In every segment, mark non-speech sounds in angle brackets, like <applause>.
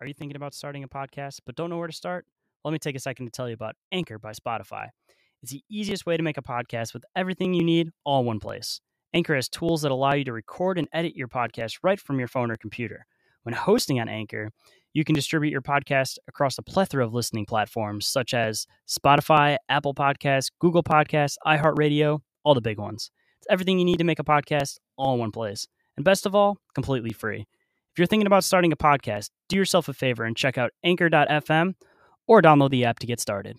Are you thinking about starting a podcast but don't know where to start? Let me take a second to tell you about Anchor by Spotify. It's the easiest way to make a podcast with everything you need all in one place. Anchor has tools that allow you to record and edit your podcast right from your phone or computer. When hosting on Anchor, you can distribute your podcast across a plethora of listening platforms such as Spotify, Apple Podcasts, Google Podcasts, iHeartRadio, all the big ones. It's everything you need to make a podcast all in one place. And best of all, completely free. If you're thinking about starting a podcast, do yourself a favor and check out anchor.fm or download the app to get started.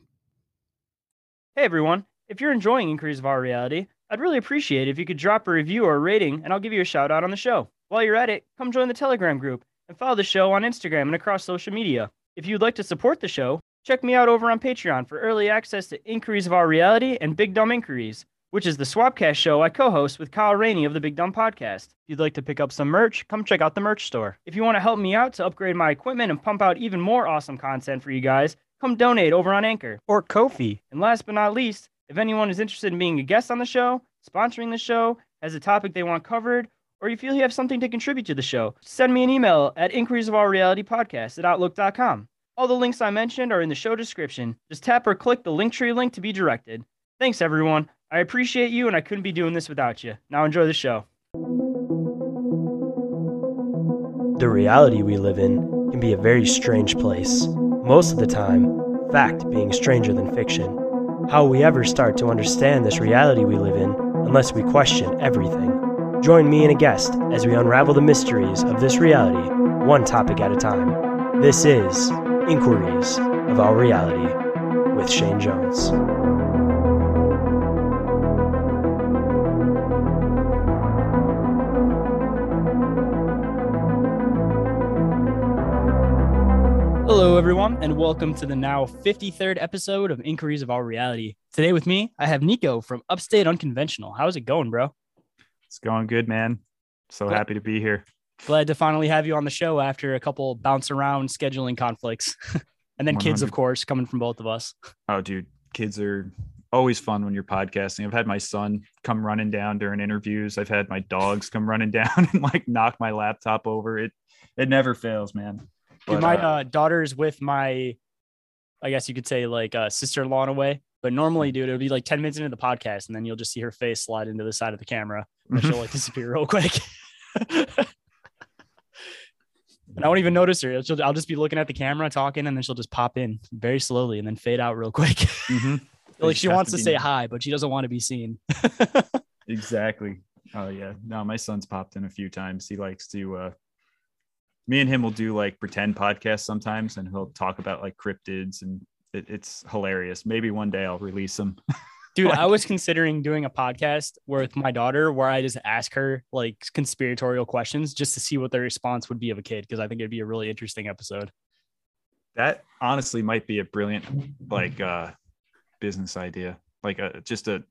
Hey everyone, if you're enjoying Inquiries of Our Reality, I'd really appreciate if you could drop a review or a rating and I'll give you a shout out on the show. While you're at it, come join the Telegram group and follow the show on Instagram and across social media. If you'd like to support the show, check me out over on Patreon for early access to Inquiries of Our Reality and Big Dumb Inquiries, which is the Swapcast show I co-host with Kyle Rainey of the Big Dumb Podcast. If you'd like to pick up some merch, come check out the merch store. If you want to help me out to upgrade my equipment and pump out even more awesome content for you guys, come donate over on Anchor or Ko-fi. And last but not least, if anyone is interested in being a guest on the show, sponsoring the show, has a topic they want covered, or you feel you have something to contribute to the show, send me an email at inquiries of our reality podcast at outlook.com. All the links I mentioned are in the show description. Just tap or click the Linktree link to be directed. Thanks, everyone. I appreciate you, and I couldn't be doing this without you. Now enjoy the show. The reality we live in can be a very strange place. Most of the time, fact being stranger than fiction. How we ever start to understand this reality we live in unless we question everything? Join me and a guest as we unravel the mysteries of this reality, one topic at a time. This is Inquiries of Our Reality with Shane Jones. Hello, everyone, and welcome to the now 53rd episode of Inquiries of Our Reality. Today with me, I have Niko from Upstate Unconventional. How's it going, bro? It's going good, man. So Glad- happy to be here. Glad to finally have you on the show after a couple bounce around scheduling conflicts. <laughs> and then kids, of course, coming from both of us. <laughs> Oh, dude, kids are always fun when you're podcasting. I've had my son come running down during interviews. I've had my dogs come running <laughs> down and like knock my laptop over. It it never fails, man. Dude, my uh, uh, daughter's with my, I guess you could say like uh, sister-in-law in a way. But normally, dude, it'll be like 10 minutes into the podcast, and then you'll just see her face slide into the side of the camera, and she'll like <laughs> disappear real quick. <laughs> and I won't even notice her. She'll, I'll just be looking at the camera, talking, and then she'll just pop in very slowly and then fade out real quick. <laughs> mhm. Like she wants to be- say hi, but she doesn't want to be seen. Exactly. Oh yeah. No, my son's popped in a few times. He likes to uh me and him will do like pretend podcasts sometimes and he'll talk about like cryptids and it, it's hilarious. Maybe one day I'll release them. <laughs> Dude, Like- I was considering doing a podcast with my daughter where I just ask her like conspiratorial questions just to see what the response would be of a kid because I think it'd be a really interesting episode. that honestly might be a brilliant like uh business idea like a just a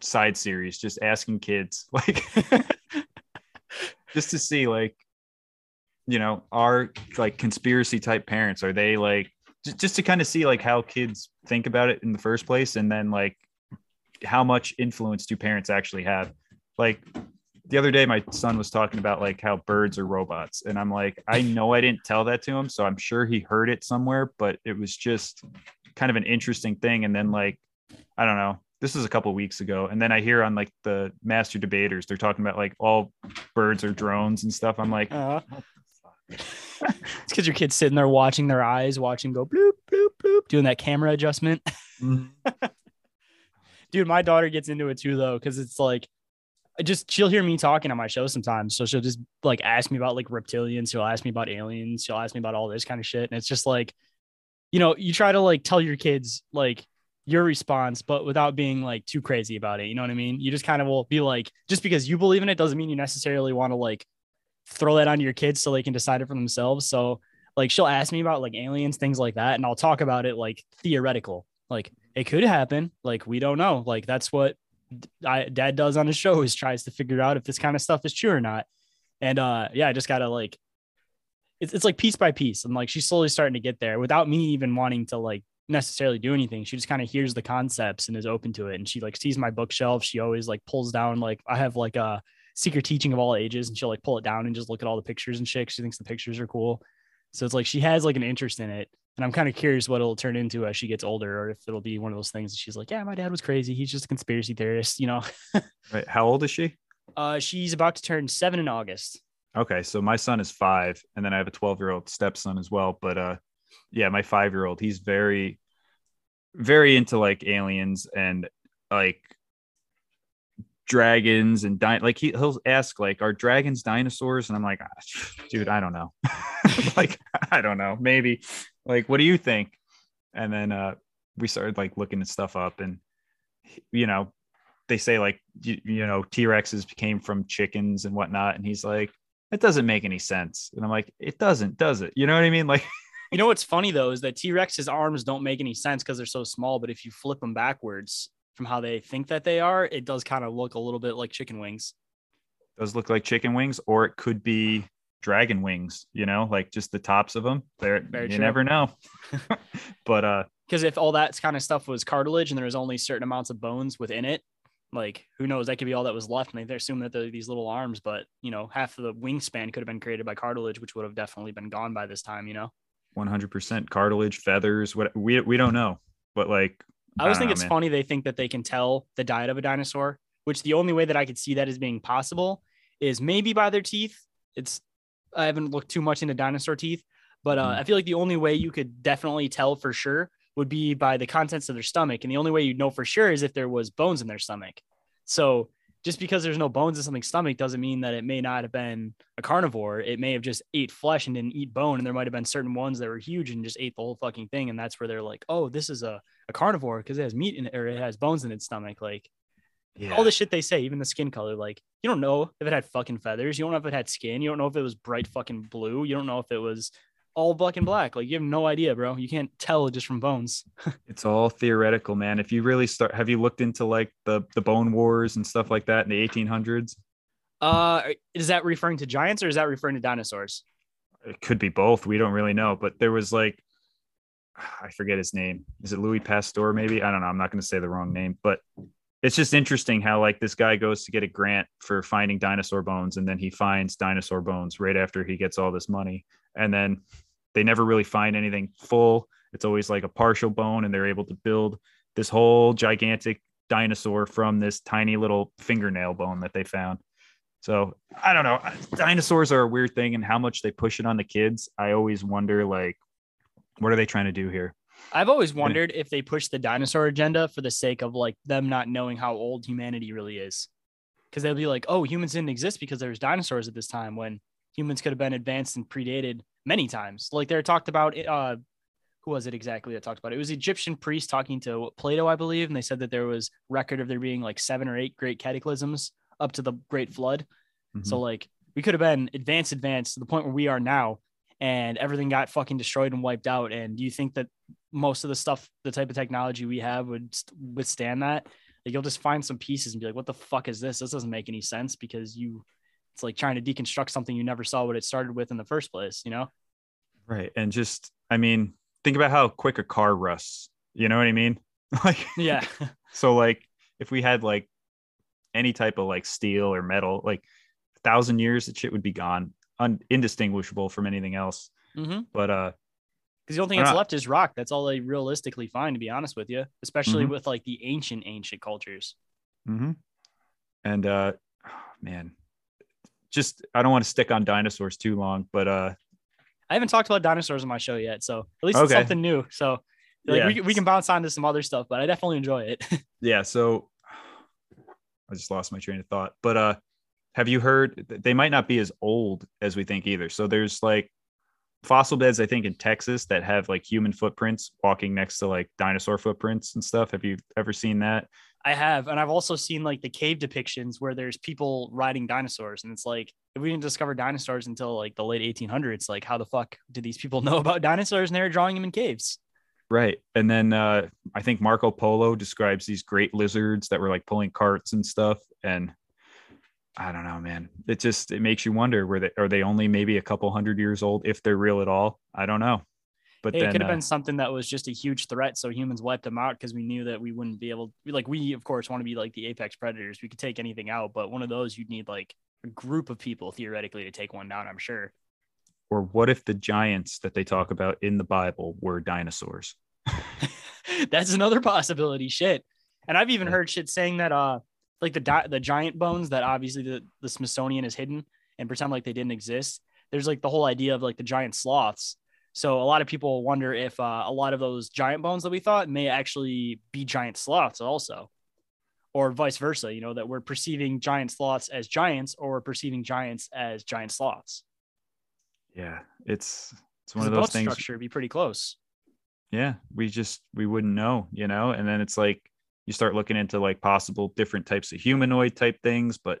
side series just asking kids <laughs> like <laughs> just to see like you know are like conspiracy type parents? Are they like just, to kind of see like how kids think about it in the first place and then like how much influence do parents actually have? Like the other day my son was talking about like how birds are robots and i'm like i know i didn't tell that to him so i'm sure he heard it somewhere but it was just kind of an interesting thing. And then like i don't know this was a couple weeks ago and then i hear on like the master debaters they're talking about like all birds are drones and stuff. I'm like Uh, fuck? It's because your kid's sitting there watching their eyes, watching go bloop bloop bloop, doing that camera adjustment. <laughs> Mhm. Dude, my daughter gets into it too though, because it's like just she'll hear me talking on my show sometimes. So she'll just like ask me about like reptilians, she'll ask me about aliens, she'll ask me about all this kind of shit. And it's just like, you know, you try to like tell your kids like your response, but without being like too crazy about it. You know what I mean? You just kind of will be like, just because you believe in it doesn't mean you necessarily want to like throw that onto your kids so they can decide it for themselves. So like she'll ask me about like aliens, things like that, and I'll talk about it like theoretical. Like it could happen. Like we don't know. Like that's what I, dad does on his show is tries to figure out if this kind of stuff is true or not. And uh yeah, I just gotta like it's it's like piece by piece. And like she's slowly starting to get there without me even wanting to like necessarily do anything. She just kind of hears the concepts and is open to it. And she like sees my bookshelf. She always like pulls down like I have like a secret teaching of all ages, and she'll like pull it down and just look at all the pictures and shit. She thinks the pictures are cool. So it's like she has like an interest in it. And I'm kind of curious what it'll turn into as she gets older, or if it'll be one of those things that she's like, Yeah, my dad was crazy. He's just a conspiracy theorist, you know. <laughs> Right. How old is she? uh she's about to turn seven in August. Okay, so my son is five, and then I have a 12 year old stepson as well. But uh, yeah, my five year old, he's very, very into like aliens and like dragons and di- like he he'll ask like, are dragons dinosaurs? And I'm like, "Ah, dude, I don't know. <laughs> <laughs> like I don't know, maybe. Like, what do you think? And then uh, we started like looking at stuff up, and you know, they say like you, you know T Rexes came from chickens and whatnot, and he's like it doesn't make any sense. And I'm like, it doesn't, does it? You know what I mean? Like, You know <laughs> what's funny though is that T Rex's arms don't make any sense because they're so small. But if you flip them backwards from how they think that they are, it does kind of look a little bit like chicken wings. Does look like chicken wings, or it could be dragon wings, you know, like just the tops of them. There, you true. never know. <laughs> but uh, Because if all that kind of stuff was cartilage and there was only certain amounts of bones within it, like who knows? That could be all that was left. And they assume that they're these little arms, but you know, half of the wingspan could have been created by cartilage, which would have definitely been gone by this time. You know, 100% cartilage, feathers, what we we don't know, but like I always don't think know, it's man. funny they think that they can tell the diet of a dinosaur, which the only way that I could see that as being possible is maybe by their teeth. It's I haven't looked too much into dinosaur teeth, but uh, Mhm. I feel like the only way you could definitely tell for sure would be by the contents of their stomach, and the only way you'd know for sure is if there was bones in their stomach. So just because there's no bones in something's stomach doesn't mean that it may not have been a carnivore. It may have just ate flesh and didn't eat bone, and there might have been certain ones that were huge and just ate the whole fucking thing, and that's where they're like, oh, this is a a carnivore because it has meat in it or it has bones in its stomach. Like yeah, all the shit they say, even the skin color. Like you don't know if it had fucking feathers. You don't know if it had skin. You don't know if it was bright fucking blue. You don't know if it was all black and black. Like you have no idea, bro. You can't tell just from bones. <laughs> it's all theoretical, man. If you really start, have you looked into like the the bone wars and stuff like that in the 1800s? Uh, is that referring to giants or is that referring to dinosaurs? It could be both. We don't really know, but there was like <sighs> I forget his name. Is it Louis Pasteur? Maybe I don't know. I'm not going to say the wrong name, but it's just interesting how like this guy goes to get a grant for finding dinosaur bones, and then he finds dinosaur bones right after he gets all this money, and then they never really find anything full. It's always like a partial bone, and they're able to build this whole gigantic dinosaur from this tiny little fingernail bone that they found. So I don't know. Dinosaurs are a weird thing, and how much they push it on the kids. I always wonder, like, what are they trying to do here? I've always wondered if they push the dinosaur agenda for the sake of like them not knowing how old humanity really is. Because they'll be like, oh, humans didn't exist because there was dinosaurs at this time when humans could have been advanced and predated many times. Like they're talked about uh who was it exactly that talked about it? It was Egyptian priest talking to Plato, I believe, and they said that there was record of there being like seven or eight great cataclysms up to the great flood. So like we could have been advanced, advanced to the point where we are now, and everything got fucking destroyed and wiped out. And do you think that most of the stuff, the type of technology we have, would withstand that? Like you'll just find some pieces and be like, "What the fuck is this? This doesn't make any sense." Because you, it's like trying to deconstruct something you never saw what it started with in the first place. You know? right? And just, I mean, think about how quick a car rusts. You know what I mean? <laughs> Like, Yeah. <laughs> so like, if we had like any type of like steel or metal, like a thousand years, the shit would be gone, un- indistinguishable from anything else. mm-hmm. But uh, Because the only thing that's left is rock. That's all they realistically find, to be honest with you. Especially Mhm. with like the ancient, ancient cultures. mhm. and uh, man, just I don't want to stick on dinosaurs too long, but uh, I haven't talked about dinosaurs on my show yet, so at least it's something new. So like Yeah. we, we can bounce on to some other stuff, but I definitely enjoy it. <laughs> Yeah. So <sighs> I just lost my train of thought. But uh, have you heard? They might not be as old as we think either. So there's like fossil beds, I think, in Texas that have like human footprints walking next to like dinosaur footprints and stuff. Have you ever seen that? I have, and I've also seen like the cave depictions where there's people riding dinosaurs, and it's like if we didn't discover dinosaurs until like the late 1800s, like how the fuck did these people <laughs> know about dinosaurs and they were drawing them in caves? Right. And then uh, I think Marco Polo describes these great lizards that were like pulling carts and stuff. And I don't know, man. It just it makes you wonder where they are they only maybe a couple hundred years old if they're real at all? I don't know. But Hey, then it could have uh, been something that was just a huge threat, so humans wiped them out because we knew that we wouldn't be able. Like we, of course, want to be like the apex predators. We could take anything out, but one of those you'd need like a group of people theoretically to take one down. I'm sure. or what if the giants that they talk about in the Bible were dinosaurs? <laughs> That's another possibility. Shit. And I've even heard shit saying that uh like the di- the giant bones that obviously the, the Smithsonian is hidden and pretend like they didn't exist. There's like the whole idea of like the giant sloths. So a lot of people wonder if uh, a lot of those giant bones that we thought may actually be giant sloths also. Or vice versa, you know, that we're perceiving giant sloths as giants or we're perceiving giants as giant sloths. Yeah, it's it's one of those bone things. structure be pretty close. Yeah, we just we wouldn't know, you know. And then it's like you start looking into like possible different types of humanoid type things, but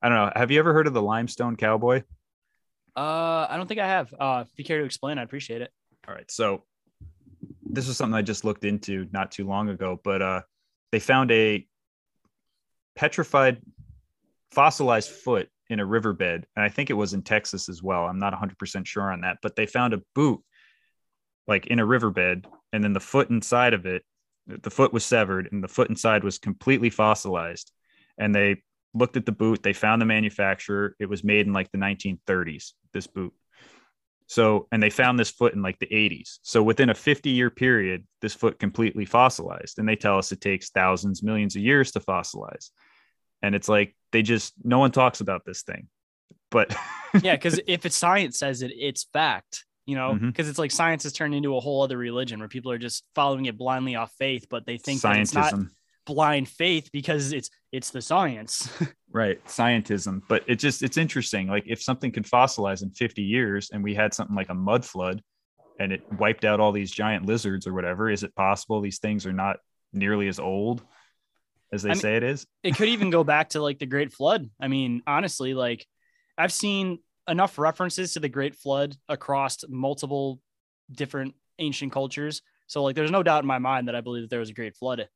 I don't know. Have you ever heard of the limestone cowboy? Uh, I don't think I have. Uh, if you care to explain, I'd appreciate it. All right. So this is something I just looked into not too long ago, but uh they found a petrified fossilized foot in a riverbed. And I think it was in Texas as well. I'm not 100% sure on that, but they found a boot like in a riverbed and then the foot inside of it the foot was severed and the foot inside was completely fossilized. And they looked at the boot they found the manufacturer it was made in like the 1930s this boot. So and they found this foot in like the 80s so within a 50 year period this foot completely fossilized. And they tell us it takes thousands millions of years to fossilize. And it's like they just no one talks about this thing. But yeah, because if it's science says it, it's fact. You know, mm-hmm. because it's like science has turned into a whole other religion where people are just following it blindly off faith, but they think that it's not blind faith because it's it's the science. <laughs> right scientism but it just it's interesting like if something could fossilize in 50 years and we had something like a mud flood and it wiped out all these giant lizards or whatever is it possible these things are not nearly as old as they I mean- say it is it could even go back to like the Great Flood. I mean, honestly, like I've seen enough references to the Great Flood across multiple different ancient cultures. So like there's no doubt in my mind that I believe that there was a Great Flood.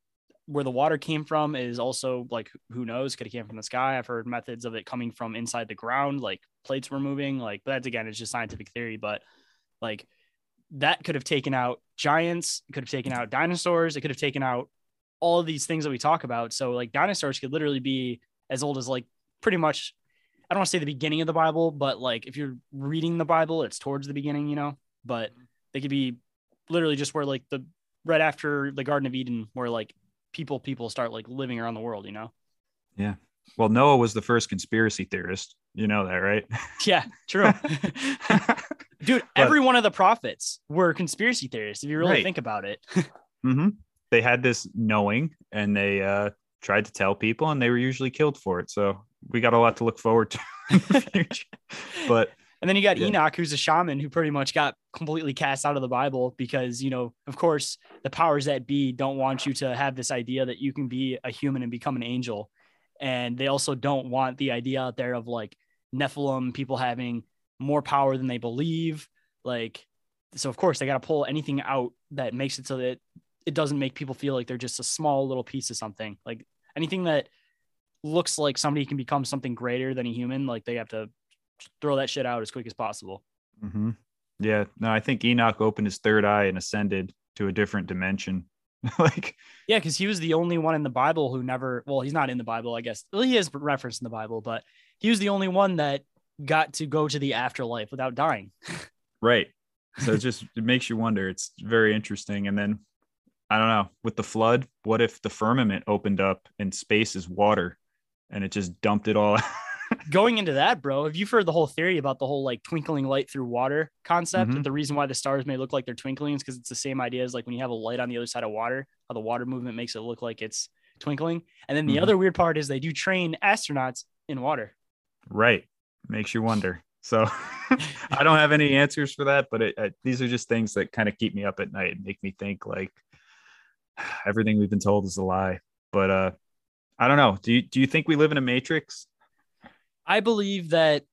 Where the water came from is also like who knows? Could have came from the sky. I've heard methods of it coming from inside the ground, like plates were moving. Like, but that's again, it's just scientific theory. But like that could have taken out giants, could have taken out dinosaurs, it could have taken out all of these things that we talk about. So like dinosaurs could literally be as old as like pretty much I don't want to say the beginning of the Bible, but like if you're reading the Bible, it's towards the beginning, you know. But they could be literally just where like the right after the Garden of Eden, where like people people start like living around the world, you know. Yeah. Well noah was the first conspiracy theorist you know that right <laughs> Yeah, true. <laughs> Dude, But- every one of the prophets were conspiracy theorists, if you really Right. think about it. <laughs> hmm they had this knowing and they uh tried to tell people and they were usually killed for it so we got a lot to look forward to <laughs> in the future but <laughs> And then you got Yeah. Enoch, who's a shaman who pretty much got completely cast out of the Bible because, you know, of course, the powers that be don't want you to have this idea that you can be a human and become an angel. And they also don't want the idea out there of like Nephilim, people having more power than they believe. Like, so of course, they got to pull anything out that makes it so that it doesn't make people feel like they're just a small little piece of something. Like anything that looks like somebody can become something greater than a human, like they have to throw that shit out as quick as possible. Mhm. yeah no i think enoch opened his third eye and ascended to a different dimension <laughs> like Yeah, because he was the only one in the Bible who never. Well, he's not in the Bible, I guess. Well, he is referenced in the Bible, but he was the only one that got to go to the afterlife without dying. <laughs> right so it just it makes you wonder it's very interesting and then i don't know with the flood what if the firmament opened up and space is water and it just dumped it all <laughs> going into that, bro, have you heard the whole theory about the whole like twinkling light through water concept? Mhm. The reason why the stars may look like they're twinkling is because it's the same idea as like when you have a light on the other side of water, how the water movement makes it look like it's twinkling. And then the Mhm. other weird part is they do train astronauts in water. right. Makes you wonder. So <laughs> <laughs> I don't have any answers for that, but it, uh, these are just things that kind of keep me up at night and make me think like <sighs> everything we've been told is a lie. But uh, I don't know. Do you do you think we live in a matrix? I believe that.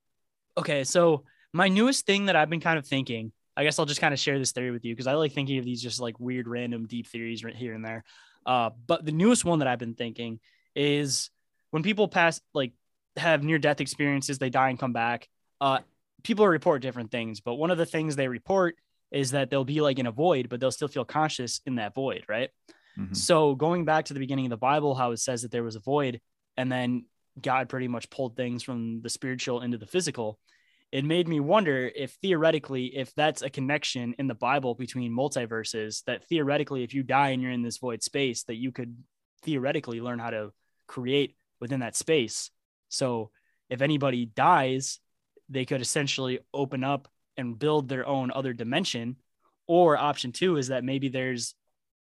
Okay, so my newest thing that I've been kind of thinking, I guess I'll just kind of share this theory with you because I like thinking of these just like weird, random, deep theories right here and there. Uh, but the newest one that I've been thinking is when people pass, like, have near death experiences, they die and come back. Uh, people report different things, but one of the things they report is that they'll be like in a void, but they'll still feel conscious in that void, right? Mhm. So going back to the beginning of the Bible, how it says that there was a void, and then God pretty much pulled things from the spiritual into the physical. It made me wonder if theoretically, if that's a connection in the Bible between multiverses, that theoretically, if you die and you're in this void space, that you could theoretically learn how to create within that space. So if anybody dies, they could essentially open up and build their own other dimension. Or option two is that maybe there's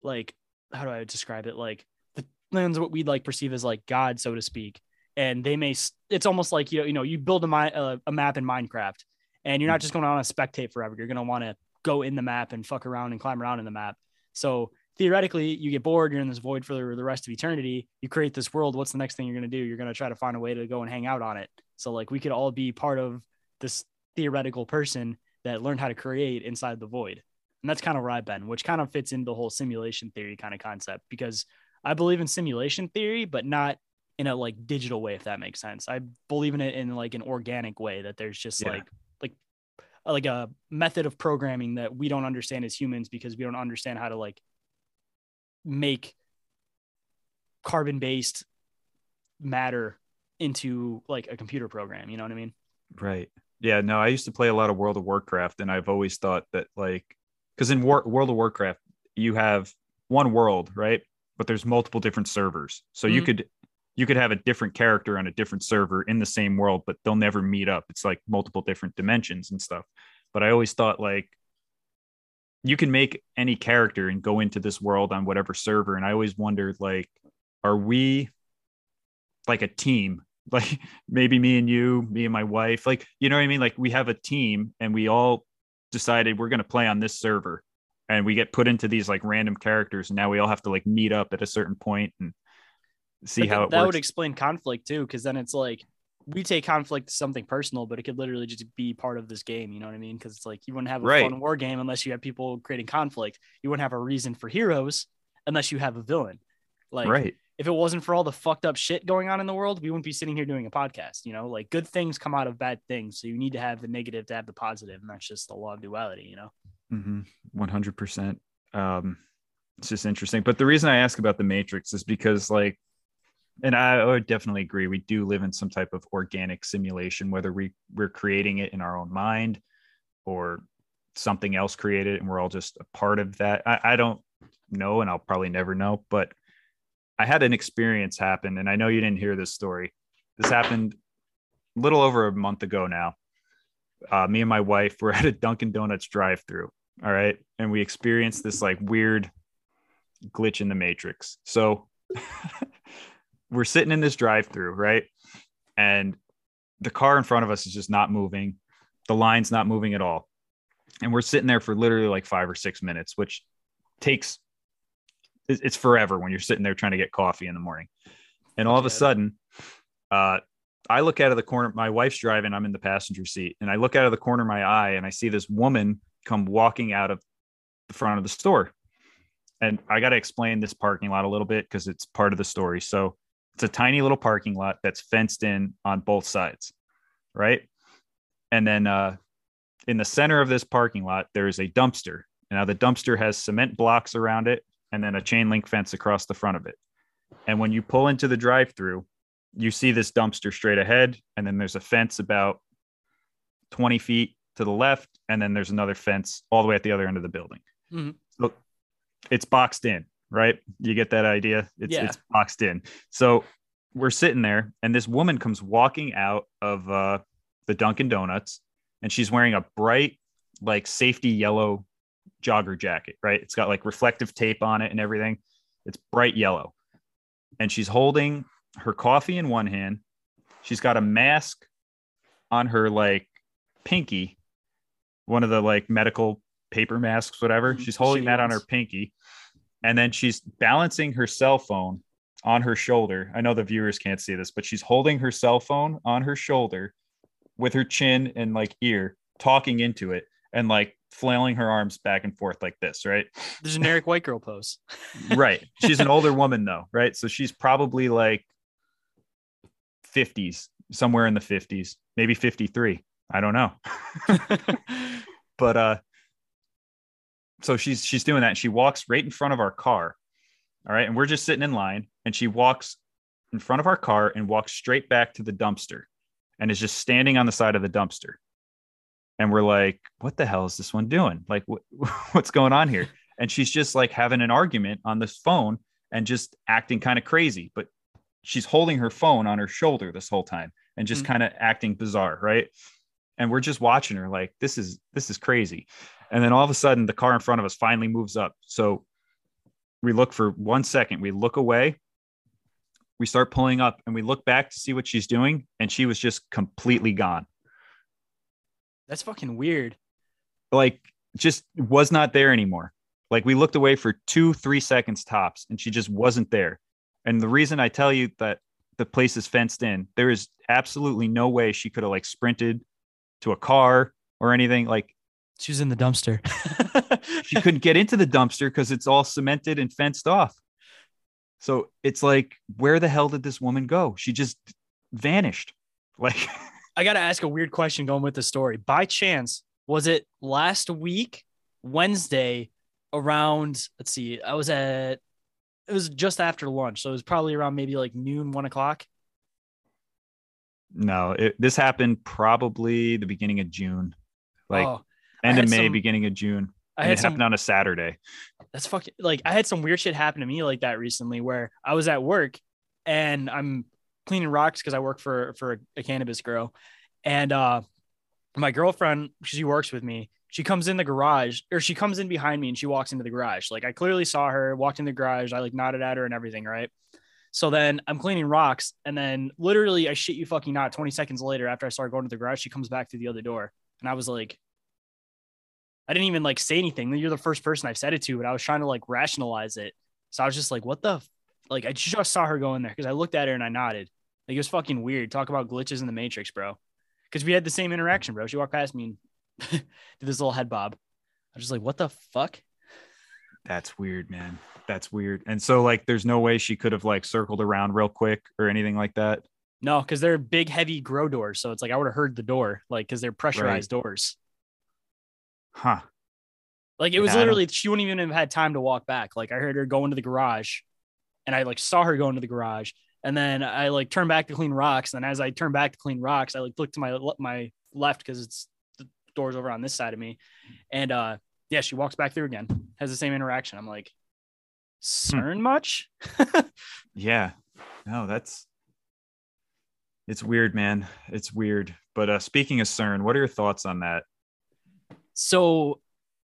like how do I describe it? Like the lands what we'd like perceive as like God, so to speak. And they may, it's almost like you, you know, you build a, mi- uh, a map in Minecraft and you're not just going to want to spectate forever. You're going to want to go in the map and fuck around and climb around in the map. So theoretically, you get bored, you're in this void for the, the rest of eternity. You create this world. What's the next thing you're going to do? You're going to try to find a way to go and hang out on it. So like we could all be part of this theoretical person that learned how to create inside the void. And that's kind of where I've been, which kind of fits into the whole simulation theory kind of concept because I believe in simulation theory, but not in a like digital way, if that makes sense. I believe in it in like an organic way that there's just Yeah. like like uh, like a method of programming that we don't understand as humans because we don't understand how to like make carbon based matter into like a computer program. You know what I mean? Right. Yeah. No, I used to play a lot of World of Warcraft, and I've always thought that like, because in War- World of Warcraft you have one world, right? But there's multiple different servers, so you Mhm. could you could have a different character on a different server in the same world, but they'll never meet up. It's like multiple different dimensions and stuff. But I always thought like you can make any character and go into this world on whatever server, and I always wondered like, are we like a team <laughs> like maybe me and you me and my wife like you know what i mean like we have a team and we all decided we're going to play on this server and we get put into these like random characters and now we all have to like meet up at a certain point and see But how th- it that works would explain conflict too, because then it's like we take conflict as something personal, but it could literally just be part of this game. You know what I mean? Because it's like you wouldn't have a Right. fun war game unless you have people creating conflict. You wouldn't have a reason for heroes unless you have a villain. Like right if it wasn't for all the fucked up shit going on in the world, we wouldn't be sitting here doing a podcast. You know, like good things come out of bad things. So you need to have the negative to have the positive, and that's just the law of duality. You know. hmm 100% um it's just interesting but the reason i ask about the matrix is because like and i would definitely agree we do live in some type of organic simulation whether we we're creating it in our own mind or something else created and we're all just a part of that i, I don't know and i'll probably never know but i had an experience happen and i know you didn't hear this story. This happened a little over a month ago now. Uh, me and my wife were <laughs> at a dunkin donuts drive through all right? And we experienced this like weird glitch in the matrix. So <laughs> we're sitting in this drive through right? And the car in front of us is just not moving. The line's not moving at all. And we're sitting there for literally like five or six minutes which takes it's forever when you're sitting there trying to get coffee in the morning and all of a sudden uh I look out of the corner. My wife's driving. I'm in the passenger seat, and I look out of the corner of my eye, and I see this woman come walking out of the front of the store. And I got to explain this parking lot a little bit because it's part of the story. So it's a tiny little parking lot that's fenced in on both sides, right? And then uh, in the center of this parking lot, there is a dumpster. Now the dumpster has cement blocks around it, and then a chain link fence across the front of it. And when you pull into the drive-through, you see this dumpster straight ahead, and then there's a fence about 20 feet to the left, and then there's another fence all the way at the other end of the building. Mhm. So it's boxed in, right? You get that idea? It's Yeah. it's boxed in. So we're sitting there, and this woman comes walking out of uh, the Dunkin' Donuts, and she's wearing a bright, like safety yellow jogger jacket, right? It's got like reflective tape on it and everything. It's bright yellow. And she's holding her coffee in one hand. She's got a mask on her like pinky, one of the like medical paper masks, whatever. Mhm. She's holding that on her pinky. And then she's balancing her cell phone on her shoulder. I know the viewers can't see this, but she's holding her cell phone on her shoulder with her chin and like ear, talking into it and like flailing her arms back and forth like this, right? The generic white girl pose. <laughs> right. She's an older woman though, right? So she's probably like 50s, somewhere in the 50s, maybe 53. I don't know. <laughs> but uh so she's she's doing that she walks right in front of our car. All right? And we're just sitting in line and she walks in front of our car and walks straight back to the dumpster and is just standing on the side of the dumpster. And we're like, what the hell is this one doing? Like what, <laughs> what's going on here? And she's just like having an argument on this phone and just acting kind of crazy, but she's holding her phone on her shoulder this whole time and just Mhm. kind of acting bizarre, right? And we're just watching her like this is this is crazy. And then all of a sudden the car in front of us finally moves up. So we look for one second, we look away, we start pulling up and we look back to see what she's doing and she was just completely gone. That's fucking weird. Like just was not there anymore. Like we looked away for 2 3 seconds tops and she just wasn't there. And the reason I tell you that the place is fenced in, there is absolutely no way she could have like sprinted to a car or anything. Like She was in the dumpster. she couldn't get into the dumpster because it's all cemented and fenced off. So it's like, where the hell did this woman go? She just vanished. Like, <laughs> I got to ask a weird question going with the story. By chance, was it last week, Wednesday, around, let's see, I was at, it was just after lunch. So it was probably around maybe like noon, one o'clock. no, it, this happened probably the beginning of June, like oh, end of May, some- beginning of June. I had it some happened on a Saturday. that's fucking like I had some weird shit happen to me like that recently where I was at work and I'm cleaning rocks because I work for for a cannabis grow. And uh my girlfriend, she works with me. She comes in the garage or she comes in behind me and she walks into the garage. Like I clearly saw her, walked in the garage. I like nodded at her and everything, right? So then I'm cleaning rocks and then literally I shit you fucking not 20 seconds later after I started going to the garage, she comes back through the other door. And I was like, I didn't even like say anything. You're the first person I've said it to, but I was trying to like rationalize it. So I was just like, what the f-? like I just saw her go in there because I looked at her and I nodded. Like it was fucking weird. Talk about glitches in the matrix, bro. Because we had the same interaction, bro. She walked past me and <laughs> did this little head bob. I was just like, what the fuck? That's weird, man. That's weird. And so, like, there's no way she could have like circled around real quick or anything like that. No, because they're big, heavy grow doors. So it's like I would have heard the door, like because they're pressurized doors. Huh. Like it was Yeah, literally she wouldn't even have had time to walk back. Like I heard her go into the garage and I like saw her go into the garage. And then I like turn back to clean rocks. And as I turn back to clean rocks, I like look to my my left because it's the door's over on this side of me. And uh yeah, she walks back through again, has the same interaction. I'm like, CERN much? <laughs> Yeah. No, that's it's weird, man. It's weird. But uh speaking of CERN, what are your thoughts on that? So,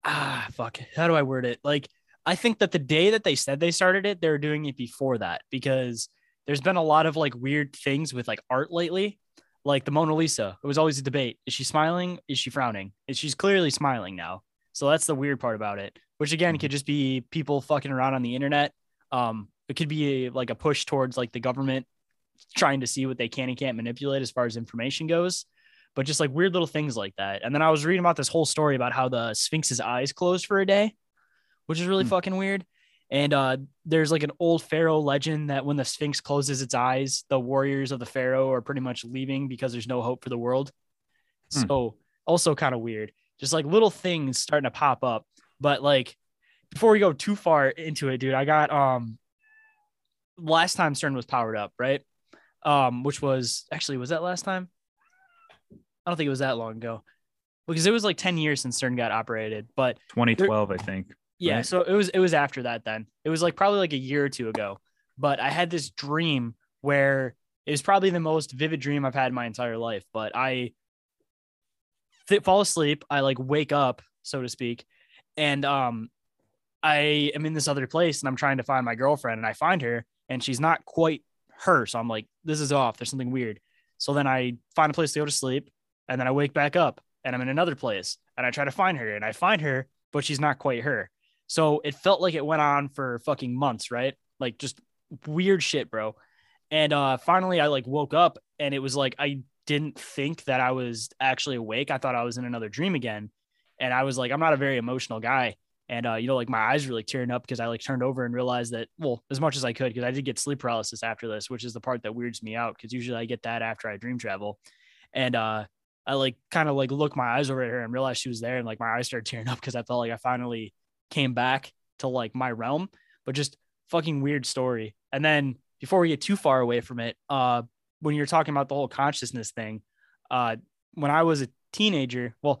ah, fuck. How do I word it? Like, I think that the day that they said they started it, they were doing it before that because there's been a lot of like weird things with like art lately. Like the Mona Lisa, it was always a debate. Is she smiling? Is she frowning? And she's clearly smiling now. So that's the weird part about it, which again could just be people fucking around on the internet. Um, it could be like a push towards like the government trying to see what they can and can't manipulate as far as information goes but just like weird little things like that. And then I was reading about this whole story about how the Sphinx's eyes closed for a day, which is really Hmm. fucking weird. And uh, there's like an old pharaoh legend that when the Sphinx closes its eyes, the warriors of the pharaoh are pretty much leaving because there's no hope for the world. Hmm. So also kind of weird, just like little things starting to pop up. But like before we go too far into it, dude, I got um last time CERN was powered up, right? Um, which was actually was that last time? I don't think it was that long ago because it was like 10 years since CERN got operated. But 2012, I think. Yeah, Right. so it was it was after that then. It was like probably like a year or two ago. But I had this dream where it was probably the most vivid dream I've had in my entire life. But I th- fall asleep, I like wake up, so to speak, and um, I am in this other place and I'm trying to find my girlfriend, and I find her, and she's not quite her. So I'm like, this is off. There's something weird. So then I find a place to go to sleep, and then I wake back up, and I'm in another place, and I try to find her, and I find her, but she's not quite her. So it felt like it went on for fucking months, right? Like just weird shit, bro. And uh finally I like woke up and it was like I didn't think that I was actually awake. I thought I was in another dream again. And I was like, I'm not a very emotional guy. And uh, you know, like my eyes were like tearing up because I like turned over and realized that, well, as much as I could, because I did get sleep paralysis after this, which is the part that weirds me out because usually I get that after I dream travel. And uh I like kind of like looked my eyes over at her and realized she was there, and like my eyes started tearing up because I felt like I finally came back to like my realm, but just fucking weird story. And then before we get too far away from it, uh, when you're talking about the whole consciousness thing, uh, when I was a teenager, well,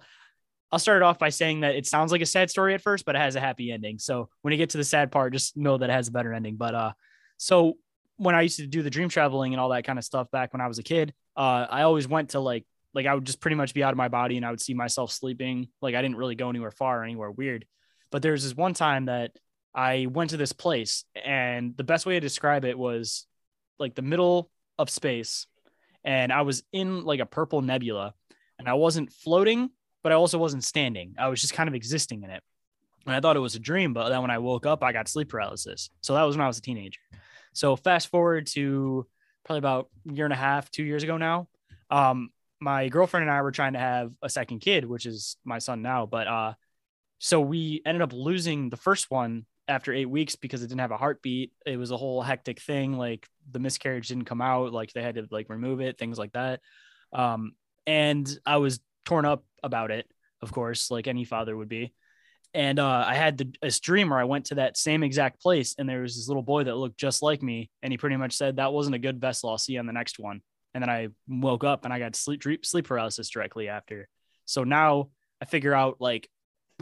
I'll start it off by saying that it sounds like a sad story at first, but it has a happy ending. So when you get to the sad part, just know that it has a better ending. But uh, so when I used to do the dream traveling and all that kind of stuff back when I was a kid, uh, I always went to like like I would just pretty much be out of my body and I would see myself sleeping. Like I didn't really go anywhere far or anywhere weird. But there's this one time that I went to this place, and the best way to describe it was like the middle of space, and I was in like a purple nebula, and I wasn't floating, but I also wasn't standing. I was just kind of existing in it. And I thought it was a dream, but then when I woke up, I got sleep paralysis. So that was when I was a teenager. So fast forward to probably about a year and a half, two years ago now. Um, my girlfriend and I were trying to have a second kid, which is my son now. But uh, so we ended up losing the first one after eight weeks because it didn't have a heartbeat. It was a whole hectic thing. Like the miscarriage didn't come out. Like they had to like remove it, things like that. Um, and I was torn up about it, of course, like any father would be. And uh, I had the, this dream where I went to that same exact place, and there was this little boy that looked just like me, and he pretty much said that wasn't a good vessel. I'll see you on the next one. And then I woke up and I got sleep sleep paralysis directly after. So now I figure out like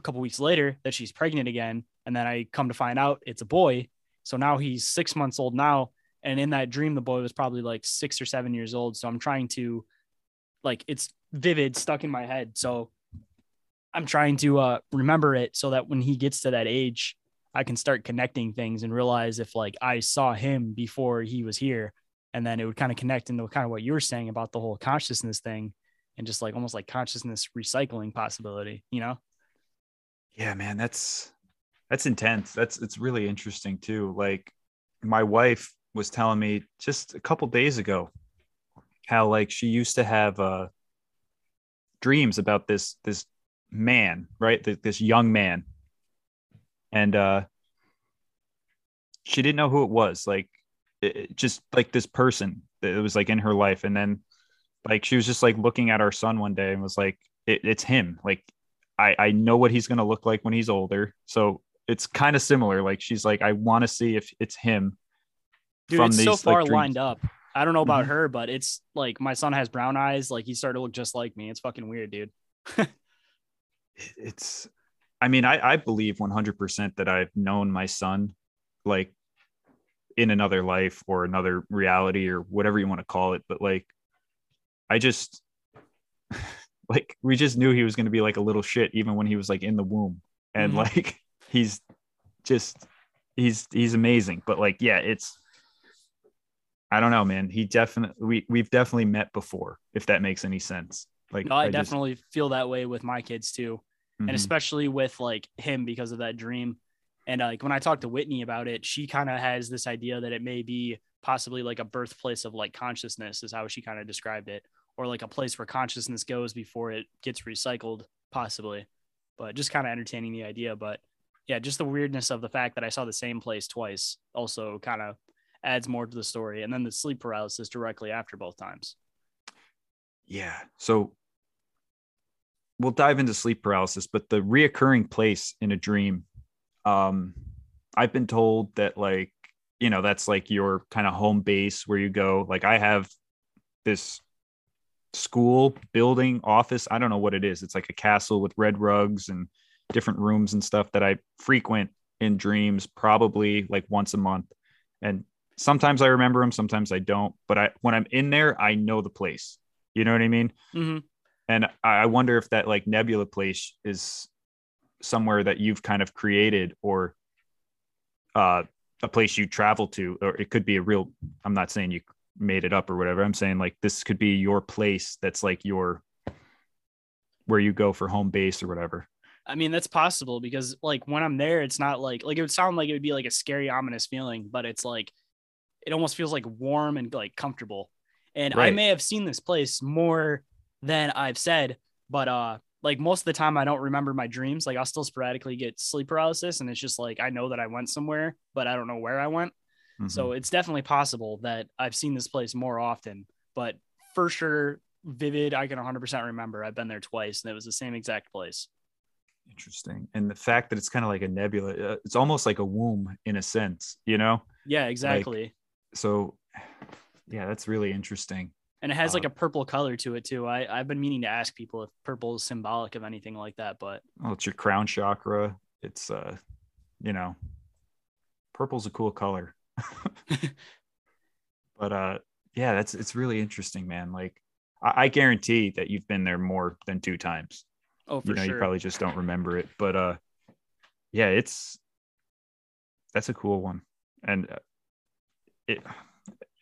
a couple weeks later that she's pregnant again. And then I come to find out it's a boy. So now he's six months old now. And in that dream, the boy was probably like six or seven years old. So I'm trying to, like, it's vivid, stuck in my head. So I'm trying to uh, remember it so that when he gets to that age, I can start connecting things and realize if like I saw him before he was here. And then it would kind of connect into kind of what you were saying about the whole consciousness thing and just like almost like consciousness recycling possibility, you know? Yeah, man, that's that's intense. That's it's really interesting too. Like my wife was telling me just a couple days ago how like she used to have uh dreams about this this man, right? This young man. And uh she didn't know who it was. Like it, just like this person that was like in her life and then like she was just like looking at our son one day and was like it, it's him like I, I know what he's going to look like when he's older. So it's kind of similar. Like she's like, I want to see if it's him. Dude, from it's these, so far like, lined up. I don't know about mm-hmm. her, but it's like my son has brown eyes. Like he started to look just like me. It's fucking weird, dude. <laughs> it's, I mean, I, I believe 100% that I've known my son like in another life or another reality or whatever you want to call it. But like, I just, like we just knew he was going to be like a little shit even when he was like in the womb. And mm-hmm. like <laughs> he's just he's he's amazing. But like yeah it's i don't know man. He definitely we, we've definitely met before if that makes any sense. Like no, I, I definitely just... feel that way with my kids too. Mm-hmm. and especially with like him because of that dream. And uh, like when i talked to whitney about it she kind of has this idea that it may be possibly like a birthplace of like consciousness is how she kind of described it or like a place where consciousness goes before it gets recycled, possibly. But just kind of entertaining the idea. But yeah, just the weirdness of the fact that I saw the same place twice also kind of adds more to the story. And then the sleep paralysis directly after both times. Yeah. So we'll dive into sleep paralysis, but the reoccurring place in a dream, um, I've been told that like, you know, that's like your kind of home base where you go. Like I have this school building office i don't know what it is it's like a castle with red rugs and different rooms and stuff that i frequent in dreams probably like once a month and sometimes I remember them, sometimes I don't. But I when I'm in there, I know the place. You know what I mean? hmm And I I wonder if that like nebula place is somewhere that you've kind of created or uh a place you travel to, or it could be a real I'm not saying you made it up or whatever. I'm saying like this could be your place that's like your where you go for home base or whatever. I mean, that's possible because like when I'm there, it's not like like it would sound like it would be like a scary, ominous feeling, but it's like it almost feels like warm and like comfortable. And I may have seen this place more than I've said, but uh like most of the time I don't remember my dreams. Like I'll still sporadically get sleep paralysis and it's just like I know that I went somewhere, but I don't know where I went. Mhm. So it's definitely possible that I've seen this place more often, but for sure vivid I can 100% remember. I've been there twice and it was the same exact place. interesting. And the fact that it's kind of like a nebula, uh, it's almost like a womb in a sense, you know? Yeah, exactly. So <sighs> yeah, that's really interesting. and it has like Uh, a purple color to it too. I I've been meaning to ask people if purple is symbolic of anything like that, but Well, it's your crown chakra. It's uh, you know, purple's a cool color. <laughs> but uh, yeah, that's it's really interesting, man. Like, I, I guarantee that you've been there more than two times. oh for you know, sure. you probably just don't remember it. But uh, yeah, it's that's a cool one, and uh, it,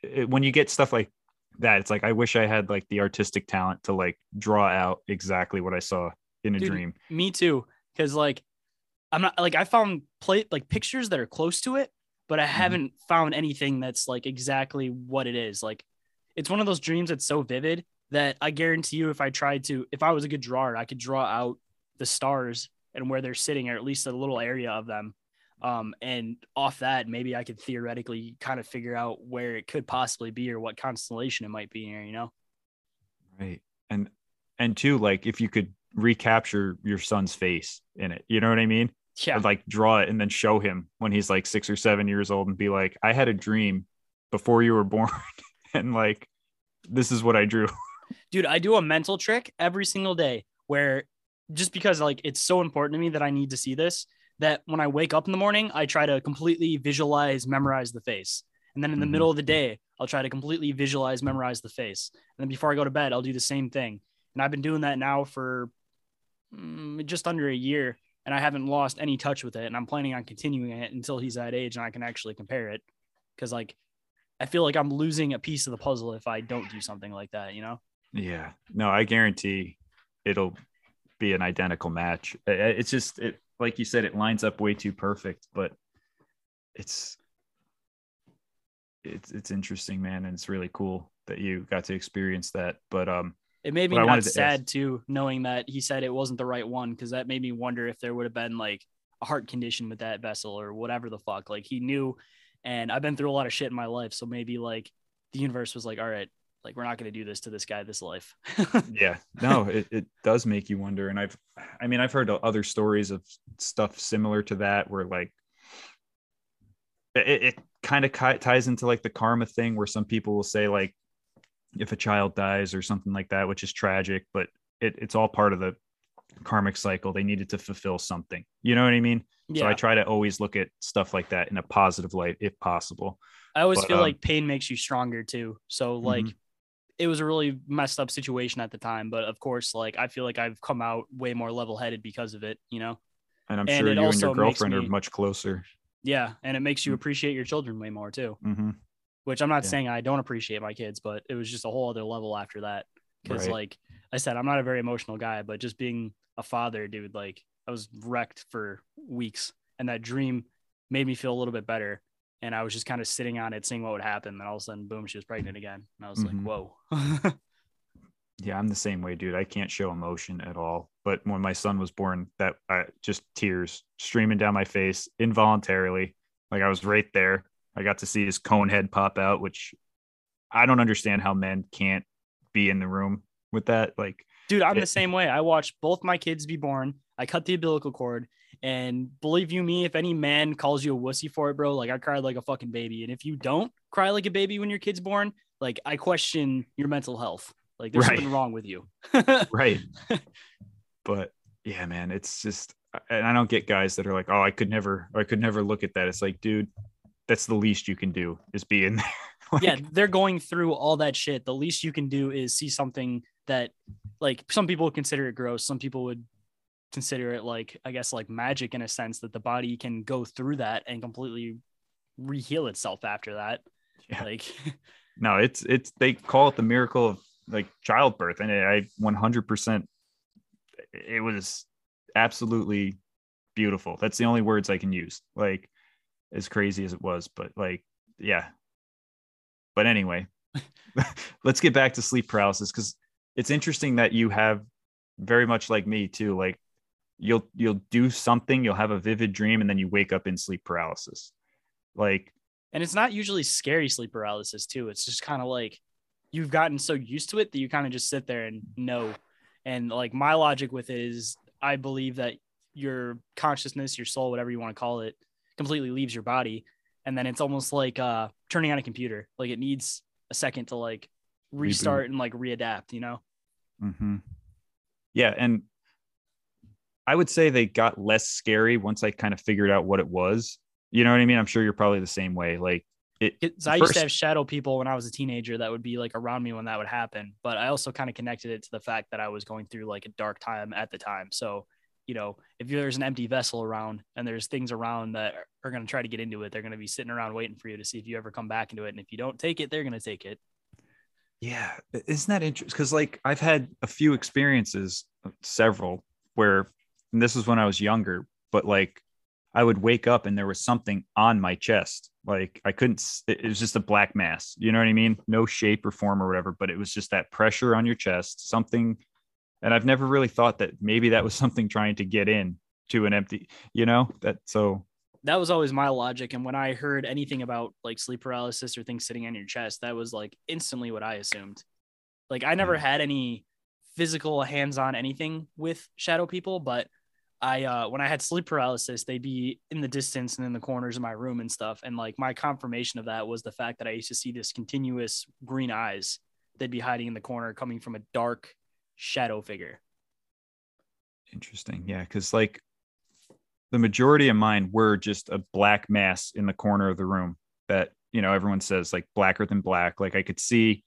it when you get stuff like that, it's like I wish I had like the artistic talent to like draw out exactly what I saw in a Dude, dream. Me too, because like I'm not like I found plate like pictures that are close to it, but I haven't found anything that's like exactly what it is. Like it's one of those dreams that's so vivid that I guarantee you, if I tried to, if I was a good drawer, I could draw out the stars and where they're sitting, or at least a little area of them. Um, and off that, maybe I could theoretically kind of figure out where it could possibly be or what constellation it might be here, you know? Right. And and two, like if you could recapture your son's face in it, you know what I mean? Yeah. I'd like draw it and then show him when he's like six or seven years old and be like, I had a dream before you were <laughs> born, and like this is what I drew. <laughs> dude i do a mental trick every single day where just because like it's so important to me that i need to see this that when i wake up in the morning i try to completely visualize memorize the face and then in the Mhm. middle of the day i'll try to completely visualize memorize the face and then before i go to bed i'll do the same thing and i've been doing that now for mm, just under a year and i haven't lost any touch with it and i'm planning on continuing it until he's that age and i can actually compare it because like i feel like i'm losing a piece of the puzzle if i don't do something like that you know Yeah. No, I guarantee it'll be an identical match. It's just it like you said, it lines up way too perfect, but it's it's it's interesting, man, and it's really cool that you got to experience that. But um It made me not wanted to sad too, knowing that he said it wasn't the right one, because that made me wonder if there would have been like a heart condition with that vessel or whatever the fuck. Like he knew, and I've been through a lot of shit in my life, so maybe like the universe was like, all right, like we're not gonna do this to this guy this life. <laughs> yeah no it, it does make you wonder and i've i mean i've heard other stories of stuff similar to that where like it, it kind of ties into like the karma thing where some people will say like if a child dies or something like that which is tragic but it, it's all part of the karmic cycle they needed to fulfill something you know what i mean yeah, so i try to always look at stuff like that in a positive light if possible I always but, feel um, like pain makes you stronger too. So like Mhm. it was a really messed up situation at the time, but of course, like I feel like I've come out way more level headed because of it, you know? and i'm And sure you and your girlfriend me- are much closer Yeah. And it makes you Mm. appreciate your children way more too. hmm which I'm not Yeah. saying I don't appreciate my kids, but it was just a whole other level after that. Cause Right. like I said, I'm not a very emotional guy, but just being a father, dude, like I was wrecked for weeks and that dream made me feel a little bit better. And I was just kind of sitting on it, seeing what would happen. And all of a sudden, boom, she was pregnant again. And I was Mhm. like, whoa. <laughs> Yeah, I'm the same way, dude. I can't show emotion at all. But when my son was born, that I just tears streaming down my face involuntarily. Like I was right there. I got to see his cone head pop out, which I don't understand how men can't be in the room with that. Like, Dude, I'm It- the same way. I watched both my kids be born. I cut the umbilical cord, and believe you me, if any man calls you a wussy for it, bro, like I cried like a fucking baby. And if you don't cry like a baby when your kid's born, like I question your mental health. Like there's Right. something wrong with you. <laughs> right. but yeah, man, it's just, and I don't get guys that are like, oh, I could never, I could never look at that. It's like, dude, that's the least you can do is be in there. <laughs> Like, yeah, they're going through all that shit. The least you can do is see something that, like, some people would consider it gross. Some people would consider it like, I guess, like magic in a sense that the body can go through that and completely reheal itself after that. Yeah. Like, <laughs> no, it's it's they call it the miracle of like childbirth, and I 100%. It was absolutely beautiful. That's the only words I can use. Like, as crazy as it was, but like, yeah. But anyway, <laughs> <laughs> let's get back to sleep paralysis because it's interesting that you have very much like me too. Like, you'll you'll do something, you'll have a vivid dream, and then you wake up in sleep paralysis. Like, and it's not usually scary sleep paralysis too. It's just kind of like you've gotten so used to it that you kind of just sit there and know. And like my logic with it is I believe that your consciousness, your soul, whatever you want to call it, completely leaves your body. And then it's almost like uh turning on a computer. Like it needs a second to like restart and like readapt, you know? hmm Yeah, and I would say they got less scary once I kind of figured out what it was. You know what I mean? I'm sure you're probably the same way. Like it. I used to have shadow people when I was a teenager that would be like around me when that would happen. But I also kind of connected it to the fact that I was going through like a dark time at the time. So, you know, if there's an empty vessel around and there's things around that are going to try to get into it, they're going to be sitting around waiting for you to see if you ever come back into it. And if you don't take it, they're going to take it. Yeah, isn't that interesting? Because like I've had a few experiences, uh, several, where and this was when I was younger, but like I would wake up and there was something on my chest. Like I couldn't. It was just a black mass. You know what I mean? No shape or form or whatever, but it was just that pressure on your chest. Something, and I've never really thought that maybe that was <laughs> something trying to get in to an empty. You know that so. That was always my logic. And when I heard anything about like sleep paralysis or things sitting on your chest, that was like instantly what I assumed. Like I never had any physical hands-on anything with shadow people, but I uh when I had sleep paralysis, they'd be in the distance and in the corners of my room and stuff. And like my confirmation of that was the fact that I used to see this continuous green eyes. They'd be hiding in the corner coming from a dark shadow figure. Interesting. Yeah. Cause like the majority of mine were just a black mass in the corner of the room that, you know, everyone says like blacker than black. Like I could see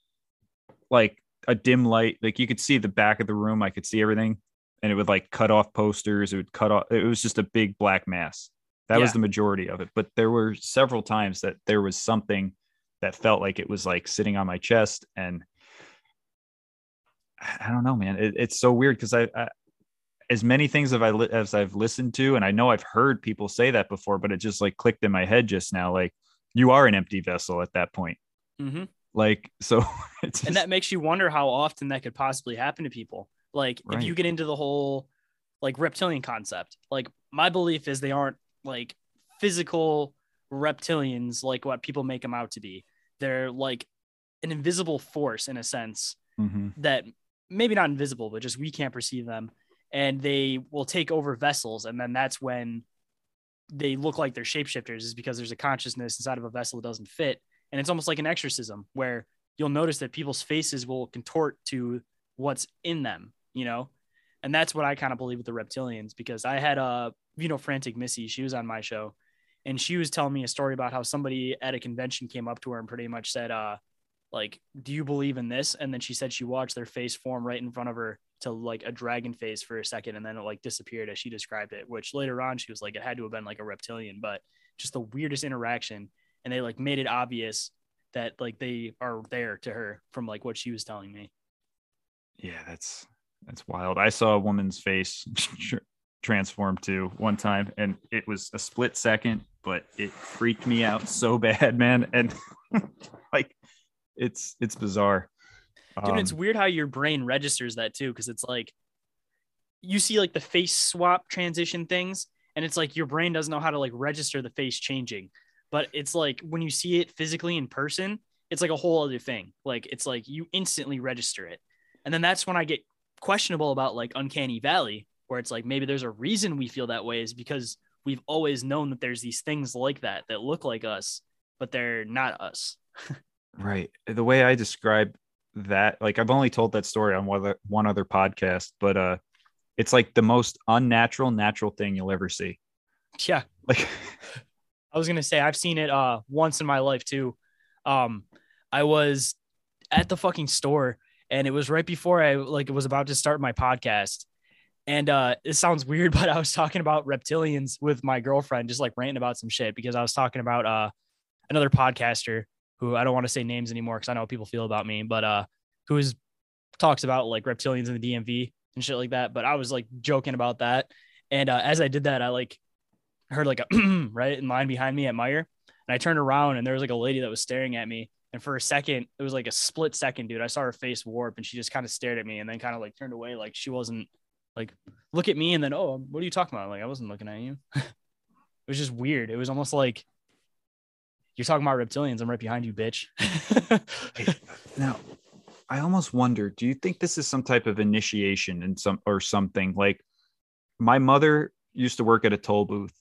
like a dim light, like you could see the back of the room. I could see everything and it would like cut off posters. It would cut off, it was just a big black mass. That was the majority of it. But there were several times that there was something that felt like it was like sitting on my chest and I don't know, man. It, it's so weird because I, I, as many things have I li- as I've listened to, and I know I've heard people say that before, but it just like clicked in my head just now. Like you are an empty vessel at that point. Mm-hmm. Like so, <laughs> it's and that makes you wonder how often that could possibly happen to people like if you get into the whole like reptilian concept like my belief is they aren't like physical reptilians like what people make them out to be they're like an invisible force in a sense Mhm. that maybe not invisible but just we can't perceive them. And they will take over vessels. And then that's when they look like they're shapeshifters is because there's a consciousness inside of a vessel that doesn't fit. And it's almost like an exorcism where you'll notice that people's faces will contort to what's in them you know? And that's what i kind of believe with the reptilians because i had a you know frantic missy. She was on my show and she was telling me a story about how somebody at a convention came up to her and pretty much said uh like do you believe in this and then she said she watched their face form right in front of her to like a dragon face for a second and then it like disappeared as she described it which later on she was like it had to have been like a reptilian but just the weirdest interaction and they like made it obvious that like they are there to her from like what she was telling me yeah, that's that's wild. I saw a woman's face <laughs> tr- transform too one time, and it was a split second, but it freaked me out so <laughs> bad, man. And <laughs> like, it's it's bizarre. Dude, it's Um, weird how your brain registers that too, because it's like you see like the face swap transition things, and it's like your brain doesn't know how to like register the face changing. But it's like when you see it physically in person, it's like a whole other thing. Like it's like you instantly register it. And then that's when I get questionable about like Uncanny Valley, where it's like maybe there's a reason we feel that way is because we've always known that there's these things like that that look like us, but they're not us. <laughs> Right. The way I describe that, like I've only told that story on one other, one other podcast, but uh it's like the most unnatural natural thing you'll ever see. Yeah. Like <laughs> I was gonna say I've seen it uh once in my life too. Um, I was at the fucking store, and it was right before I like was about to start my podcast. And uh, it sounds weird, <laughs> but I was talking about reptilians with my girlfriend, just like ranting about some shit because I was talking about uh another podcaster who I don't want to say names anymore because I know how people feel about me, but uh, who is talks about like reptilians in the DMV and shit like that. But I was like joking about that, and uh, as I did that, I like heard like a <clears throat> right in line behind me at Meijer, and I turned around and there was like a lady that was staring at me. And for a second, it was like a split second, dude. I saw her face warp and she just kind of stared at me and then kind of like turned away, like she wasn't like look at me and then oh, what are you talking about? Like I wasn't looking at you. <laughs> it was just weird. It was almost like you're talking about reptilians. I'm right behind you, bitch. now, I almost wonder, do you think this is some type of initiation in some or something? Like my mother used to work at a toll booth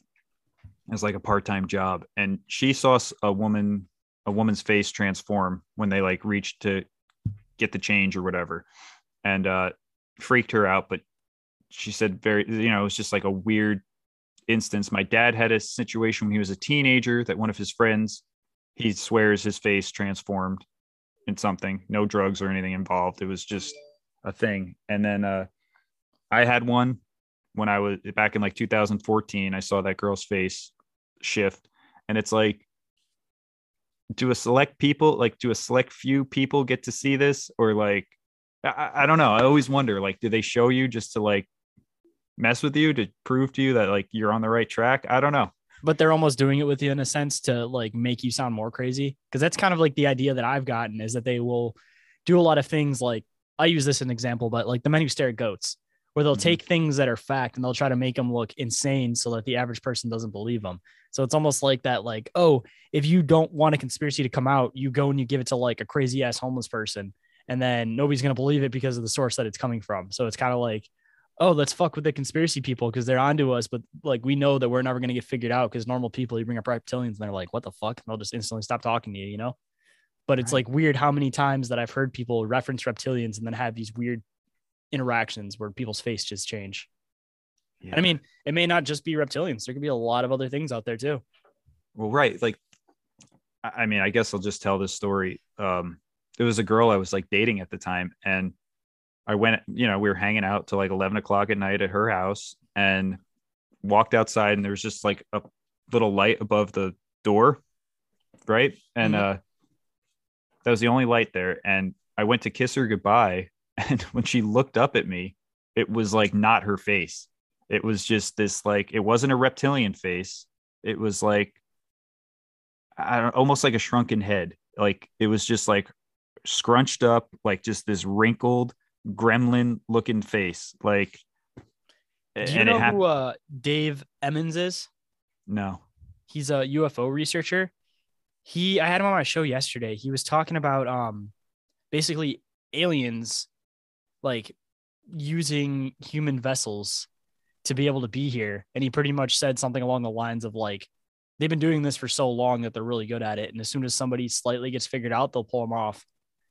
as like a part-time job and she saw a woman a woman's face transform when they like reached to get the change or whatever and uh freaked her out but she said very you know it was just like a weird instance my dad had a situation when he was a teenager that one of his friends he swears his face transformed in something no drugs or anything involved. It was just a thing. And then uh i had one when i was back in like 2014 i saw that girl's face shift. And it's like do a select people like do a select few people get to see this? Or like I, I don't know. I always wonder like do they show you just to like mess with you to prove to you that like you're on the right track? I don't know. But they're almost doing it with you in a sense to like make you sound more crazy? Because that's kind of like the idea that i've gotten is that they will do a lot of things like i use this as an example but like the men who stare at goats where they'll mm-hmm. take things that are fact and they'll try to make them look insane so that the average person doesn't believe them so it's almost like that like oh if you don't want a conspiracy to come out you go and you give it to like a crazy ass homeless person and then nobody's going to believe it because of the source that it's coming from. So it's kind of like oh, let's fuck with the conspiracy people because they're onto us, but like we know that we're never gonna get figured out because normal people, you bring up reptilians and they're like, what the fuck? And they'll just instantly stop talking to you, you know? But it's right. like weird how many times that I've heard people reference reptilians and then have these weird interactions where people's face just change. Yeah. I mean, it may not just be reptilians. There could be a lot of other things out there too. Well, right. Like, I mean, I guess I'll just tell this story. Um, there was a girl I was like dating at the time, and I went, you know, we were hanging out till like 11 o'clock at night at her house and walked outside and there was just like a little light above the door. Right. And, mm-hmm. uh, that was the only light there. And I went to kiss her goodbye. <laughs> And when she looked up at me, it was like not her face. It was just this, like, it wasn't a reptilian face. It was like, I don't almost like a shrunken head. Like it was just like scrunched up, like just this wrinkled, gremlin looking face. Like, do you know hap- who uh, Dave Emmons is? No, he's a UFO researcher. He, I had him on my show yesterday. He was talking about um, basically aliens, like using human vessels to be able to be here. And he pretty much said something along the lines of like, they've been doing this for so long that they're really good at it. And as soon as somebody slightly gets figured out, they'll pull them off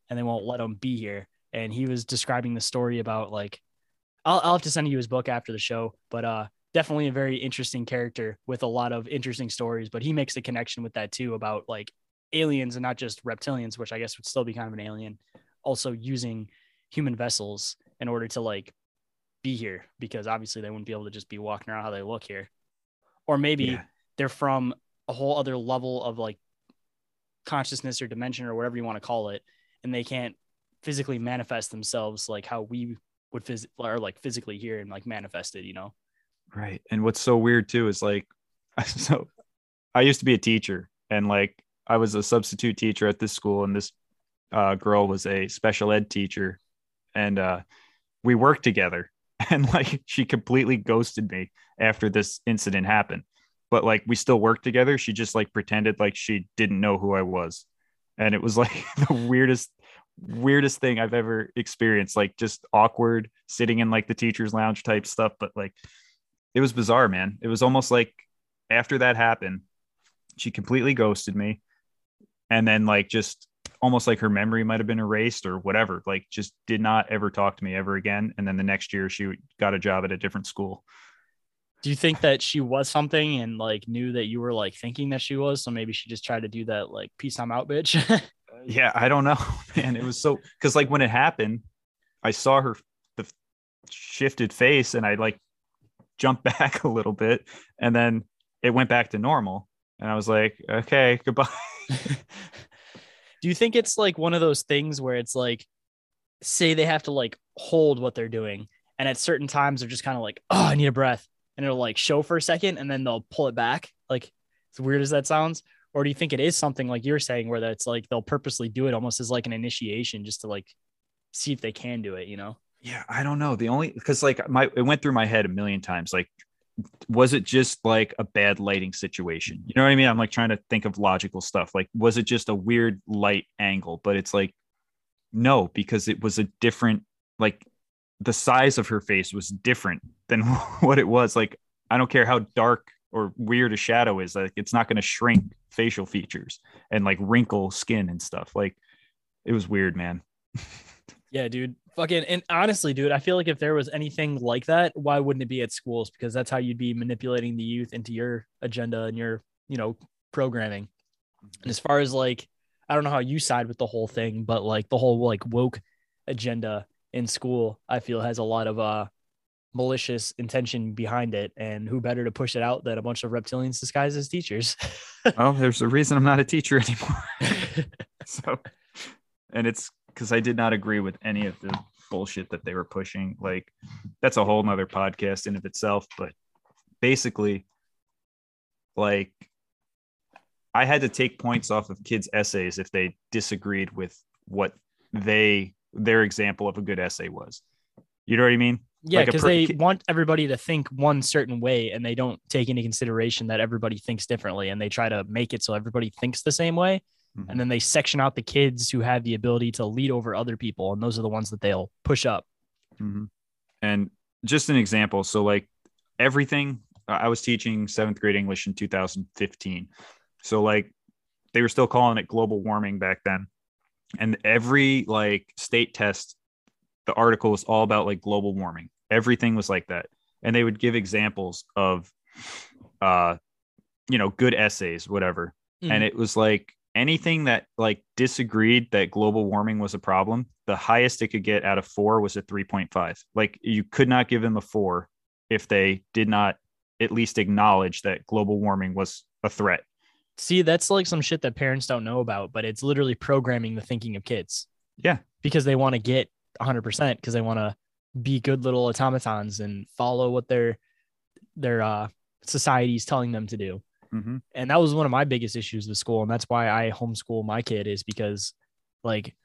and they won't let them be here and he was describing the story about like I'll, I'll have to send you his book after the show but uh definitely a very interesting character with a lot of interesting stories but he makes the connection with that too about like aliens and not just reptilians which i guess would still be kind of an alien also using human vessels in order to like be here because obviously they wouldn't be able to just be walking around how they look here or maybe yeah. they're from a whole other level of like consciousness or dimension or whatever you want to call it and they can't physically manifest themselves like how we would phys- or like physically here and like manifested, you know? Right. And what's so weird too is like, <laughs> so I used to be a teacher and like I was a substitute teacher at this school and this uh, girl was a special ed teacher and uh, we worked together <laughs> and like she completely ghosted me after this incident happened but like we still worked together she just like pretended like she didn't know who i was and it was like <laughs> the weirdest weirdest thing I've ever experienced. Like just awkward sitting in like the teacher's lounge type stuff. But like it was bizarre, man. It was almost like after that happened, she completely ghosted me. And then like just almost like her memory might have been erased or whatever. Like just did not ever talk to me ever again. And then the next year she got a job at a different school. Do you think that she was something and like knew that you were like thinking that she was? So maybe she just tried to do that like peace I'm out, bitch. <laughs> yeah, I don't know, <laughs> man. It was so because like when it happened, I saw her the shifted face and I like jumped <laughs> back a little bit and then it went back to normal. And I was like, okay, <laughs> goodbye. Do you think it's like one of those things where it's like, say they have to like hold what they're doing, and at certain times they're just kind of like, oh, I need a breath, and it'll like show for a second, and then they'll pull it back. Like, as weird as that sounds, or do you think it is something like you're saying where that's like they'll purposely do it almost as like an initiation just to like see if they can do it, you know? Yeah, I don't know. The only because like my it went through my head a million times. Like, was it just like a bad lighting situation? You know what I mean? I'm like trying to think of logical stuff. Like, was it just a weird light angle? But it's like, no, because it was a different, like, the size of her face was different than <laughs> what it was. Like, I don't care how dark or weird a shadow is, like, it's not going to shrink facial features and like wrinkle skin and stuff. Like, it was weird, man. <laughs> Yeah, dude. Fucking and honestly, dude, I feel like if there was anything like that, why wouldn't it be at schools? Because that's how you'd be manipulating the youth into your agenda and your, you know, programming. And as far as like, I don't know how you side with the whole thing, but like the whole like woke agenda in school, I feel has a lot of uh malicious intention behind it. And who better to push it out than a bunch of reptilians disguised as teachers? <laughs> well, there's a reason I'm not a teacher anymore. <laughs> <laughs> so, and it's because I did not agree with any of the bullshit that they were pushing. Like that's a whole nother podcast in of itself. But basically, like I had to take points off of kids' essays if they disagreed with what they their example of a good essay was. You know what I mean? Yeah, because like they want everybody to think one certain way and they don't take into consideration that everybody thinks differently and they try to make it so everybody thinks the same way. Mm-hmm. And then they section out the kids who have the ability to lead over other people. And those are the ones that they'll push up. Mm-hmm. And just an example. So, like everything, I was teaching seventh grade English in 2015. So, like, they were still calling it global warming back then. And every like state test, the article was all about like global warming. Everything was like that. And they would give examples of, uh, you know, good essays, whatever. Mm-hmm. And it was like anything that like disagreed that global warming was a problem, the highest it could get out of four was a 3.5. Like you could not give them a four if they did not at least acknowledge that global warming was a threat. See, that's like some shit that parents don't know about, but it's literally programming the thinking of kids. Yeah. Because they want to get 100% because they want to be good little automatons and follow what their their uh society is telling them to do. Mm-hmm. And that was one of my biggest issues with school. And that's why I homeschool my kid is because like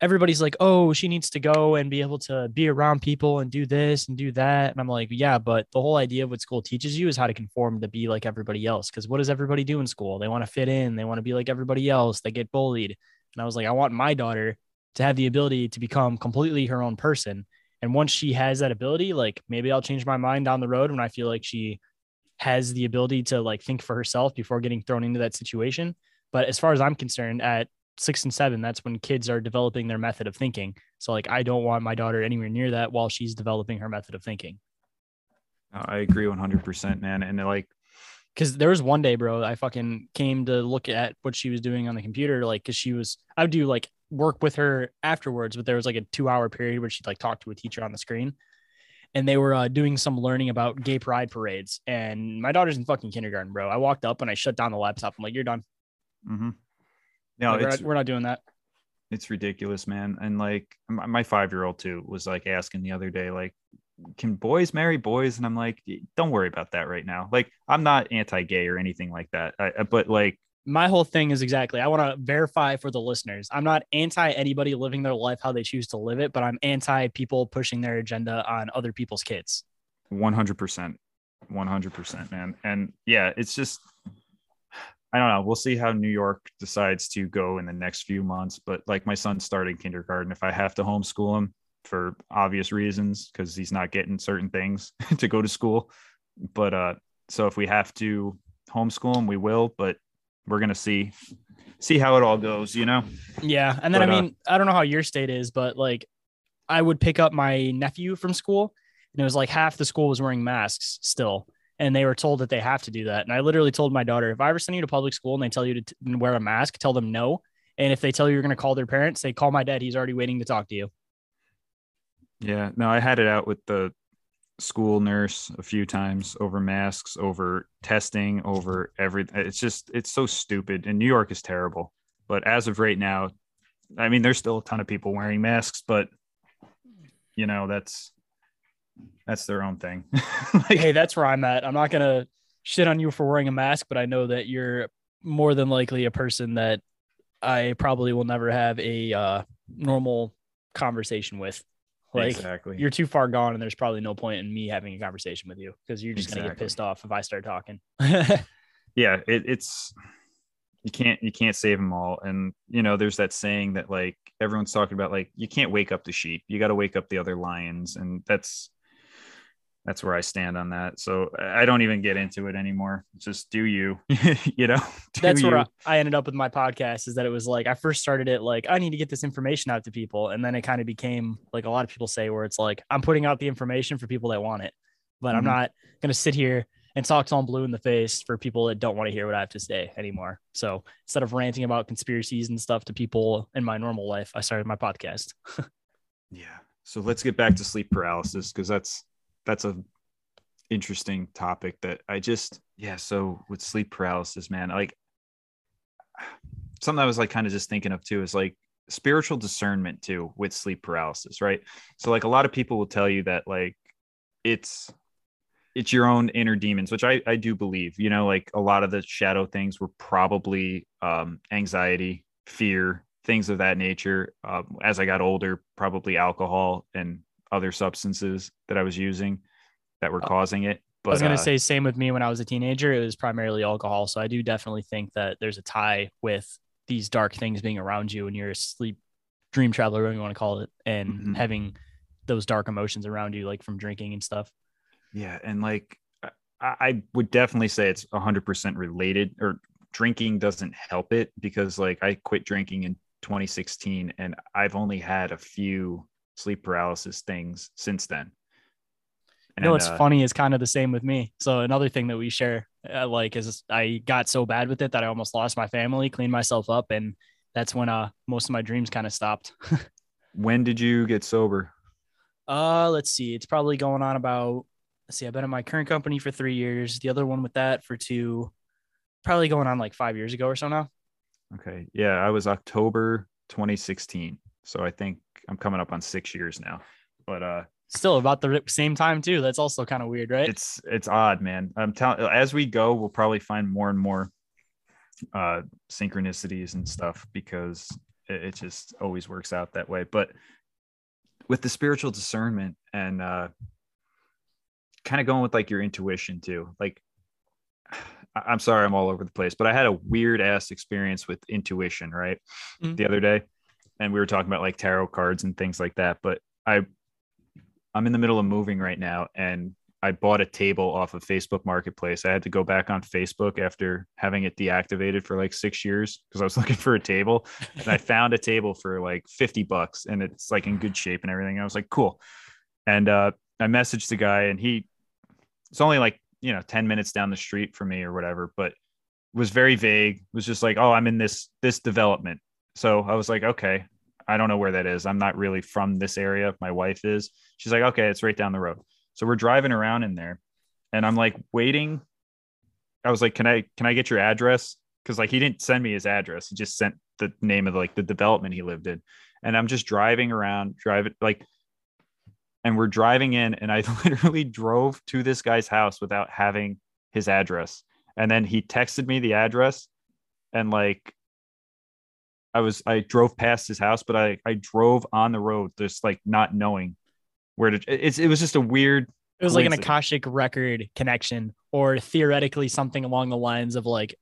everybody's like, oh, she needs to go and be able to be around people and do this and do that. And I'm like, yeah, but the whole idea of what school teaches you is how to conform to be like everybody else. Cause what does everybody do in school? They want to fit in, they want to be like everybody else, they get bullied. And I was like, I want my daughter to have the ability to become completely her own person. And once she has that ability, like maybe I'll change my mind down the road when I feel like she has the ability to like think for herself before getting thrown into that situation. But as far as I'm concerned, at six and seven, that's when kids are developing their method of thinking. So like I don't want my daughter anywhere near that while she's developing her method of thinking. I agree 100%, man. And like, because there was one day, bro, I fucking came to look at what she was doing on the computer, like, because she was, I would do like work with her afterwards, but there was like a two hour period where she'd like talk to a teacher on the screen and they were uh, doing some learning about gay pride parades. And my daughter's in fucking kindergarten, bro. I walked up and I shut down the laptop. I'm like, "You're done." Mm-hmm. No, like, we're, not, we're, not, doing that. It's ridiculous, man. And like my five year old too was like asking the other day, like, "Can boys marry boys?" And I'm like, "Don't worry about that right now. Like, I'm not anti-gay or anything like that. I, but like, my whole thing is exactly I want to verify for the listeners. I'm not anti anybody living their life how they choose to live it, but I'm anti people pushing their agenda on other people's kids. 100%. 100%, man. And yeah, it's just I don't know. We'll see how New York decides to go in the next few months, but like my son's starting kindergarten if I have to homeschool him for obvious reasons cuz he's not getting certain things <laughs> to go to school. But uh so if we have to homeschool him, we will, but we're gonna see see how it all goes, you know? Yeah. And then but, I uh, mean, uh, I don't know how your state is, but like I would pick up my nephew from school and it was like half the school was wearing masks still. and they were told that they have to do that. And I literally told my daughter, if I ever send you to public school and they tell you to t- wear a mask, tell them no. And if they tell you you're going to call their parents, say, call my dad. He's already waiting to talk to you. Yeah, no, I had it out with the school nurse a few times over masks, over testing, over everything. It's just it's so stupid. And New York is terrible. But as of right now, I mean, there's still a ton of people wearing masks, but you know, that's that's their own thing. <laughs> like, hey, that's where I'm at. I'm not gonna shit on you for wearing a mask, but I know that you're more than likely a person that I probably will never have a uh, normal conversation with. Like exactly. you're too far gone, and there's probably no point in me having a conversation with you because you're just gonna get pissed off if I start talking. <laughs> yeah it, it's you can't you can't save them all and you know there's that saying that like everyone's talking about like you can't wake up the sheep you got to wake up the other lions and that's that's where i stand on that so i don't even get into it anymore just do you <laughs> you know do That's you. where I, I ended up with my podcast is that it was like I first started it like I need to get this information out to people, and then it kind of became like a lot of people say where it's like I'm putting out the information for people that want it, but I'm Mhm. not gonna sit here and talk to I'm blue in the face for people that don't want to hear what I have to say anymore. So instead of ranting about conspiracies and stuff to people in my normal life, I started my podcast. <laughs> yeah so let's get back to sleep paralysis because that's that's a interesting topic that i just yeah so with sleep paralysis man like something i was like kind of just thinking of too is like spiritual discernment too with sleep paralysis right? So like a lot of people will tell you that like it's it's your own inner demons which i i do believe you know like a lot of the shadow things were probably um anxiety fear things of that nature. Um, as i got older probably alcohol and other substances that i was using that were Uh, causing it but I was gonna uh, say same with me when I was a teenager. It was primarily alcohol, so I do definitely think that there's a tie with these dark things being around you and you're a sleep dream traveler, whatever you want to call it, and Mhm. having those dark emotions around you, like from drinking and stuff. Yeah, and like I, I would definitely say it's 100% related or drinking doesn't help it because like I quit drinking in 2016 and I've only had a few sleep paralysis things since then. You know, And, what's uh, funny is kind of the same with me. So another thing that we share, uh, like, is I got so bad with it that I almost lost my family, cleaned myself up, and that's when uh most of my dreams kind of stopped. <laughs> When did you get sober? Uh, let's see. It's probably going on about. Let's see. I've been in my current company for three years. The other one with that for two. Probably going on like five years ago or so now. Okay. Yeah, I was October 2016. So I think I'm coming up on 6 years now. But uh Still about the same time too. That's also kind of weird, right? it's it's odd man i'm telling as we go we'll probably find more and more uh synchronicities and stuff because it, it just always works out that way but with the spiritual discernment and uh kind of going with like your intuition too like i'm sorry i'm all over the place but i had a weird ass experience with intuition right Mhm. the other day and we were talking about like tarot cards and things like that but i i'm in the middle of moving right now and I bought a table off of Facebook Marketplace. I had to go back on Facebook after having it deactivated for like six years because I was <laughs> looking for a table. And I found a table for like 50 bucks and it's like in good shape and everything. I was like, cool. And uh, I messaged the guy and he, it's only like, you know, 10 minutes down the street from me or whatever, but was very vague, was just like, oh, I'm in this, this development. So I was like, okay, I don't know where that is. I'm not really from this area. My wife is. She's like, okay, it's right down the road. So we're driving around in there and I'm like waiting. I was like, can I can I get your address? Because like he didn't send me his address. He just sent the name of like the development he lived in. And I'm just driving around, driving like and we're driving in, and I <laughs> literally drove to this guy's house without having his address. And then he texted me the address and like I was I drove past his house, but I I drove on the road just like not knowing where to it's it was just a weird It was like an. Akashic record connection, or theoretically something along the lines of like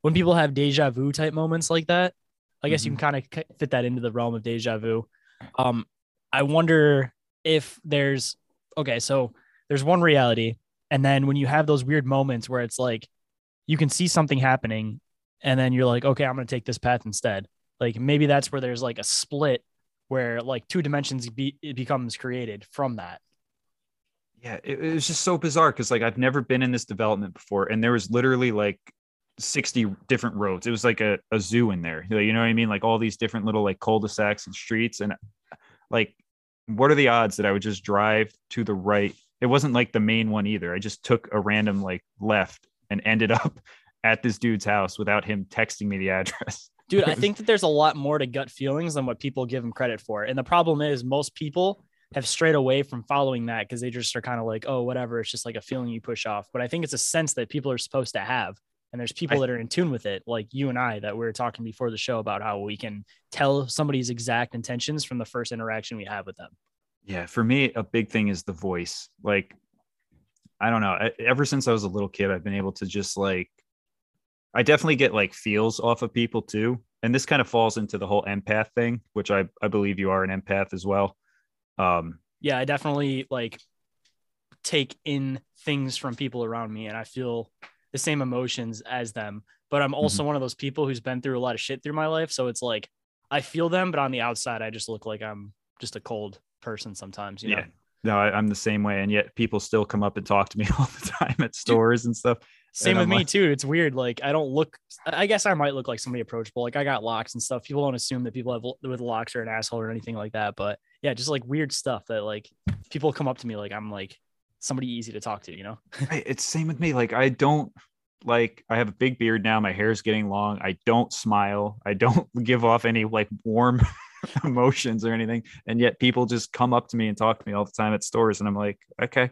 when people have deja vu type moments like that. I guess you Mhm. can kind of fit that into the realm of deja vu. Um, I wonder if there's okay, so there's one reality, and then when you have those weird moments where it's like you can see something happening, and then you're like, okay, I'm gonna take this path instead. Like maybe that's where there's like a split where like two dimensions be, it becomes created from that. Yeah, it, it was just so bizarre because like I've never been in this development before, and there was literally like 60 different roads. It was like a, a zoo in there. You know what I mean? Like all these different little like cul-de-sacs and streets. And like, what are the odds that I would just drive to the right? It wasn't like the main one either. I just took a random like left and ended up <laughs> at this dude's house without him texting me the address. Dude, I <laughs> think that there's a lot more to gut feelings than what people give him credit for. And the problem is most people have strayed away from following that because they just are kind of like, oh, whatever. It's just like a feeling you push off. But I think it's a sense that people are supposed to have and there's people I, that are in tune with it like you and i that we are talking before the show about how we can tell somebody's exact intentions from the first interaction we have with them yeah for me a big thing is the voice like i don't know ever since i was a little kid i've been able to just like i definitely get like feels off of people too and this kind of falls into the whole empath thing which i i believe you are an empath as well um yeah i definitely like take in things from people around me and i feel the same emotions as them. But I'm also mm-hmm. one of those people who's been through a lot of shit through my life. So it's like I feel them, but on the outside, I just look like I'm just a cold person sometimes. You know? Yeah. No, I, am the same way. And yet people still come up and talk to me <laughs> all the time at stores and stuff. Same with me like, too. It's weird. Like I don't look. I guess I might look like somebody approachable. Like I got locks and stuff. People don't assume that people have with locks are an asshole or anything like that. But yeah, just like weird stuff that like people come up to me like I'm like somebody easy to talk to. You know. <laughs> it's same with me. Like I don't like I have a big beard now. My hair is getting long. I don't smile. I don't <laughs> give off any like warm <laughs> emotions or anything. And yet people just come up to me and talk to me all the time at stores. And I'm like, okay,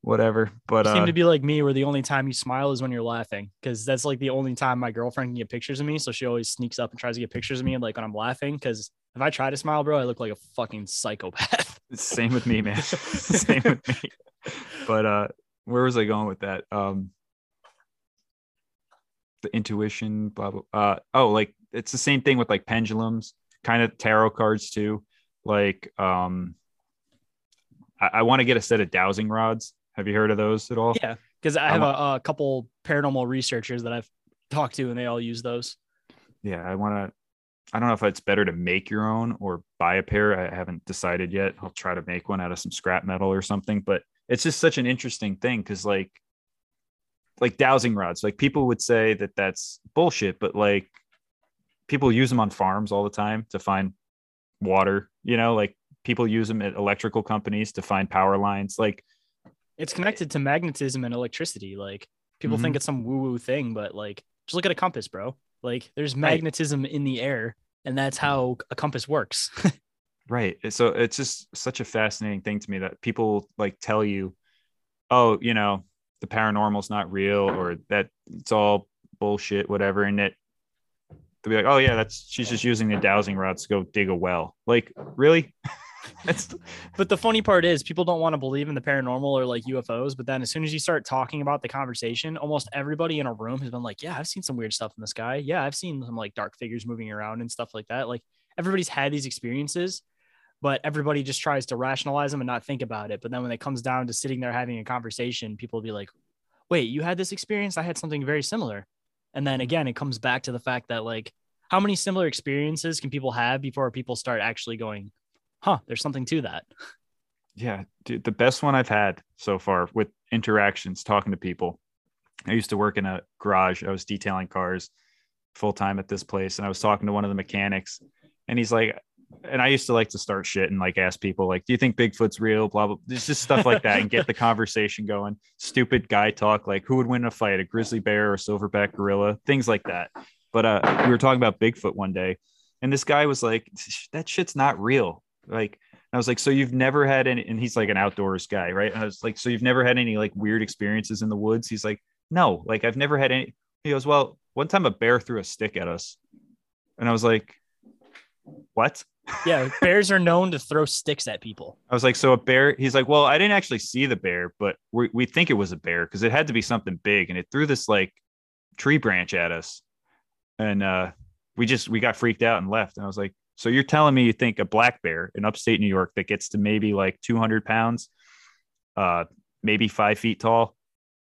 whatever. But you seem uh, to be like me, where the only time you smile is when you're laughing. Cause that's like the only time my girlfriend can get pictures of me. So she always sneaks up and tries to get pictures of me. And like when I'm laughing, cause if I try to smile, bro, I look like a fucking psychopath. <laughs> Same with me, man. <laughs> Same with me. But uh where was I going with that? Um the intuition, blah blah. Uh, oh, like it's the same thing with like pendulums, kind of tarot cards too. Like, um, I, I want to get a set of dowsing rods. Have you heard of those at all? Yeah, because I have a, a, couple paranormal researchers that I've talked to, and they all use those. Yeah, I want to. I don't know if it's better to make your own or buy a pair. I haven't decided yet. I'll try to make one out of some scrap metal or something. But it's just such an interesting thing because, like, like dowsing rods. Like people would say that that's bullshit, but like people use them on farms all the time to find water, you know, like people use them at electrical companies to find power lines. Like it's connected to magnetism and electricity. Like people mm-hmm. think it's some woo woo thing, but like just look at a compass, bro. Like there's magnetism right. in the air, and that's how a compass works. <laughs> right. So it's just such a fascinating thing to me that people like tell you, oh, you know, the paranormal's not real or that it's all bullshit, whatever. And it they'll be like, oh yeah, that's she's just using the dowsing rods to go dig a well. Like, really? <laughs> <laughs> but the funny part is people don't want to believe in the paranormal or like UFOs, but then as soon as you start talking about the conversation, almost everybody in a room has been like, Yeah, I've seen some weird stuff in the sky. Yeah, I've seen some like dark figures moving around and stuff like that. Like everybody's had these experiences but everybody just tries to rationalize them and not think about it. But then when it comes down to sitting there having a conversation, people will be like, wait, you had this experience? I had something very similar. And then again, it comes back to the fact that like, how many similar experiences can people have before people start actually going, huh, there's something to that? Yeah, dude, the best one I've had so far with interactions, talking to people. I used to work in a garage. I was detailing cars full time at this place. And I was talking to one of the mechanics, and he's like, and I used to like to start shit and like ask people like, "Do you think Bigfoot's real?" Blah blah. It's just stuff like that and get the conversation going. Stupid guy talk like, who would win a fight, a grizzly bear or a silverback gorilla? Things like that. But uh, we were talking about Bigfoot one day, and this guy was like, "That shit's not real." Like, I was like, "So you've never had any?" And he's like an outdoors guy, right? And I was like, "So you've never had any like weird experiences in the woods?" He's like, "No, like I've never had any." He goes, "Well, one time a bear threw a stick at us," and I was like, "What?" Yeah, bears are known to throw sticks at people. I was like, so a bear? He's like, well, I didn't actually see the bear, but we we think it was a bear because it had to be something big, and it threw this like tree branch at us, and uh, we just we got freaked out and left. And I was like, so you're telling me you think a black bear in upstate New York that gets to maybe like 200 pounds, uh, maybe five feet tall,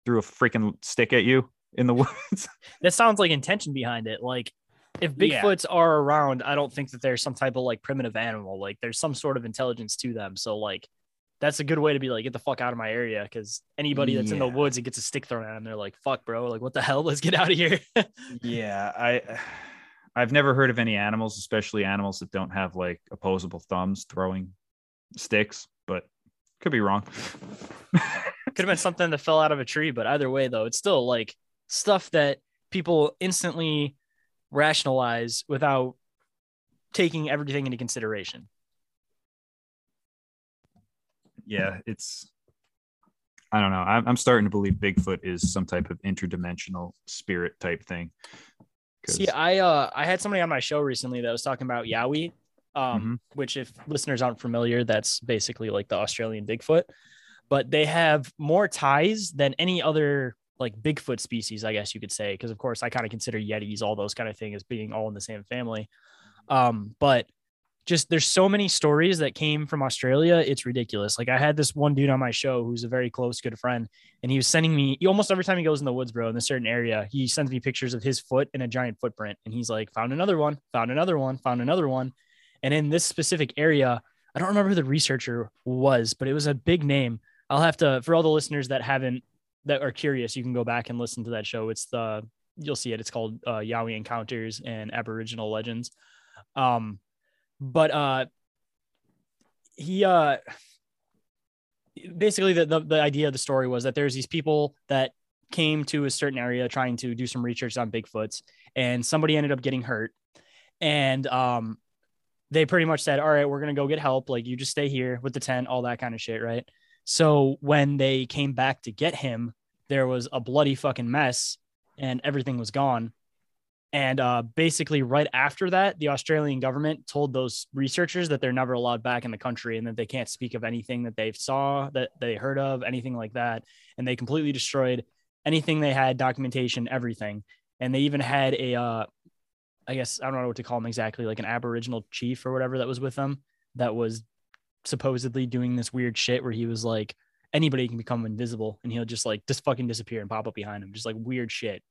threw a freaking stick at you in the <laughs> woods? that sounds like intention behind it. Like if Bigfoots yeah. are around, I don't think that there's some type of like primitive animal. Like there's some sort of intelligence to them. So like that's a good way to be like, get the fuck out of my area. Cause anybody that's in the woods, it gets a stick thrown at them. They're like, fuck, bro. Like, what the hell? <laughs> Let's get out of here. Yeah, I I've never heard of any animals, especially animals that don't have like opposable thumbs throwing sticks, but could be wrong. <laughs> Could have been something that fell out of a tree, but either way, though, it's still like stuff that people instantly rationalize without taking everything into consideration. yeah, it's I don't know. I'm, I'm starting to believe Bigfoot is some type of interdimensional spirit type thing. See, I uh I had somebody on my show recently that was talking about Yowie, um, Mhm. which if listeners aren't familiar, that's basically like the Australian Bigfoot, but they have more ties than any other like Bigfoot species, I guess you could say, because of course I kind of consider Yetis, all those kind of things as being all in the same family. Um, but just there's so many stories that came from Australia, it's ridiculous. Like I had this one dude on my show who's a very close good friend, and he was sending me almost every time he goes in the woods, bro, in a certain area, he sends me pictures of his foot in a giant footprint. And he's like, found another one, found another one, found another one. And in this specific area, I don't remember who the researcher was, but it was a big name. I'll have to, for all the listeners that haven't, that are curious, you can go back and listen to that show. It's the, you'll see it. It's called uh, Yowie Encounters and Aboriginal Legends. Um, but uh, he, uh, basically the, the the idea of the story was that there's these people that came to a certain area trying to do some research on Bigfoots, and somebody ended up getting hurt, and um, they pretty much said, "All right, we're gonna go get help. Like you just stay here with the tent, all that kind of shit, right?" So when they came back to get him, there was a bloody fucking mess, and everything was gone. And uh, basically, right after that, the Australian government told those researchers that they're never allowed back in the country and that they can't speak of anything that they saw, that they heard of, anything like that. And they completely destroyed anything they had, documentation, everything. And they even had a, uh, I guess, I don't know what to call him exactly, like an Aboriginal chief or whatever that was with them that was supposedly doing this weird shit where he was like, anybody can become invisible and he'll just like just fucking disappear and pop up behind him, just like weird shit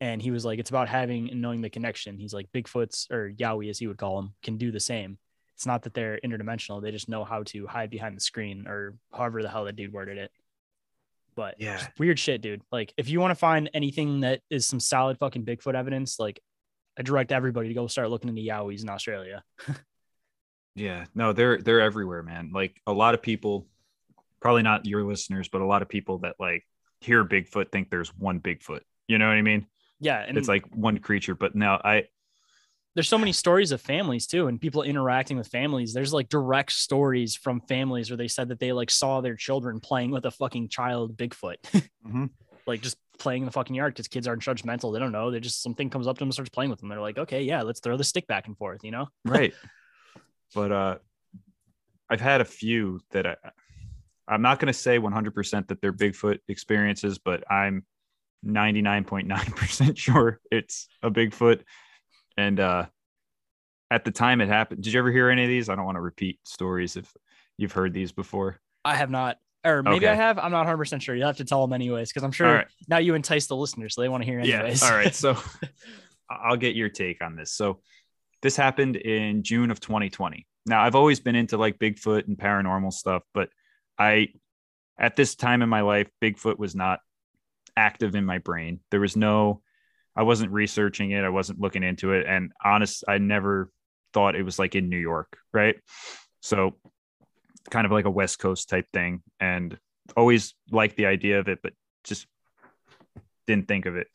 and he was like, it's about having and knowing the connection. He's like, Bigfoots or Yowie, as he would call them, can do the same. It's not that they're interdimensional; they just know how to hide behind the screen, or however the hell that dude worded it. But Yeah. weird shit, dude. Like, if you want to find anything that is some solid fucking Bigfoot evidence, like, I direct everybody to go start looking into Yowies in Australia. <laughs> Yeah, no, they're they're everywhere, man. Like a lot of people, probably not your listeners, but a lot of people that like hear Bigfoot think there's one Bigfoot. You know what I mean? Yeah, and it's like one creature. But now I there's so many stories of families too and people interacting with families there's like direct stories from families where they said that they like saw their children playing with a fucking child bigfoot <laughs> Mhm. like just playing in the fucking yard because kids aren't judgmental they don't know they just something comes up to them and starts playing with them they're like okay yeah let's throw the stick back and forth you know right. but uh I've had a few that I I'm not going to say 100% that they're Bigfoot experiences, but I'm 99.9% <laughs> sure it's a Bigfoot. And uh at the time it happened, did you ever hear any of these? I don't want to repeat stories if you've heard these before. i have not or maybe I have. I'm not 100% sure You'll have to tell them anyways because i'm sure right. now you entice the listeners so they want to hear anyways Yeah. All right. So <laughs> I'll get your take on this. So this happened in June of 2020. Now I've always been into like Bigfoot and paranormal stuff, but I, at this time in my life, Bigfoot was not active in my brain. There was no, I wasn't researching it. I wasn't looking into it. And honest, I never thought it was like in New York. Right. So kind of like a West Coast type thing. And always liked the idea of it, but just didn't think of it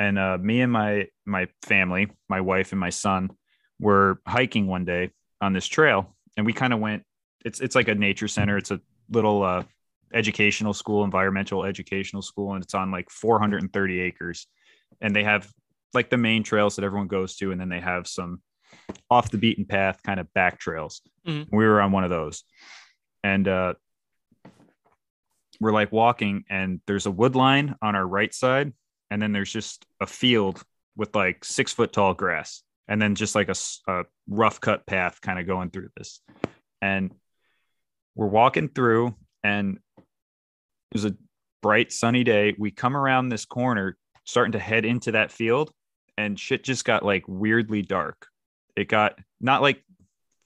and uh, me and my my family, my wife and my son, were hiking one day on this trail, and we kind of went. It's it's like a nature center. It's a little uh, educational school, environmental educational school, and it's on like 430 acres, and they have like the main trails that everyone goes to, and then they have some off the beaten path kind of back trails. Mhm. We were on one of those, and uh, we're like walking, and there's a wood line on our right side, and then there's just a field with like six foot tall grass and then just like a rough cut path kind of going through this and we're walking through and it was a bright sunny day we come around this corner starting to head into that field and shit just got like weirdly dark it got not like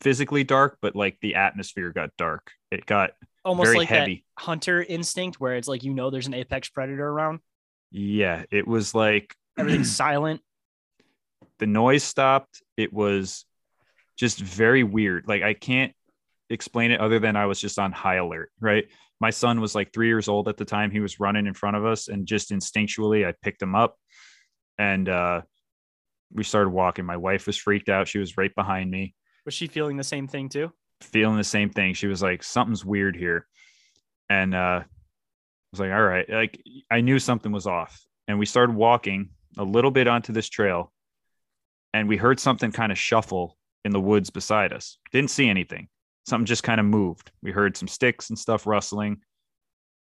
physically dark but like the atmosphere got dark it got almost very like heavy. that hunter instinct where it's like you know there's an apex predator around. Yeah, it was like <clears throat> Everything's silent. the noise stopped. It was just very weird. Like I can't explain it other than I was just on high alert, right? My son was like three years old at the time. He was running in front of us, and just instinctually, I picked him up and uh, we started walking. My wife was freaked out. She was right behind me, Was she feeling the same thing too? feeling the same thing. She was like, something's weird here. And uh, I was like, all right. Like I knew something was off. And we started walking a little bit onto this trail and we heard something kind of shuffle in the woods beside us. Didn't see anything. Something just kind of moved. We heard some sticks and stuff rustling.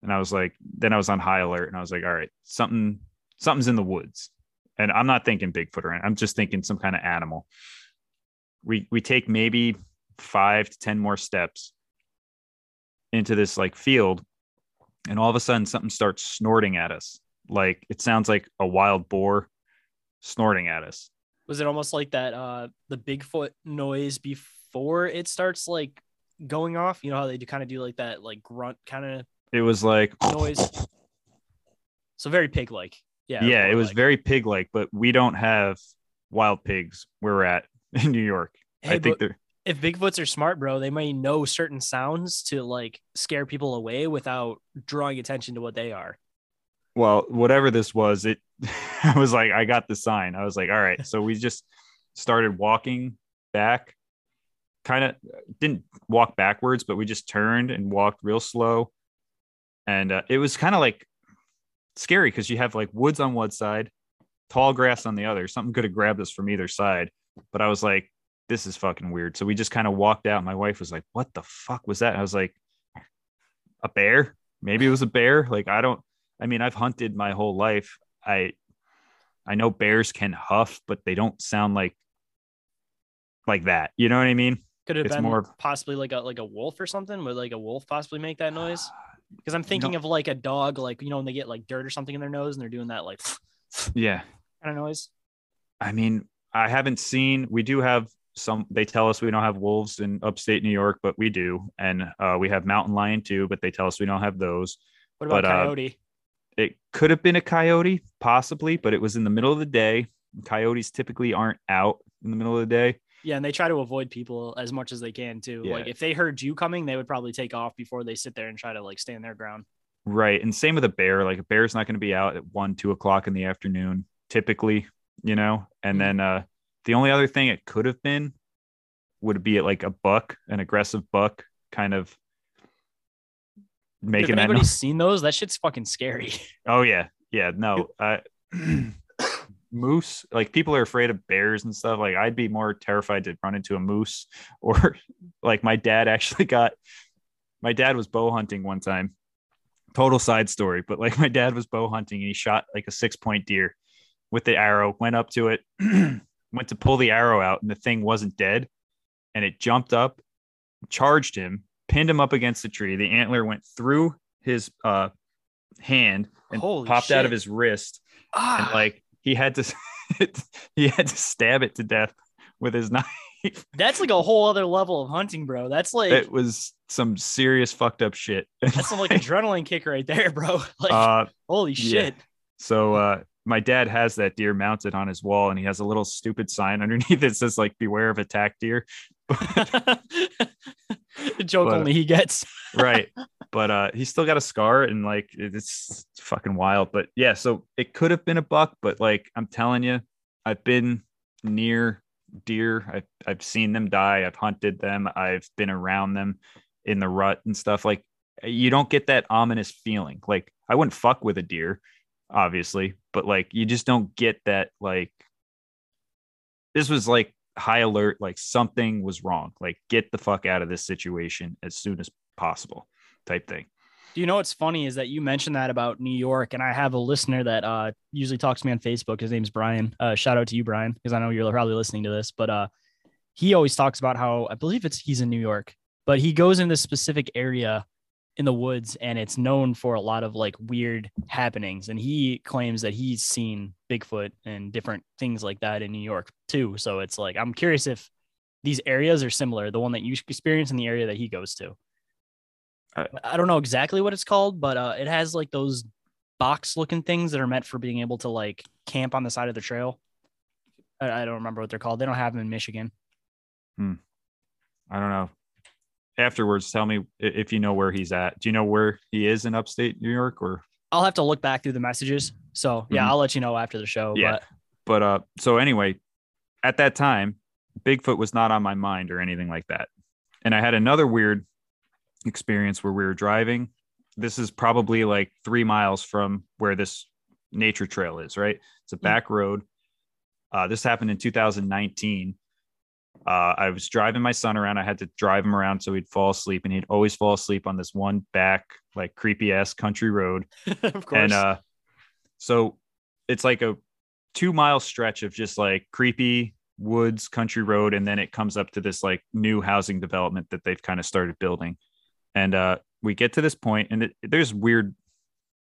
And I was like, then I was on high alert and I was like, all right, something, something's in the woods. And I'm not thinking Bigfoot or anything. I'm just thinking some kind of animal. We we take maybe five to ten more steps into this like field, and all of a sudden something starts snorting at us. Like it sounds like a wild boar snorting at us. Was it almost like that uh the Bigfoot noise before it starts like going off? You know how they do kind of do like that like grunt kind of It was like <coughs> noise. So very pig like. Yeah. yeah, it was like- very pig like, but we don't have wild pigs where we're at <laughs> in New York. Hey, I think they're if Bigfoots are smart, bro, they may know certain sounds to like scare people away without drawing attention to what they are. well, whatever this was, it <laughs> I was like, I got the sign. I was like, all right. So we just started walking back, kind of didn't walk backwards, but we just turned and walked real slow. And uh, it was kind of like scary because you have like woods on one side, tall grass on the other. Something could have grabbed us from either side. But I was like, this is fucking weird. So we just kind of walked out. My wife was like, what the fuck was that? I was like, a bear? Maybe it was a bear. Like, I don't, I mean, I've hunted my whole life. I I know bears can huff, but they don't sound like like that. You know what I mean? Could have It's been more- possibly like a like a wolf or something. Would like a wolf possibly make that noise? <sighs> Because I'm thinking No. of like a dog, like you know, when they get like dirt or something in their nose and they're doing that like <sniffs> Yeah. kind of noise. I mean, I haven't seen. We do have some. They tell us we don't have wolves in upstate New York, but we do, and uh, we have mountain lion too. But they tell us we don't have those. What about But, uh, coyote? It could have been a coyote, possibly, but it was in the middle of the day. Coyotes typically aren't out in the middle of the day. Yeah, and they try to avoid people as much as they can too. Like if they heard you coming, they would probably take off before they sit there and try to like stand their ground. Right. And same with a bear. Like a bear's not going to be out at one, two o'clock in the afternoon, typically, you know? And Mhm. then uh the only other thing it could have been would be like a buck, an aggressive buck, kind of making that anybody's noise. seen those, that shit's fucking scary. <laughs> Oh yeah. Yeah. No. Uh <clears throat> <clears throat> moose, like people are afraid of bears and stuff. Like I'd be more terrified to run into a moose <laughs> or like my dad actually got my dad was bow hunting one time total side story, but like <laughs> my dad was bow hunting and he shot like a six point deer with the arrow, went up to it, <clears throat> went to pull the arrow out, and the thing wasn't dead. And it jumped up, charged him, pinned him up against the tree. The antler went through his uh, hand and Holy popped out of his wrist. Ah, And like he had to <laughs> he had to stab it to death with his <laughs> knife. that's like a whole other level of hunting, bro. That's like it was some serious fucked up shit. that's some like <laughs> adrenaline kick right there, bro. Like uh holy yeah. shit. So uh, my dad has that deer mounted on his wall, and he has a little stupid sign underneath that says like "Beware of attack deer." <laughs> the joke But- only he gets. <laughs> right, <laughs> but uh, he's still got a scar, and like it's fucking wild. But yeah, so it could have been a buck, but like I'm telling you, I've been near deer. I've I've seen them die. I've hunted them. I've been around them in the rut and stuff. Like you don't get that ominous feeling. Like I wouldn't fuck with a deer, obviously, but like you just don't get that. Like this was like high alert. Like something was wrong. Like get the fuck out of this situation as soon as possible, type thing. Do you know what's funny is that you mentioned that about New York, and I have a listener that uh usually talks to me on Facebook. His name's Brian. Uh, shout out to you, Brian, because I know you're probably listening to this. But uh, he always talks about how I believe it's he's in New York, but he goes in this specific area in the woods, and it's known for a lot of like weird happenings. And he claims that he's seen Bigfoot and different things like that in New York too. So it's like I'm curious if these areas are similar, the one that you experience in the area that he goes to. I don't know exactly what it's called, but uh, it has like those box looking things that are meant for being able to like camp on the side of the trail. I, I don't remember what they're called. They don't have them in Michigan. hmm. I don't know. Afterwards, tell me if you know where he's at. Do you know where he is in upstate New York or I'll have to look back through the messages. So yeah, Mhm. I'll let you know after the show. Yeah. But but uh so anyway, at that time, Bigfoot was not on my mind or anything like that. And I had another weird experience where we were driving. This is probably like 3 miles from where this nature trail is, right? It's a back road. Uh this happened in 2019. Uh, I was driving my son around. I had to drive him around so he'd fall asleep, and he'd always fall asleep on this one back, like creepy ass country road. <laughs> of course. And uh, so it's like a two mile stretch of just like creepy woods, country road, and then it comes up to this like new housing development that they've kind of started building. And uh, we get to this point, and it, there's weird,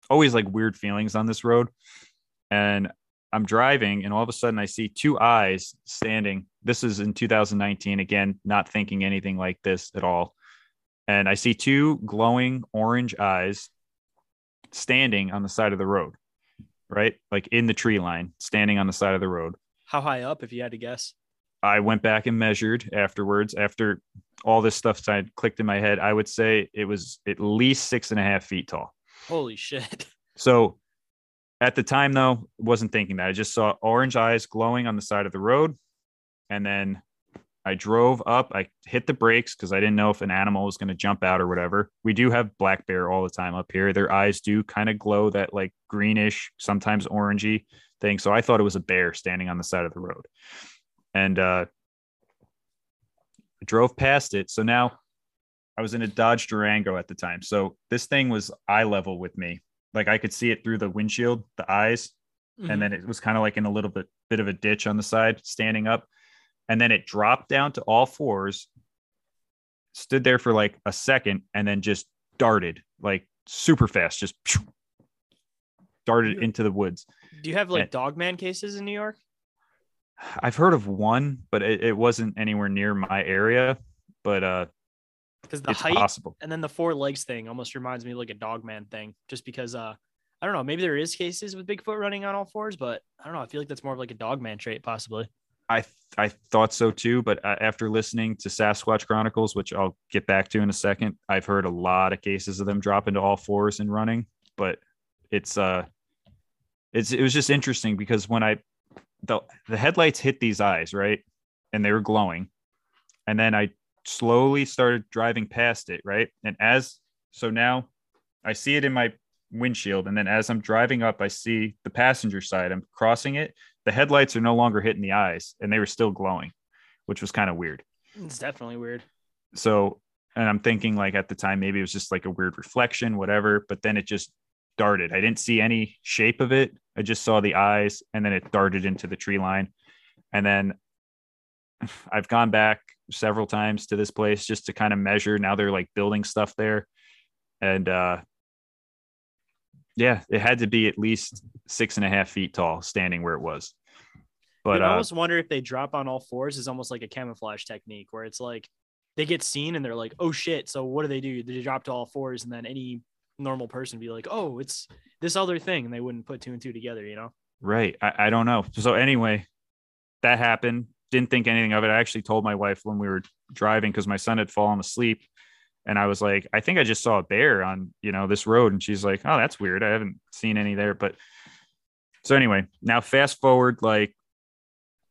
always like weird feelings on this road. And I'm driving, and all of a sudden I see two eyes standing. This is in 2019, again, not thinking anything like this at all. And I see two glowing orange eyes standing on the side of the road, right? Like in the tree line, standing on the side of the road. How high up, if you had to guess? I went back and measured afterwards. After all this stuff started clicked in my head, I would say it was at least six and a half feet tall. Holy shit. <laughs> So at the time, though, wasn't thinking that. I just saw orange eyes glowing on the side of the road. And then I drove up. I hit the brakes because I didn't know if an animal was going to jump out or whatever. We do have black bear all the time up here. Their eyes do kind of glow that like greenish, sometimes orangey thing. So I thought it was a bear standing on the side of the road. And uh, I drove past it. So now I was in a Dodge Durango at the time. So this thing was eye level with me. Like I could see it through the windshield, the eyes, Mhm. and then it was kind of like in a little bit bit of a ditch on the side, standing up, and then it dropped down to all fours, stood there for like a second, and then just darted like super fast, just darted into the woods. Do you have like and- dogman cases in New York? I've heard of one, but it, it wasn't anywhere near my area. But uh, Because the it's height possible. and then the four legs thing almost reminds me of like a dogman thing, just because uh I don't know, maybe there is cases with Bigfoot running on all fours, but I don't know. I feel like that's more of like a dogman trait, possibly. I I thought so too, but uh, after listening to Sasquatch Chronicles, which I'll get back to in a second, I've heard a lot of cases of them dropping to all fours and running. But it's uh, it's it was just interesting because when I the the headlights hit these eyes right, and they were glowing, and then I slowly started driving past it right, and as so now I see it in my windshield, and then as I'm driving up, I see the passenger side. I'm crossing it the headlights are no longer hitting the eyes and they were still glowing, which was kind of weird. It's definitely weird. So, and I'm thinking like at the time, maybe it was just like a weird reflection, whatever, but then it just darted. I didn't see any shape of it. I just saw the eyes and then it darted into the tree line. And then <sighs> I've gone back several times to this place just to kind of measure. Now they're like building stuff there. And, uh, yeah, it had to be at least six and a half feet tall, standing where it was. But I uh, almost wonder if they drop on all fours is almost like a camouflage technique where it's like they get seen and they're like, oh shit. So what do they do? They drop to all fours and then any normal person be like, oh, it's this other thing. And they wouldn't put two and two together, you know? Right. I, I don't know. So anyway, that happened. Didn't think anything of it. I actually told my wife when we were driving because my son had fallen asleep. And I was like, I think I just saw a bear on, you know, this road. And she's like, Oh, that's weird. I haven't seen any there. But so anyway, now fast forward, like,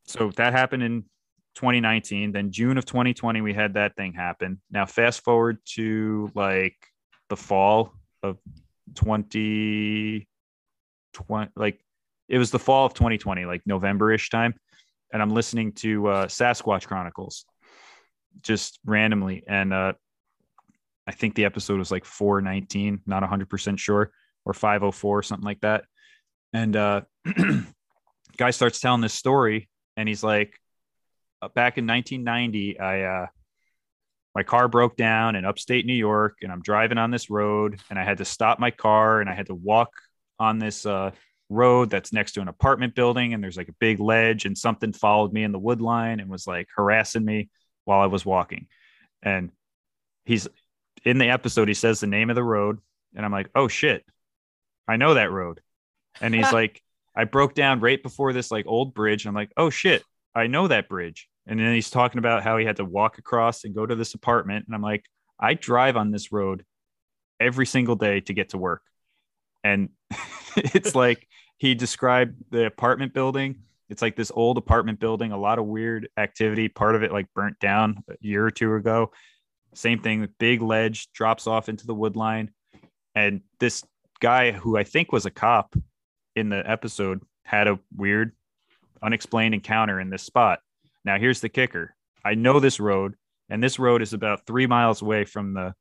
so that happened in 2019. Then June of 2020, we had that thing happen. Now fast forward to like the fall of 2020, like it was the fall of 2020, like November-ish time, and I'm listening to uh, Sasquatch Chronicles just randomly, and uh, I think the episode was like 419, not 100 percent sure, or 504, something like that. And uh, <clears throat> guy starts telling this story, and he's like, uh, back in 1990, I uh, my car broke down in upstate New York, and I'm driving on this road, and I had to stop my car, and I had to walk on this uh, road that's next to an apartment building and there's like a big ledge and something followed me in the wood line and was like harassing me while I was walking. And he's in the episode, he says the name of the road, and I'm like, oh shit, I know that road. And he's <laughs> like, I broke down right before this like old bridge. I'm like, oh shit, I know that bridge. And then he's talking about how he had to walk across and go to this apartment. And I'm like, I drive on this road every single day to get to work. And <laughs> it's <laughs> like he described the apartment building. It's like this old apartment building, a lot of weird activity. Part of it like burnt down a year or two ago. Same thing, big ledge drops off into the wood line. And this guy who I think was a cop in the episode had a weird, unexplained encounter in this spot. Now, here's the kicker I know this road, and this road is about three miles away from the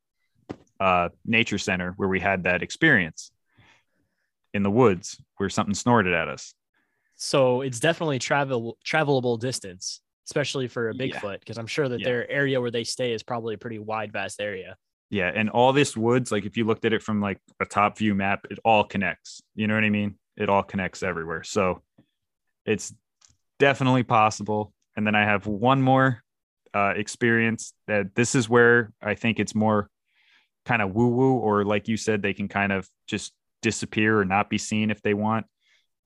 uh, nature center where we had that experience in the woods where something snorted at us. So it's definitely travel travelable distance, especially for a Bigfoot, because I'm sure that Yeah. their area where they stay is probably a pretty wide, vast area. Yeah, and all this woods, like if you looked at it from like a top view map, it all connects. You know what I mean? It all connects everywhere. So it's definitely possible. And then I have one more uh, experience that this is where I think it's more kind of woo woo, or like you said, they can kind of just disappear or not be seen if they want.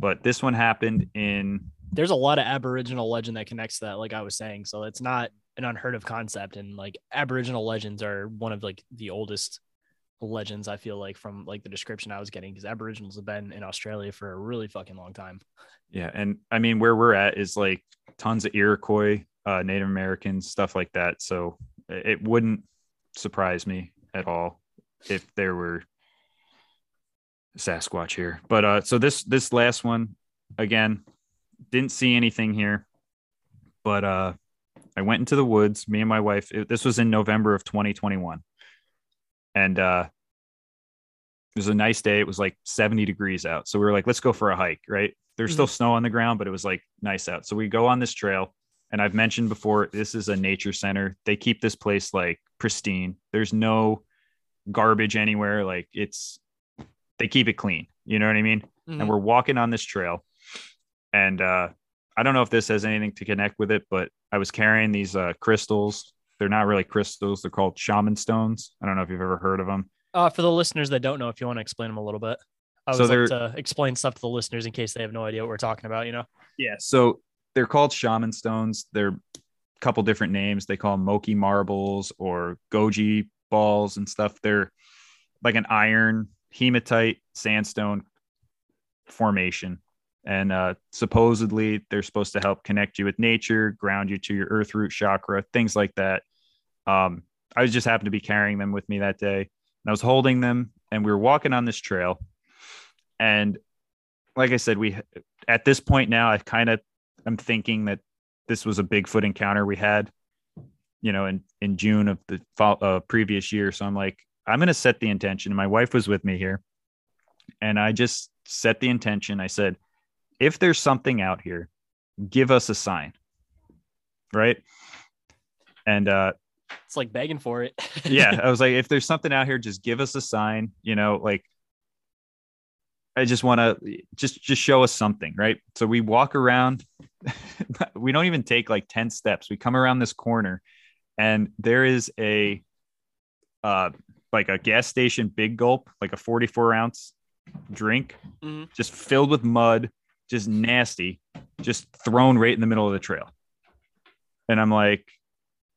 But this one happened in There's a lot of Aboriginal legend that connects to that, like I was saying. So it's not an unheard of concept. And like Aboriginal legends are one of like the oldest legends, I feel like, from like the description I was getting, because Aboriginals have been in Australia for a really fucking long time. Yeah, and I mean where we're at is like tons of Iroquois, uh, Native Americans, stuff like that. So it wouldn't surprise me at all if there were Sasquatch here. But uh, so this this last one again didn't see anything here, but uh, I went into the woods. Me and my wife. It, this was in November of 2021, and uh, it was a nice day. It was like 70 degrees out. So we were like, let's go for a hike, right? There's still snow on the ground, but it was like nice out. So we go on this trail. And I've mentioned before, this is a nature center. They keep this place like pristine. There's no garbage anywhere. Like it's, they keep it clean. You know what I mean? Mhm. And we're walking on this trail. And uh, I don't know if this has anything to connect with it, but I was carrying these uh, crystals. They're not really crystals. They're called shaman stones. I don't know if you've ever heard of them. Uh, for the listeners that don't know, if you want to explain them a little bit, I So would like to explain stuff to the listeners in case they have no idea what we're talking about. You know, Yeah. So they're called shaman stones. They're a couple different names. They call them Moki marbles or Goji balls and stuff. They're like an iron hematite sandstone formation. And uh, supposedly they're supposed to help connect you with nature, ground you to your earth root chakra, things like that. Um, I was just happened to be carrying them with me that day. And I was holding them and we were walking on this trail. And like I said, we at this point now, I kind of I'm thinking that this was a Bigfoot encounter we had, you know, in in June of the uh, previous year. So I'm like, I'm gonna set the intention. My wife was with me here, and I just set the intention. I said, if there's something out here, give us a sign, right? And uh, it's like begging for it. <laughs> yeah, I was like, if there's something out here, just give us a sign. You know, like I just want to just just show us something, right? So we walk around. <laughs> we don't even take like ten steps. We come around this corner, and there is a uh like a gas station big gulp, like a 44 ounce drink, Mhm. just filled with mud, just nasty, just thrown right in the middle of the trail. And I'm like,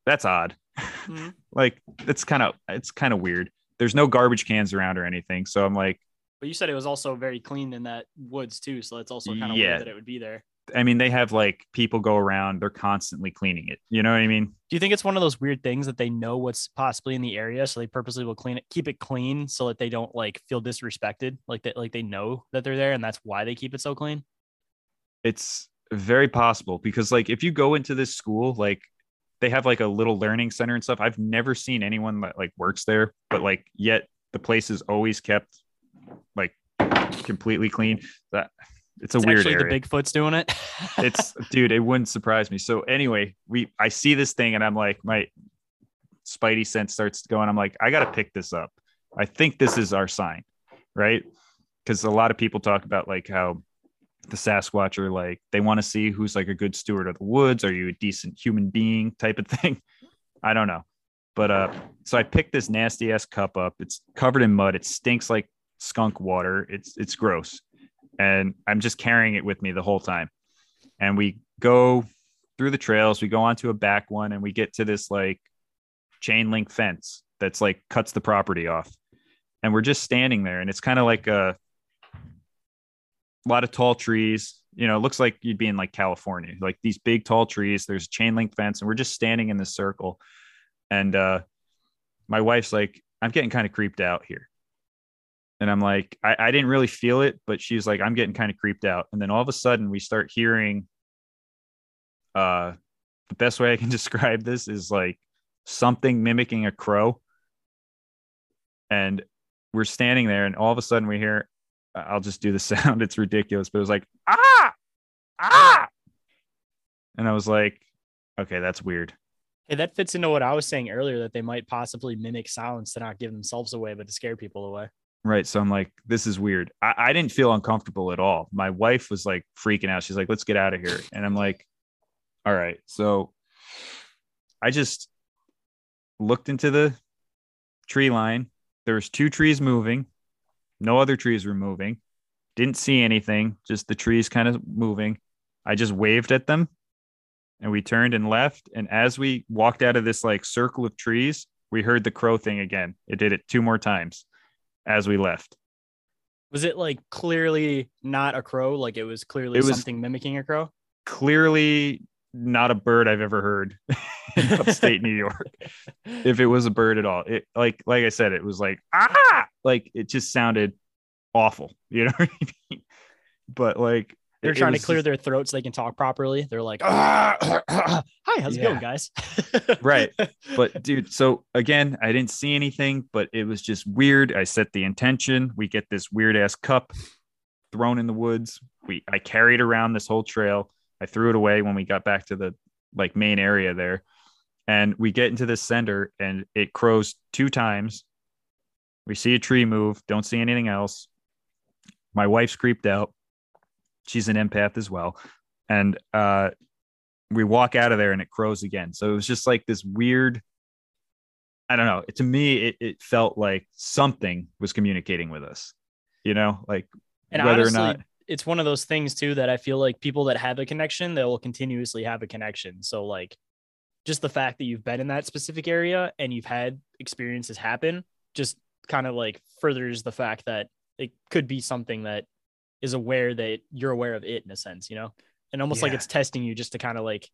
that's odd. Mhm. <laughs> like it's kind of it's kind of weird. There's no garbage cans around or anything. So I'm like, But you said it was also very clean in that woods too, so that's also kind of Yeah. weird that it would be there. I mean, they have like people go around, they're constantly cleaning it. You know what I mean? Do you think it's one of those weird things that they know what's possibly in the area, so they purposely will clean it, keep it clean, so that they don't like feel disrespected, like that, like they know that they're there, and that's why they keep it so clean. It's very possible because like if you go into this school, like they have like a little learning center and stuff. I've never seen anyone that like works there, but like yet the place is always kept like completely clean. That it's a It's weird actually area. the Bigfoot's doing it. <laughs> it's dude, it wouldn't surprise me. So anyway, we I see this thing and I'm like, my spidey sense starts going. I'm like, I gotta pick this up. I think this is our sign, right? Because a lot of people talk about like how the Sasquatch are like they want to see who's like a good steward of the woods. Are you a decent human being type of <laughs> thing? I don't know. But uh, so I picked this nasty ass cup up. It's covered in mud. It stinks like skunk water. It's it's gross, and I'm just carrying it with me the whole time. And we go through the trails. We go onto a back one, and we get to this like chain link fence that's like cuts the property off. And we're just standing there, and it's kind of like a, a lot of tall trees. You know, it looks like you'd be in like California, like these big tall trees. There's a chain link fence, and we're just standing in this circle and uh, my wife's like, I'm getting kind of creeped out here. And I'm like, I, I didn't really feel it, but she's like, I'm getting kind of creeped out. And then all of a sudden we start hearing uh the best way I can <laughs> describe this is like something mimicking a crow. And we're standing there, and all of a sudden we hear, I'll just do the <laughs> sound. It's ridiculous, but it was like, ah, ah. And I was like, okay, that's weird. Hey, that fits into what I was saying earlier that they might possibly mimic sounds to not give themselves away, but to scare people away. Right. So I'm like, this is weird. I, I didn't feel uncomfortable at all. My wife was like freaking out. She's like, let's get out of here. And I'm like, all right. So I just looked into the tree line. There was two trees moving. No other trees were moving. Didn't see anything, just the trees kind of moving. I just waved at them and we turned and left. And as we walked out of this like circle of trees, we heard the crow thing again. It did it two more times as we left. Was it like clearly not a crow? Like it was clearly it was something mimicking a crow? Clearly not a bird I've ever heard <laughs> in upstate New York. <laughs> If it was a bird at all, it like like I said, it was like ah, like it just sounded awful. You know <laughs> what I mean? But like they're trying to clear just... their throat so they can talk properly. They're like, ah, <clears throat> hi, how's yeah. it going, guys? right. But dude, so again, I didn't see anything, but it was just weird. I set the intention. We get this weird ass cup thrown in the woods. We I carried around this whole trail. I threw it away when we got back to the like main area there. And we get into this center and it crows two times. We see a tree move, don't see anything else. My wife's creeped out she's an empath as well. And uh, we walk out of there and it crows again. So it was just like this weird. I don't know. To me, it, it felt like something was communicating with us, you know, like and whether honestly, or not it's one of those things too that I feel like people that have a connection, they will continuously have a connection. So like just the fact that you've been in that specific area and you've had experiences happen just kind of like furthers the fact that it could be something that is aware that you're aware of it in a sense, you know, and almost yeah. like it's testing you just to kind of like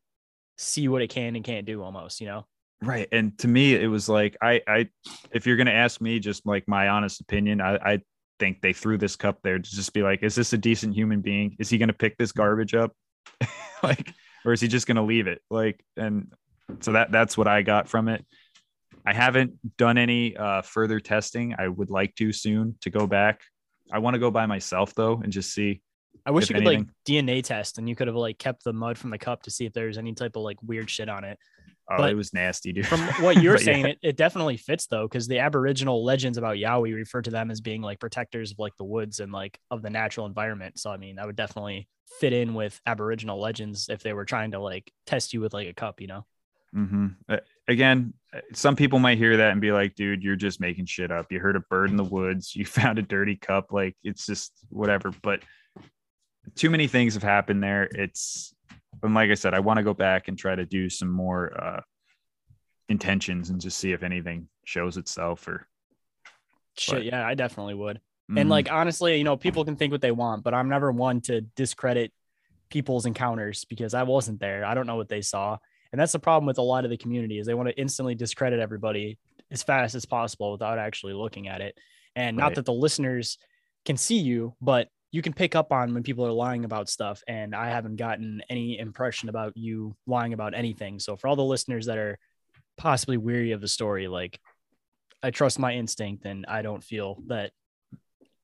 see what it can and can't do almost, you know? Right. And to me, it was like, I, I, if you're going to ask me just like my honest opinion, I, I think they threw this cup there to just be like, is this a decent human being? Is he going to pick this garbage up? <laughs> like, or is he just going to leave it? Like, and so that, that's what I got from it. I haven't done any uh, further testing. I would like to soon to go back I want to go by myself though and just see. I wish you could anything. like DNA test and you could have like kept the mud from the cup to see if there's any type of like weird shit on it. Oh, but it was nasty, dude. From what you're <laughs> saying, yeah. it, it definitely fits though, because the Aboriginal legends about Yowie refer to them as being like protectors of like the woods and like of the natural environment. So I mean, that would definitely fit in with Aboriginal legends if they were trying to like test you with like a cup, you know. Mm-hmm. Uh, again, uh, some people might hear that and be like, dude, you're just making shit up. You heard a bird in the woods. You <laughs> found a dirty cup. Like, it's just whatever. But too many things have happened there. It's, and like I said, I want to go back and try to do some more uh, intentions and just see if anything shows itself or. Shit, but, yeah, I definitely would. Mm-hmm. And like, honestly, you know, people can think what they want, but I'm never one to discredit people's encounters because I wasn't there. I don't know what they saw and that's the problem with a lot of the community is they want to instantly discredit everybody as fast as possible without actually looking at it. And right. not that the listeners can see you, but you can pick up on when people are lying about stuff. And I haven't gotten any impression about you lying about anything. So for all the listeners that are possibly weary of the story, like I trust my instinct and I don't feel that,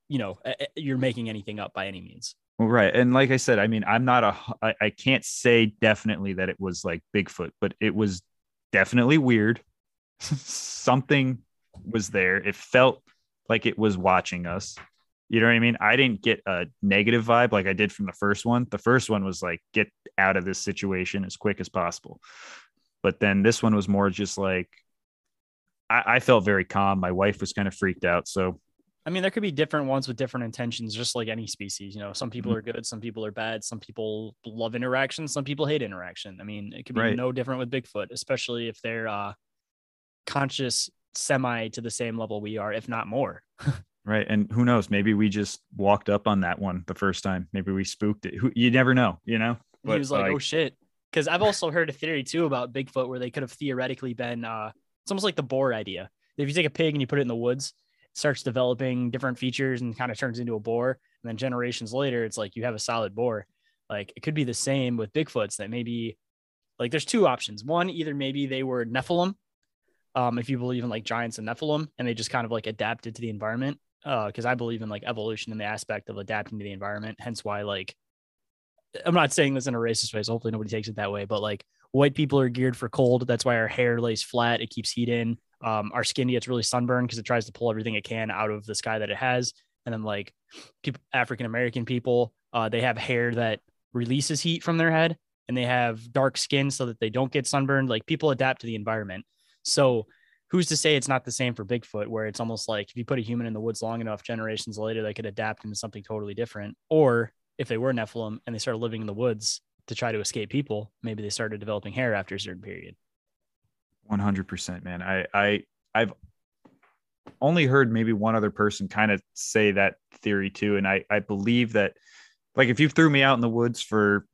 you know, you're making anything up by any means. Right. And like I said, I mean, I'm not a, I, I can't say definitely that it was like Bigfoot, but it was definitely weird. <laughs> Something was there. It felt like it was watching us. You know what I mean? I didn't get a negative vibe like I did from the first one. The first one was like, get out of this situation as quick as possible. But then this one was more just like, I, I felt very calm. My wife was kind of freaked out. So I mean, there could be different ones with different intentions, just like any species. You know, some people Mhm. are good, some people are bad, some people love interaction, some people hate interaction. I mean, it could be Right. no different with Bigfoot, especially if they're uh, conscious semi to the same level we are, if not more. <laughs> right, and who knows? Maybe we just walked up on that one the first time. Maybe we spooked it. Who you never know, you know. And he was like, "Oh shit," because I've also heard a theory too about Bigfoot where they could have theoretically been. Uh, it's almost like the boar idea. If you take a pig and you put it in the woods, it starts developing different features and kind of turns into a boar, and then generations later, it's like you have a solid boar. Like it could be the same with Bigfoots that maybe, like, there's two options. One, either maybe they were Nephilim, um, if you believe in like giants and Nephilim, and they just kind of like adapted to the environment. Because I believe in like evolution in the aspect of adapting to the environment. Hence why like I'm not saying this in a racist way, so hopefully nobody takes it that way. But like white people are geared for cold. That's why our hair lays flat. It keeps heat in. Um, our skin gets really sunburned because it tries to pull everything it can out of the sky that it has. And then like people, African American people, uh, they have hair that releases heat from their head, and they have dark skin so that they don't get sunburned. Like people adapt to the environment. So who's to say it's not the same for Bigfoot, where it's almost like if you put a human in the woods long enough, generations later, they could adapt into something totally different. Or if they were Nephilim and they started living in the woods to try to escape people, maybe they started developing hair after a certain period. One hundred percent, man. I I I've only heard maybe one other person kind of say that theory too, and I I believe that like if you threw me out in the woods for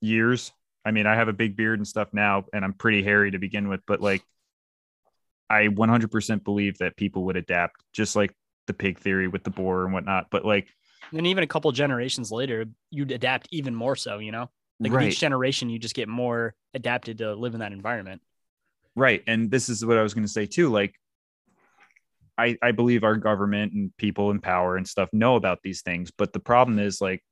years, I mean I have a big beard and stuff now, and I'm pretty hairy to begin with, but like I 100% believe that people would adapt, just like the pig theory with the boar and whatnot. But like And even a couple generations later, you'd adapt even more so, you know? Like right, each generation, you just get more adapted to live in that environment. right, and this is what I was going to say too. Like I I believe our government and people in power and stuff know about these things, but the problem is like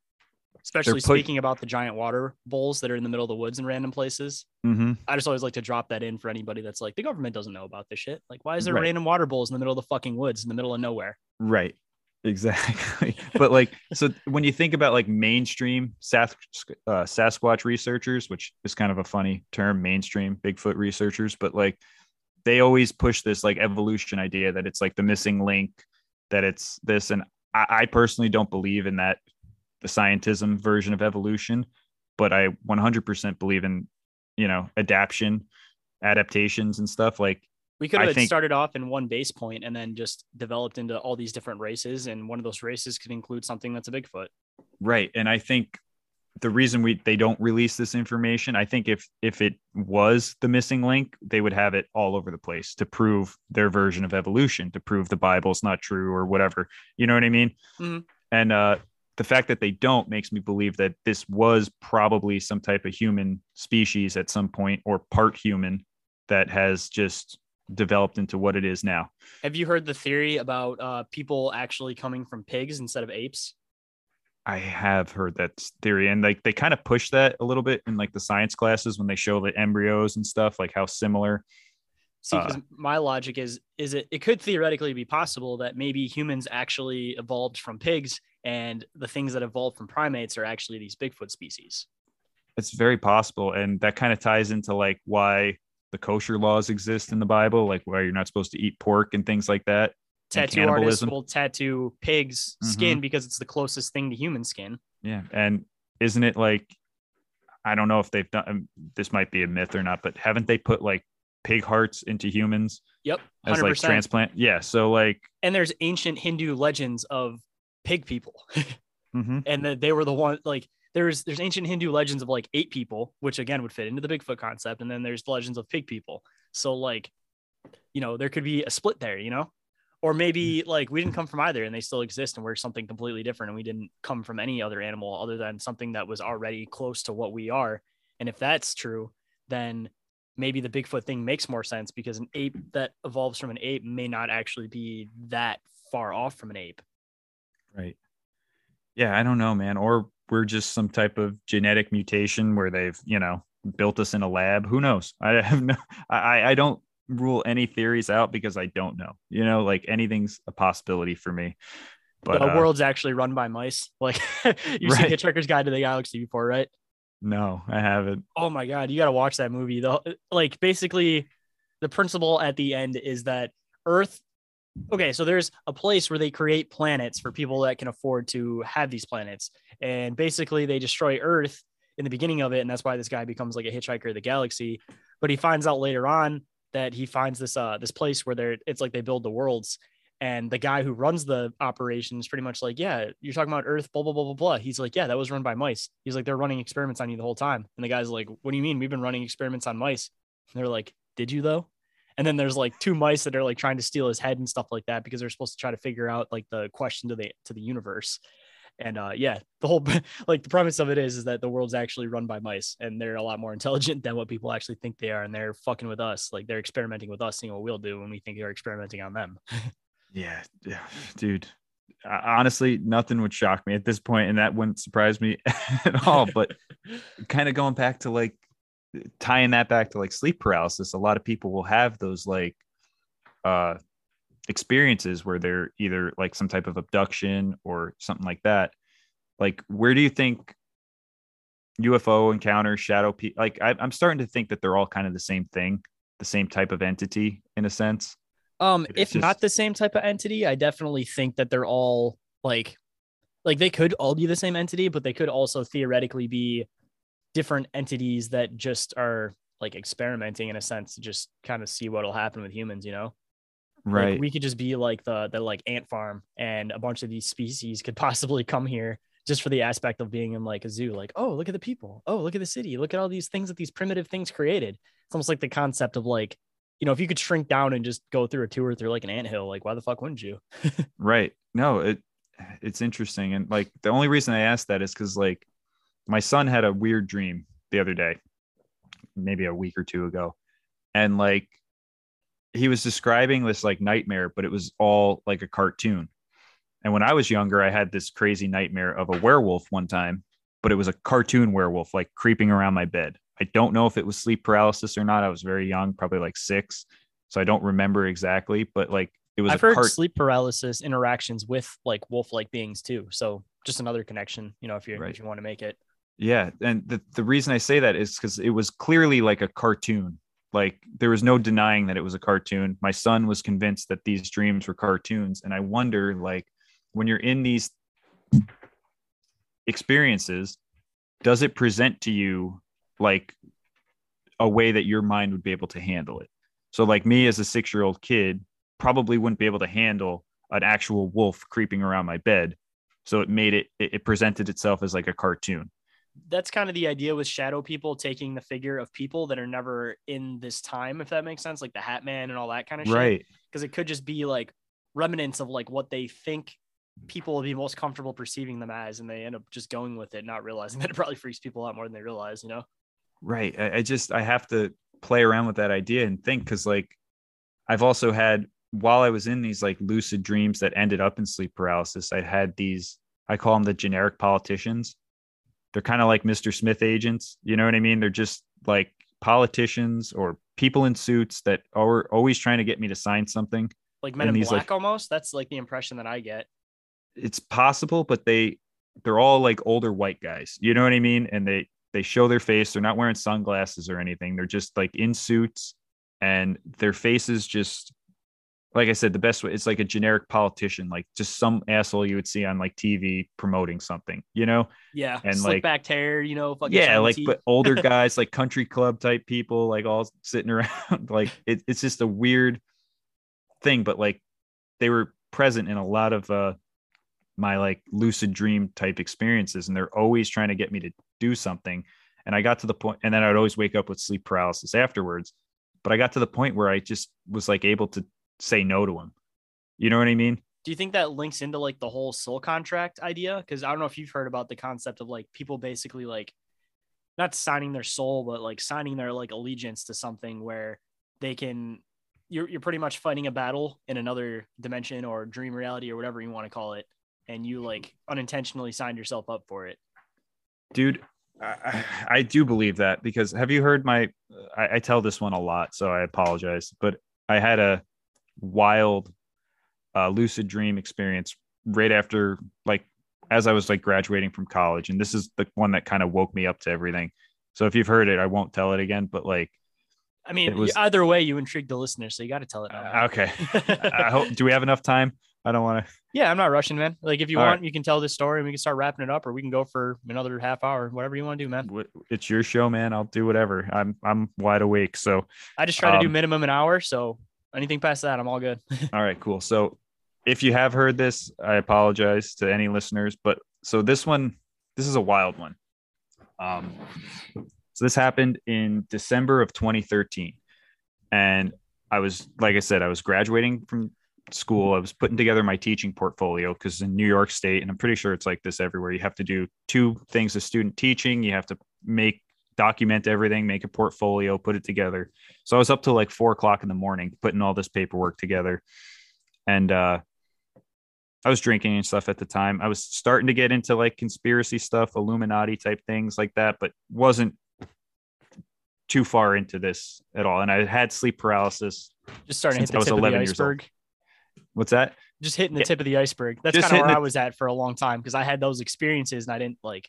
Especially put- speaking about the giant water bowls that are in the middle of the woods in random places. mhm, I just always like to drop that in for anybody that's like, the government doesn't know about this shit. Like, why is there Right. random water bowls in the middle of the fucking woods in the middle of nowhere? Right. Exactly. <laughs> but like, so when you think about like mainstream Sas- uh, Sasquatch researchers, which is kind of a funny term, mainstream Bigfoot researchers, but like they always push this like evolution idea that it's like the missing link, that it's this. And I, I personally don't believe in that, the scientism version of evolution, but I 100% believe in, you know, adaptation, adaptations and stuff. Like, We could have think- started off in one base point and then just developed into all these different races. And one of those races could include something that's a Bigfoot. Right. And I think the reason we they don't release this information, I think if if it was the missing link, they would have it all over the place to prove their version of evolution, to prove the Bible's not true or whatever. You know what I mean? Mhm. And uh the fact that they don't makes me believe that this was probably some type of human species at some point or part human that has just developed into what it is now. Have you heard the theory about uh, people actually coming from pigs instead of apes? I have heard that theory, and like they kind of push that a little bit in like the science classes when they show the embryos and stuff, like how similar. See, Uh, my logic is, is it it could theoretically be possible that maybe humans actually evolved from pigs, and the things that evolved from primates are actually these Bigfoot species. It's very possible, and that kind of ties into like why the kosher laws exist in the Bible, like why you're not supposed to eat pork and things like that. Tattoo artists will tattoo pigs' Mhm. skin because it's the closest thing to human skin. Yeah, and isn't it like I don't know if they've done um, this might be a myth or not, but haven't they put like pig hearts into humans Yep, as like transplant? Yeah, so like And there's ancient Hindu legends of pig people, mhm. and that they were the one like there's there's ancient Hindu legends of like eight people, which again would fit into the Bigfoot concept, and then there's legends of pig people. So like, you know, there could be a split there, you know, or maybe like we didn't come from either, and they still exist, and we're something completely different, and we didn't come from any other animal other than something that was already close to what we are. And if that's true, then maybe the Bigfoot thing makes more sense because an ape that evolves from an ape may not actually be that far off from an ape. Right. Yeah, I don't know, man. Or we're just some type of genetic mutation where they've, you know, built us in a lab. Who knows? I have no <laughs> I I don't rule any theories out because I don't know. You know, like anything's a possibility for me. But the uh, world's actually run by mice. <laughs> Like <laughs> you've Right. seen Hitchhiker's Guide to the Galaxy before, right? no, I haven't. Oh my god, you got to watch that movie. The like basically the principle at the end is that Earth. Okay, so there's a place where they create planets for people that can afford to have these planets, and basically they destroy Earth in the beginning of it, and that's why this guy becomes like a hitchhiker of the galaxy. But he finds out later on that he finds this uh this place where they're it's like they build the worlds. And the guy who runs the operation is pretty much like yeah you're talking about earth blah blah blah blah blah. He's like yeah that was run by mice. He's like they're running experiments on you the whole time. And the guy's like what do you mean? We've been running experiments on mice. And they're like did you though and then there's like two mice that are like trying to steal his head and stuff like that because they're supposed to try to figure out like the question to the to the universe and uh, yeah, the whole <laughs> like the premise of it is is that the world's actually run by mice, and they're a lot more intelligent <laughs> than what people actually think they are, and they're fucking with us. Like they're experimenting with us, seeing what we'll do when we think they're experimenting on them. <laughs> yeah, yeah, dude. Honestly, nothing would shock me at this point, and that wouldn't surprise me at all. But kind of going back to like tying that back to like sleep paralysis, a lot of people will have those like uh experiences where they're either like some type of abduction or something like that. Like where do you think ufo encounters shadow pe- like I, i'm starting to think that they're all kind of the same thing the same type of entity in a sense. Um if just... not the same type of entity i definitely think that they're all like like they could all be the same entity but they could also theoretically be different entities that just are like experimenting in a sense to just kind of see what'll happen with humans you know Right. Like we could just be like the the like ant farm, and a bunch of these species could <laughs> possibly come here just for the aspect of being in like a zoo. Like, oh, look at the people. Oh, look at the city. Look at all these things that these primitive things created. It's almost like the concept of like, you know, if you could shrink down and just go through a tour through like an ant hill, like why the fuck wouldn't you? <laughs> right. No, it it's interesting, and like the only reason I asked that is because like my son had a weird dream the other day, maybe a week or two ago, and like he was describing this like nightmare, but it was all like a cartoon. And when I was younger, I had this crazy nightmare of a werewolf one time, but it was a cartoon werewolf like creeping around my bed. I don't know if it was sleep paralysis or not. I was very young, probably like six. So I don't remember exactly, but like it was. I've heard cart- sleep paralysis interactions with like wolf like beings too. So just another connection, you know, if you right. if you want to make it. Yeah. And the, the reason I say that is because it was clearly like a cartoon. Like there was no denying that it was a cartoon. My son was convinced that these dreams were cartoons and i wonder like when you're in these experiences does it present to you like a way that your mind would be able to handle it? So like me as a 6 year old kid probably wouldn't be able to handle an actual wolf creeping around my bed so it made it it presented itself as like a cartoon that's kind of the idea with shadow people taking the figure of people that are never in this time, if that makes sense, like the Hat Man and all that kind of shit. Right. Because it could just be like remnants of like what they think people will be most comfortable perceiving them as, and they end up just going with it, not realizing <laughs> that it probably freaks people out more than they realize, you know? Right. I, I just I have to play around with that idea and think because like I've also had while I was in these like lucid dreams that ended up in sleep paralysis, I had these I call them the generic politicians they're kind of like Mr. Smith agents. You know what I mean? They're just like politicians or people in suits that are always trying to get me to sign something. Like Men in Black like, almost. That's like the impression that I get. It's possible, but they they're all like older white guys. You know what I mean? And they they show their face. They're not wearing sunglasses or anything. They're just like in suits and their faces just like I said, the best way it's like a generic politician, like just some asshole you would see on like TV promoting something, you know? Yeah. And like back hair, you know, yeah, like but older <laughs> guys, like country club type people, like all sitting <laughs> around. like it, it's just a weird thing, but like they were present in a lot of uh my like lucid dream type experiences, and they're always trying to get me to do something. And I got to the point, and then I'd always wake up with sleep paralysis afterwards. But I got to the point where I just was like able to say no to him. You know what I mean? Do you think that links into like the whole soul contract idea? Because I don't know if you've heard about the concept of like people basically like not signing their soul, but like signing their like allegiance to something where they can you're you're pretty much fighting a battle in another dimension or dream reality or whatever you want to call it, and you like unintentionally signed yourself up for it. Dude, I, I do believe that because have you heard my I, I tell this one a lot, so I apologize, but I had a wild uh, lucid dream experience right after like as I was like graduating from college. And this is the one that kind of woke me up to everything. So if you've heard it, I won't tell it again, but like I mean, was- either way, you intrigued the listener, so you got to tell it. now. Uh, okay. <laughs> I hope. Do we have enough time? I don't want to. yeah, I'm not rushing, man. Like, if you All want, you can tell this story and we can start wrapping it up, or we can go for another half hour, whatever you want to do, man. It's your show, man. I'll do whatever. I'm I'm wide awake. So I just try to do Um, minimum an hour, so anything past that, I'm all good. <laughs> All right, cool. So if you have heard this, I apologize to any listeners, but so this one, this is a wild one. Um, so this happened in December of 2013. And I was, like I said, I was graduating from school. I was putting together my teaching portfolio because in New York State, and I'm pretty sure it's like this everywhere, you have to do two things a student teaching. You have to make document everything, make a portfolio, put it together. So I was up till like four o'clock in the morning putting all this paperwork together. And uh I was drinking and stuff at the time. I was starting to get into like conspiracy stuff, Illuminati type things like that, but wasn't too far into this at all. And I had sleep paralysis. Just starting to Since hit I the was tip of the 11 years old. iceberg. What's that? Just hitting the Yeah. tip of the iceberg. That's kind of where hitting I was at for a long time because I had those experiences and I didn't like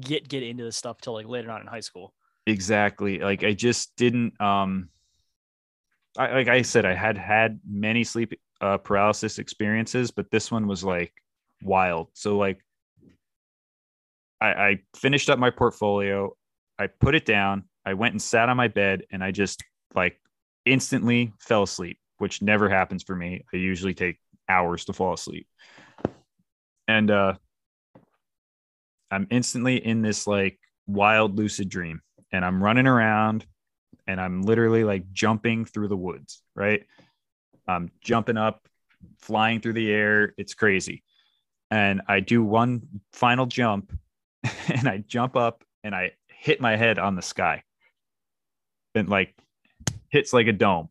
get get into this stuff till like later on in high school. Exactly. Like I just didn't um I like I said, I had had many sleep uh, paralysis experiences, but this one was like wild. So like I, I finished up my portfolio, I put it down, I went and sat on my bed and I just like instantly fell asleep, which never happens for me. I usually take hours to fall asleep. And uh I'm instantly in this like wild lucid dream and I'm running around and I'm literally like jumping through the woods, right? I'm jumping up, flying through the air. It's crazy. And I do one final jump <laughs> and I jump up and I hit my head on the sky. And like hits like a dome.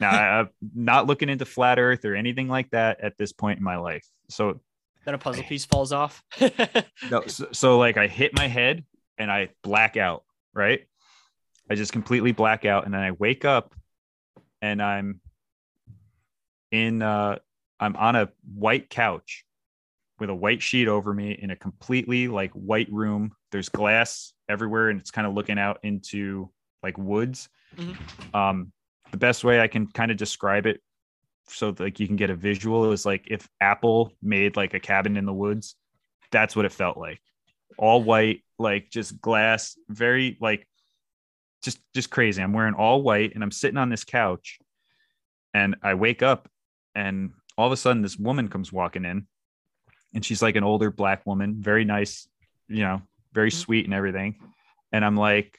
Now <laughs> I'm not looking into flat earth or anything like that at this point in my life. So Then a puzzle piece falls off. <laughs> no, so, so like I hit my head and I black out, right? I just completely black out and then I wake up and I'm in uh I'm on a white couch with a white sheet over me in a completely like white room. There's glass everywhere and it's kind of looking out into like woods. Mhm. Um the best way I can kind of describe it so like you can get a visual is like if Apple made like a cabin in the woods, that's what it felt like. All white, like just glass, very like just just crazy. I'm wearing all white and I'm sitting on this couch and I wake up and all of a sudden this woman comes walking in and she's like an older black woman, very nice, you know, very mm-hmm. sweet and everything. And I'm like,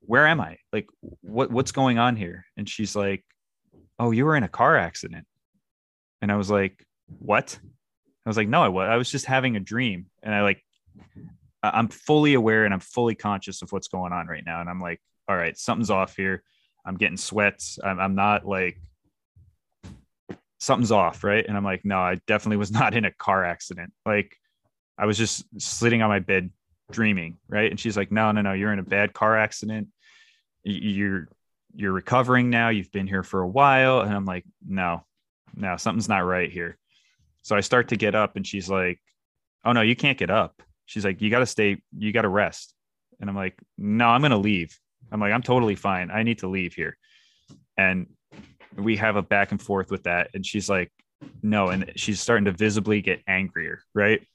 where am I? Like what what's going on here? And she's like, "Oh, you were in a car accident." And I was like, "What?" I was like, "No, I was. I was just having a dream." And I like I'm fully aware and I'm fully conscious of what's going on right now. And I'm like, all right, something's off here. I'm getting sweats. I'm, I'm not like something's off, right? And I'm like, no, I definitely was <laughs> not in a car accident. Like I was just sitting on my bed dreaming, right? And she's like, no, no, no, you're in a bad car accident. You're you're recovering now. You've been here for a while. And I'm like, no, no, something's not right here. So I start to get up and she's like, oh no, you can't get up. She's like, you got to stay, you got to rest. And I'm like, no, I'm going to leave. I'm like, I'm totally fine. I need to leave here. And we have a back and forth with that. And she's like, no. And she's starting to visibly get angrier, right?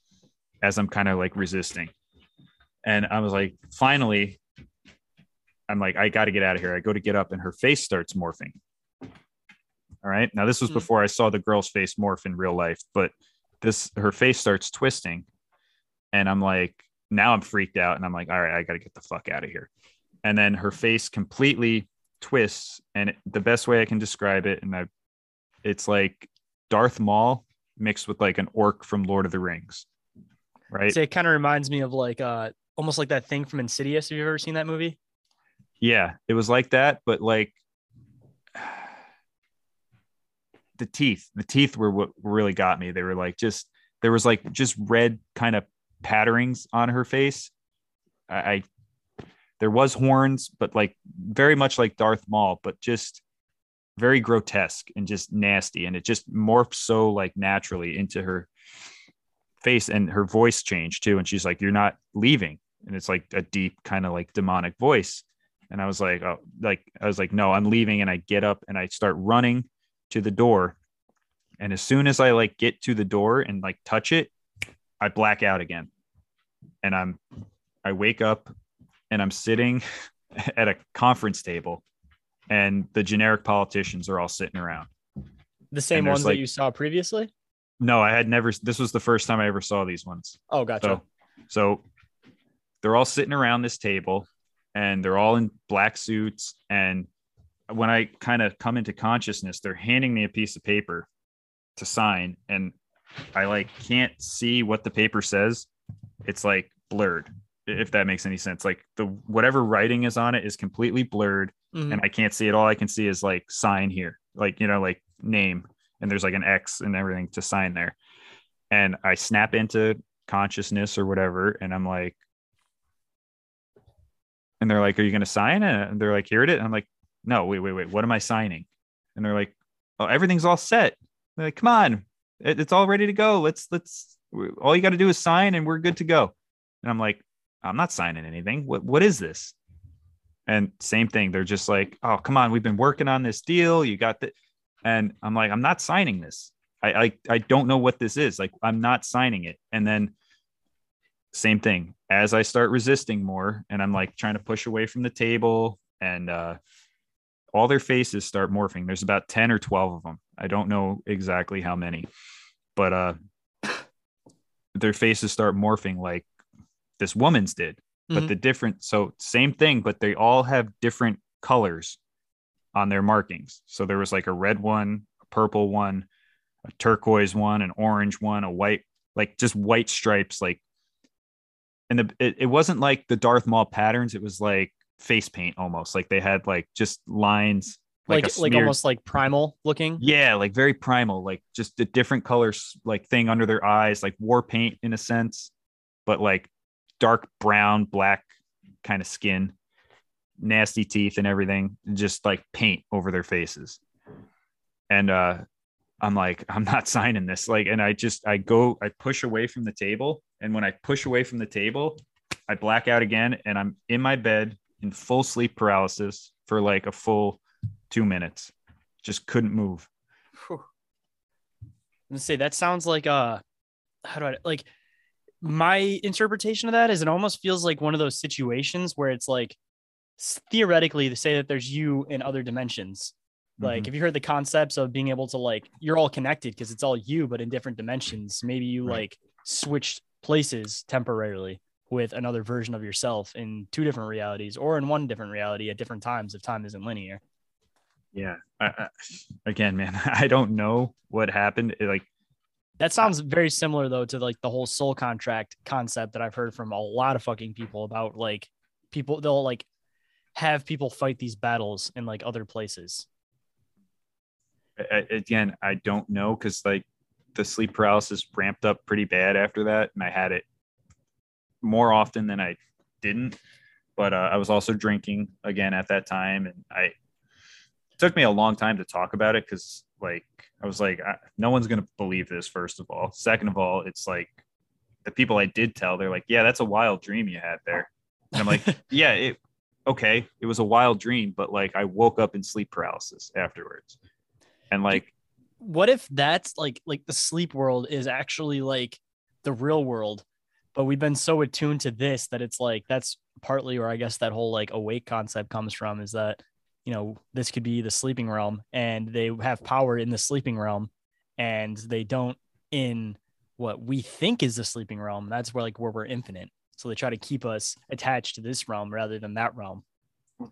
As I'm kind of like resisting. And I was like, finally, I'm like, I got to get out of here. I go to get up and her face starts morphing. All right. Now, this was Mhm. before I saw the girl's face morph in real life, but this, her face starts twisting. And I'm like, now I'm freaked out. And I'm like, all right, I got to get the fuck out of here. And then her face completely twists. And it- the best way I can describe it, and I, it's like Darth Maul mixed with like an orc from Lord of the Rings. Right. So it kind of reminds me of like uh almost like that thing from Insidious. Have you ever seen that movie? Yeah, it was like that, but like the teeth, the teeth were what really got me. They were like just there was like just red kind of patterings on her face. I, I there was horns, but like very much like Darth Maul, but just very grotesque and just nasty. And it just morphed so like naturally into her face and her voice changed too. And she's like, You're not leaving. And it's like a deep kind of like demonic voice And I was like, oh, like I was like, no, I'm leaving. And I get up and I start running to the door. And as soon as I like get to the door and like touch it, I black out again. And I'm I wake up and I'm sitting <laughs> at a conference table and the generic politicians are all sitting around. The same ones like, that you saw previously? No, I had never this was the first time I ever saw these ones. Oh, gotcha. So, so they're all sitting around this table and they're all in black suits and when I kind of come into consciousness, they're handing me a piece of paper to sign and I like can't see what the paper says. It's like blurred, if that makes any sense. Like the whatever writing is on it is completely blurred mm-hmm. and I can't see it. All I can see is like sign here, like, you know, like name. And there's like an X and everything to sign there. And I snap into consciousness or whatever. And I'm like, and they're like, Are you going to sign it? And they're like, Here it is. I'm like, No, wait, wait, wait. What am I signing? And they're like, Oh, everything's all set. They're like, Come on, it's all ready to go. Let's, let's, all you got to do is sign and we're good to go. And I'm like, I'm not signing anything. What, what is this? And same thing. They're just like, Oh, come on. We've been working on this deal. You got the, and I'm like, I'm not signing this. I, I, I don't know what this is. Like, I'm not signing it. And then same thing as I start resisting more and I'm like trying to push away from the table and uh, all their faces start morphing. There's about 10 or 12 of them. I don't know exactly how many, but uh, their faces start morphing like this woman's did. Mm-hmm. But the different, so same thing, but they all have different colors on their markings. So there was like a red one, a purple one, a turquoise one, an orange one, a white, like just white stripes, like and the, it, it wasn't like the Darth Maul patterns. It was like face paint almost. Like they had like just lines, like like, like almost like primal looking. Yeah, like very primal, like just a different colors, like thing under their eyes, like war paint in a sense, but like dark brown, black kind of skin, nasty teeth and everything, just like paint over their faces. And uh I'm like, I'm not <laughs> signing this. Like, and I just, I go, I push away from the table. And when I push away from the table, I black out again and I'm in my bed in full sleep paralysis for like a full two minutes. Just couldn't move. Let's say that sounds like, uh, how do I, like, my interpretation of that is it almost feels like one of those situations where it's like theoretically to say that there's you in other dimensions like, mm-hmm. if you heard the concepts of being able to like, you're all connected because it's all you, but in different dimensions. Maybe you right. like switched places temporarily with another version of yourself in two different realities or in one different reality at different times if time isn't linear. Yeah. I, I, again, man, <laughs> I don't know what happened. It, like, that sounds very similar though to like the whole soul contract concept that I've heard from a lot of fucking people about like people they'll like have people fight these battles in like other places I, again, I don't know because like the sleep paralysis ramped up pretty bad after that, and I had it more often than I didn't. But uh, I was also drinking again at that time, and I it took me a long time to talk about it because like I was like, I, no one's gonna believe this. First of all, second of all, it's like the people I did tell, they're like, yeah, that's a wild dream you had there. And I'm like, <laughs> yeah, it okay, it was a wild dream, but like I woke up in sleep paralysis afterwards and like what if that's like like the sleep world is actually like the real world but we've been so attuned to this that it's like that's partly where i guess that whole like awake concept comes from is that you know this could be the sleeping realm and they have power in the sleeping realm and they don't in what we think is the sleeping realm. That's where like where we're infinite. So they try to keep us attached to this realm rather than that realm.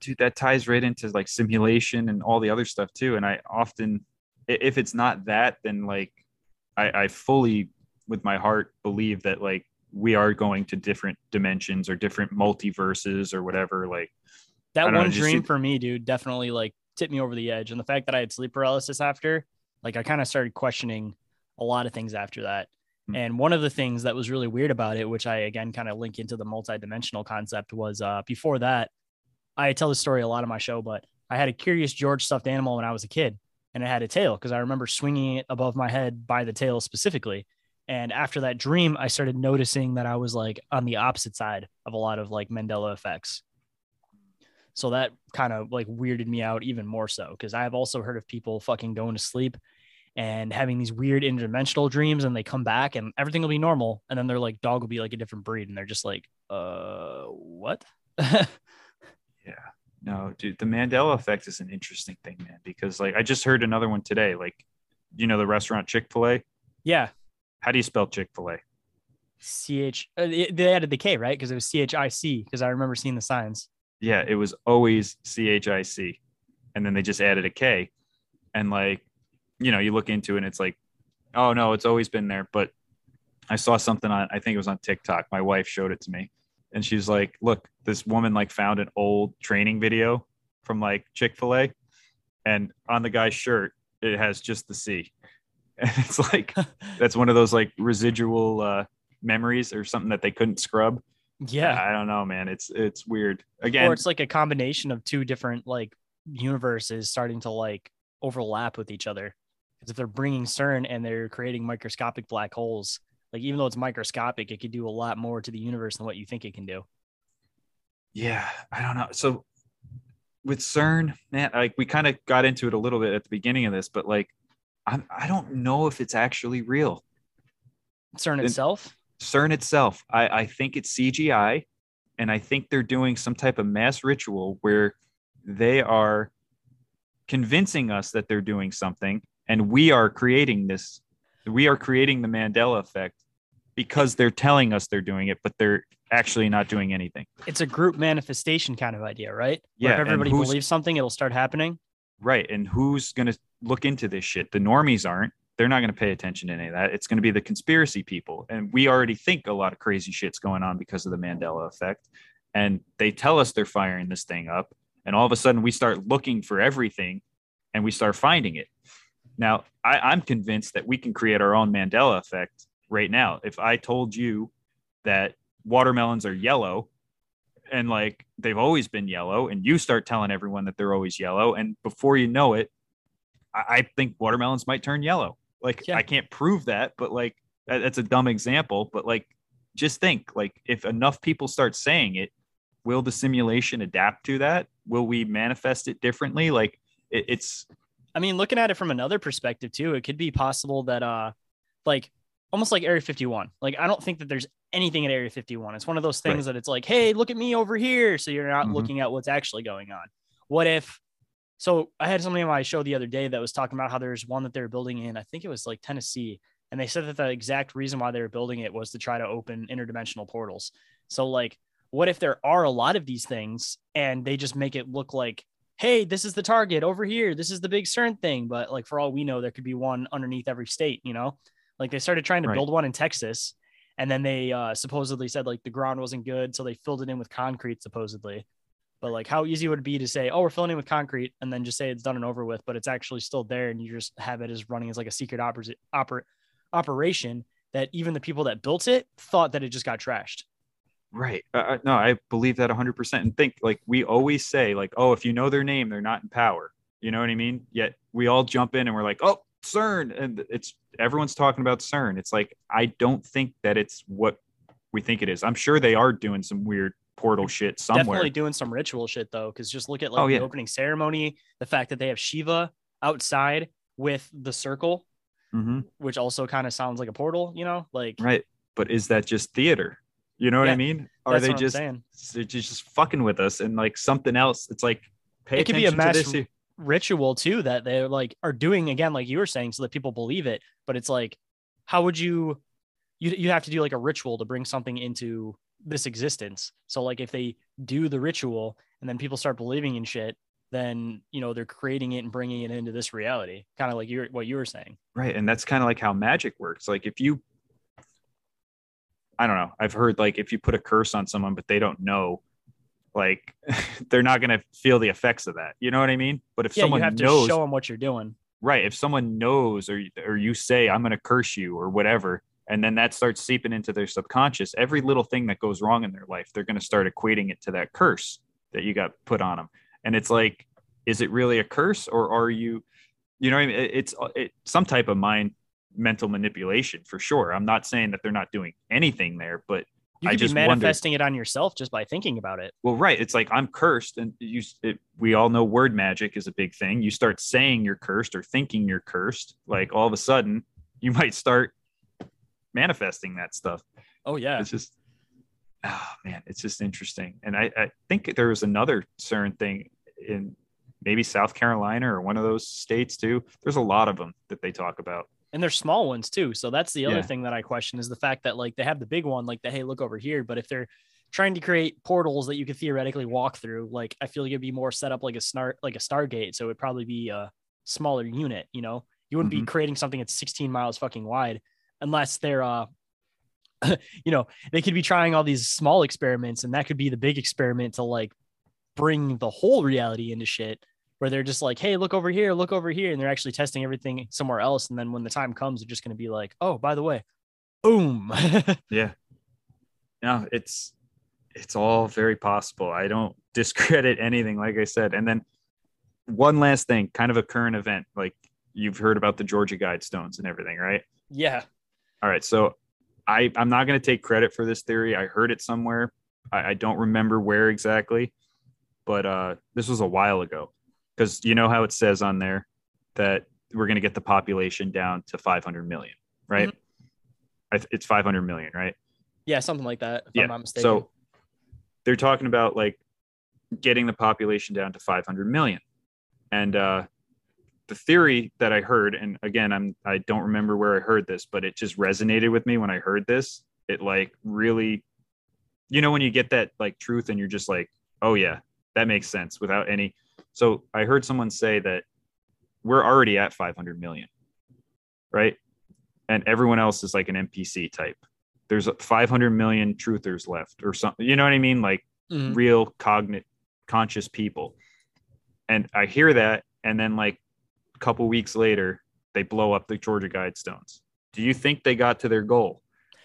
Dude, that ties right into like simulation and all the other stuff too. And I often, if it's not that, then like I, I fully, with my heart, believe that like we are going to different dimensions or different multiverses or whatever. Like that one know, dream for me, dude, definitely like tipped me over the edge. And the fact that I had sleep paralysis after, like I kind of started questioning a lot of things after that. Hmm. And one of the things that was really weird about it, which I again kind of link into the multidimensional concept, was uh, before that, I tell this story a lot on my show, but I had a Curious George stuffed animal when I was a kid, and it had a tail because I remember swinging it above my head by the tail specifically. And after that dream, I started noticing that I was like on the opposite side of a lot of like Mandela effects. So that kind of like weirded me out even more so because I have also heard of people fucking going to sleep and having these weird interdimensional dreams and they come back and everything will be normal and then their like dog will be like a different breed and they're just like uh what <laughs> no dude the mandela effect is an interesting thing man because like i just heard another one today like you know the restaurant chick-fil-a yeah how do you spell chick-fil-a ch uh, they added the k right because it was c-h-i-c because i remember seeing the signs yeah it was always c-h-i-c and then they just added a k and like you know, you look into it and it's like, oh no, it's always been there. But I saw something on, I think it was on TikTok. My wife showed it to me. And she's like, look, this woman like found an old training video from like Chick fil A. And on the guy's shirt, it has just the C. <laughs> And it's like, <laughs> that's one of those like residual uh, memories or something that they couldn't scrub. Yeah. I don't know, man. It's, it's weird. Again, or it's like a combination of two different like universes starting to like overlap with each other. Because if they're bringing CERN and they're creating microscopic black holes, like even though it's microscopic, it could do a lot more to the universe than what you think it can do. Yeah, I don't know. So with CERN, man, like we kind of got into it a little bit at the beginning of this, but like I'm, I don't know if it's actually real. CERN itself? CERN itself. I, I think it's CGI, and I think they're doing some type of mass ritual where they are convincing us that they're doing something and we are creating this we are creating the mandela effect because they're telling us they're doing it but they're actually not doing anything. It's a group manifestation kind of idea right? Yeah Where if everybody believes something it'll start happening? Right and who's going to look into this shit? The normies aren't. They're not going to pay attention to any of that. It's going to be the conspiracy people and we already think a lot of crazy shit's going on because of the mandela effect and they tell us they're firing this thing up and all of a sudden we start looking for everything and we start finding it now, I, I'm convinced that we can create our own Mandela effect right now. If I told you that watermelons are yellow and like they've always been yellow, and you start telling everyone that they're always yellow, and before you know it, I, I think watermelons might turn yellow. Like yeah. I can't prove that, but like that's a dumb example. But like, just think like if enough people start saying it, will the simulation adapt to that? Will we manifest it differently? Like it, it's I mean, looking at it from another perspective too, it could be possible that uh like almost like Area 51. Like I don't think that there's anything at Area 51. It's one of those things right. that it's like, hey, look at me over here. So you're not mm-hmm. looking at what's actually going on. What if so I had somebody on my show the other day that was talking about how there's one that they're building in, I think it was like Tennessee. And they said that the exact reason why they were building it was to try to open interdimensional portals. So like what if there are a lot of these things and they just make it look like hey, this is the target over here. This is the big CERN thing. But like for all we know, there could be one underneath every state, you know? Like they started trying to right. build one in Texas and then they uh, supposedly said like the ground wasn't good. So they filled it in with concrete, supposedly. But like how easy would it be to say, oh, we're filling in with concrete and then just say it's done and over with, but it's actually still there and you just have it as running as like a secret oper- oper- operation that even the people that built it thought that it just got trashed. Right. Uh, no, I believe that 100%. And think like we always say, like, oh, if you know their name, they're not in power. You know what I mean? Yet we all jump in and we're like, oh, CERN. And it's everyone's talking about CERN. It's like, I don't think that it's what we think it is. I'm sure they are doing some weird portal shit somewhere. Definitely doing some ritual shit though. Cause just look at like oh, yeah. the opening ceremony, the fact that they have Shiva outside with the circle, mm-hmm. which also kind of sounds like a portal, you know, like, right. But is that just theater? You know what yeah, I mean? Are they just they're just fucking with us and like something else? It's like pay it could be a mass ritual too that they're like are doing again, like you were saying, so that people believe it. But it's like, how would you you you have to do like a ritual to bring something into this existence? So like if they do the ritual and then people start believing in shit, then you know they're creating it and bringing it into this reality, kind of like you what you were saying. Right, and that's kind of like how magic works. Like if you I don't know. I've heard like if you put a curse on someone, but they don't know, like <laughs> they're not going to feel the effects of that. You know what I mean? But if yeah, someone you have knows, to show them what you're doing. Right. If someone knows, or or you say I'm going to curse you or whatever, and then that starts seeping into their subconscious, every little thing that goes wrong in their life, they're going to start equating it to that curse that you got put on them. And it's like, is it really a curse, or are you? You know, I mean? it's it, some type of mind mental manipulation for sure. I'm not saying that they're not doing anything there, but you I could be just wonder- manifesting it on yourself just by thinking about it. Well, right. It's like I'm cursed, and you. It, we all know word magic is a big thing. You start saying you're cursed or thinking you're cursed, like all of a sudden you might start manifesting that stuff. Oh yeah. It's just, oh man, it's just interesting. And I, I think there was another CERN thing in maybe South Carolina or one of those states too. There's a lot of them that they talk about. And they're small ones too. So that's the other Yeah. thing that I question is the fact that like they have the big one, like the hey, look over here. But if they're trying to create portals that you could theoretically walk through, like I feel like it'd be more set up like a star like a Stargate. So it'd probably be a smaller unit, you know. You wouldn't be creating something that's 16 miles fucking wide unless they're uh <laughs> you know, they could be trying all these small experiments and that could be the big experiment to like bring the whole reality into shit where they're just like, hey, look over here, look over here. And they're actually testing everything somewhere else. And then when the time comes, they're just going to be like, oh, by the way, boom. <laughs> Yeah. No, it's it's all very possible. I don't <laughs> discredit anything, like I said. And then one last thing, kind of a current event, like you've heard about the Georgia Guidestones and everything, right? yeah. All right. So I, I'm not going to take credit for this theory. I heard it somewhere. I, I don't remember where exactly, but uh, this was a while ago. Because you know how it says on there that we're going to get the population down to 500 million, right? I th- it's 500 million, right? Yeah. Something like that. If yeah. I'm not mistaken. So they're talking about like getting the population down to 500 million. And uh, the theory that I heard, and again, I'm I don't remember where I heard this, but it just resonated with me when I heard this. It like really, you know, when you get that like truth and you're just like, oh yeah, that makes sense without any. So I heard someone say that we're already at 500 million, right? And everyone else is like an NPC type. There's 500 million truthers left, or something. You know what I mean? Like Mhm. real cognate conscious people and i hear that and then like a couple weeks later they blow up the georgia guidestones do you think they got to their goal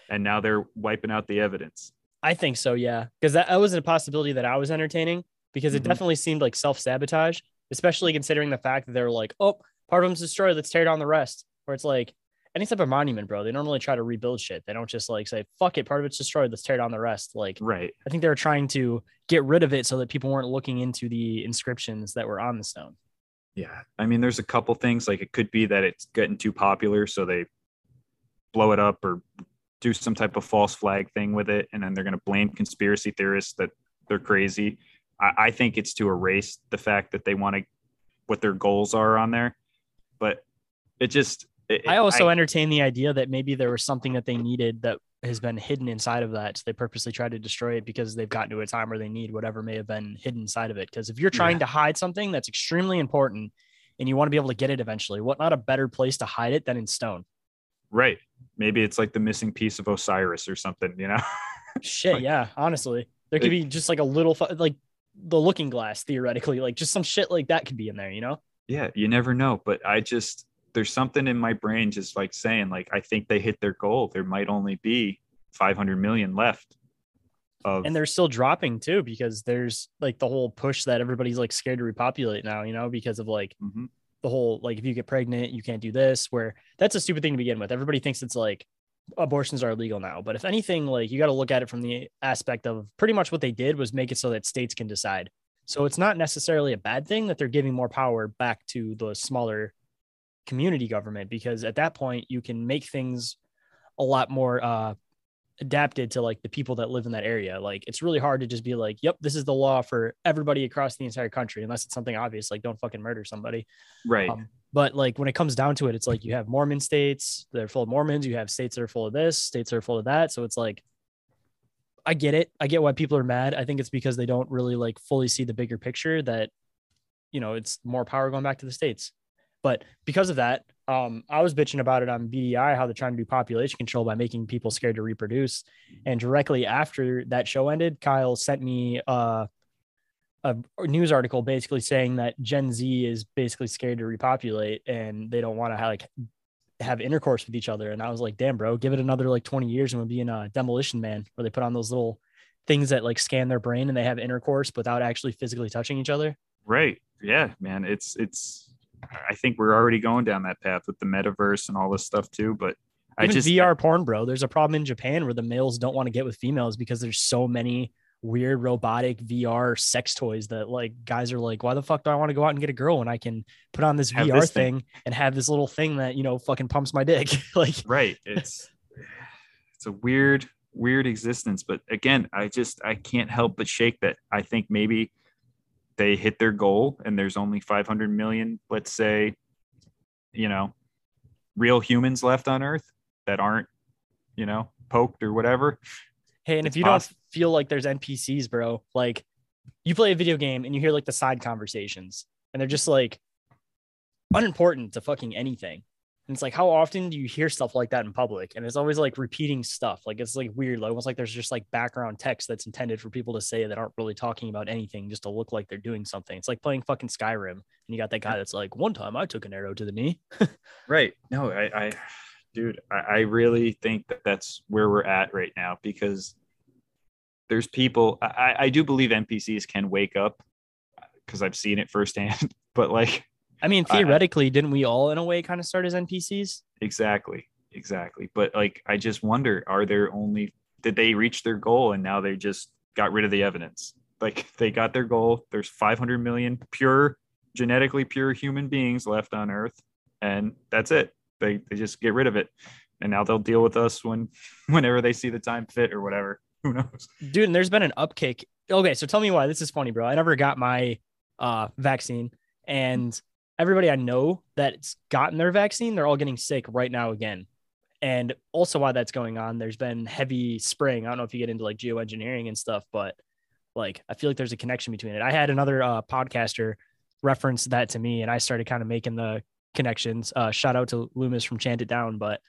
and now they're wiping out the evidence I think so. Yeah. Because that, that wasn't a possibility that I was entertaining because it Mhm. definitely seemed like self sabotage, especially considering the fact that they're like, oh, part of them's destroyed. Let's tear down the rest. Where it's like, any type of monument, bro, they normally try to rebuild shit. They don't just like say, fuck it, part of it's destroyed. Let's tear down the rest. Like, right I think they were trying to get rid of it so that people weren't looking into the inscriptions that were on the stone. yeah i mean there's a couple things like it could be that it's getting too popular so they blow it up or do some type of false flag thing with it and then they're going to blame conspiracy theorists that they're crazy I, I think it's to erase the fact that they want to what their goals are on there but it just it, I also entertain the idea that maybe there was something that they needed that has been hidden inside of that. So they purposely tried to destroy it because they've gotten to a time where they need whatever may have been hidden inside of it. Because if you're trying to hide something that's extremely important and you want to be able to get it eventually, what not a better place to hide it than in stone? right maybe it's like the missing piece of osiris or something you know <laughs> Shit, Like- yeah. Honestly, there could be just like a little, like the looking glass theoretically, like just some shit like that could be in there, you know? yeah you never know but i just there's something in my brain just like saying like i think they hit their goal there might only be 500 million left of and they're still dropping too because there's like the whole push that everybody's like scared to repopulate now you know because of like Mhm. the whole like if you get pregnant you can't do this where that's a stupid thing to begin with everybody thinks it's like abortions are illegal now but if anything like you got to look at it from the aspect of pretty much what they did was make it so that states can decide so it's not necessarily a bad thing that they're giving more power back to the smaller community government because at that point you can make things a lot more uh adapted to like the people that live in that area. Like it's really hard to just be like, yep, this is the law for everybody across the entire country, unless it's something obvious, like don't fucking murder somebody. right Um, but like when it comes down to it, it's like you have Mormon states that are full of Mormons, you have states that are full of this, states that are full of that. So it's like, I get it. I get why people are mad. I think it's because they don't really like fully see the bigger picture that, you know, it's more power going back to the states. But because of that, um, I was bitching about it on BDI how they're trying to do population control by making people scared to reproduce. And directly after that show ended, Kyle sent me uh, a news article basically saying that Gen Z is basically scared to repopulate and they don't want to like have intercourse with each other. And I was like, damn, bro, give it another like 20 years and we'll be in a demolition man where they put on those little things that like scan their brain and they have intercourse without actually physically touching each other. right yeah man it's it's i think we're already going down that path with the metaverse and all this stuff too but I just VR porn, bro. There's a problem in Japan where the males don't want to get with females because there's so many weird robotic VR sex toys that like guys are like, why the fuck do I want to go out and get a girl when I can put on this Have VR this thing. thing. and have this little thing that you know fucking pumps my dick? <laughs> like, right <laughs> it's it's a weird weird existence but again i just i can't help but shake that i think maybe they hit their goal and there's only 500 million let's say you know real humans left on earth that aren't you know poked or whatever hey, and It's if you poss- don't feel like there's NPCs, bro, like you play a video game and you hear like the side conversations and they're just like unimportant to fucking anything. And it's like, how often do you hear stuff like that in public? And it's always like repeating stuff. Like it's like weird, like almost like there's just like background text that's intended for people to say that aren't really talking about anything, just to look like they're doing something. It's like playing fucking Skyrim. And you got that guy that's like, one time I took an arrow to the knee. <laughs> right no i i dude I, I really think that that's where we're at right now because there's people i i do believe npcs can wake up because i've seen it firsthand <laughs> but like I mean, I- theoretically, didn't we all in a way kind of start as NPCs? exactly exactly but like i just wonder are there only did they reach their goal and now they just got rid of the evidence? Like <laughs> they got their goal there's 500 million pure genetically pure human beings left on earth and that's it. They, they just get rid of it and now they'll deal with us when <laughs> whenever they see the time fit or whatever <laughs> who knows? Dude and there's been an upkick. Okay so tell me why. This is funny bro. I never got my uh vaccine and everybody i know that's gotten their vaccine they're all getting sick right now again. And also why that's going on there's been heavy spraying. I don't know if you get into like geoengineering and stuff but like i feel like there's a connection between it. I had another uh, podcaster reference that to me and i started kind of making the connections. Uh shout out to loomis from chant it down but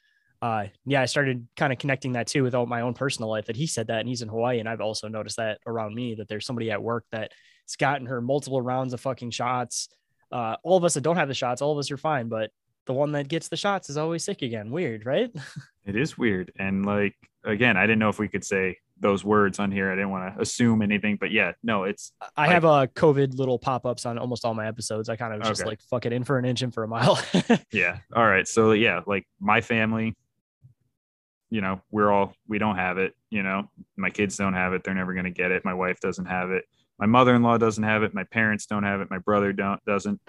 uh yeah i started kind of connecting that too with all my own personal life that he said that and he's in hawaii and i've also noticed that around me that there's somebody at work that's gotten her multiple rounds of fucking shots. Uh all of us that don't have the shots all of us are fine but the one that gets the shots is always sick again. Weird right? <laughs> It is weird and like again i didn't know if we could say those words on here. I didn't want to assume anything but yeah no it's i have a covid little pop-ups on almost all my episodes. I kind of just like fuck it in for an inch and for a mile. <laughs> Yeah all right so yeah like my family you know we're all we don't have it you know my kids don't have it they're never going to get it my wife doesn't have it my mother-in-law doesn't have it my parents don't have it my brother don't doesn't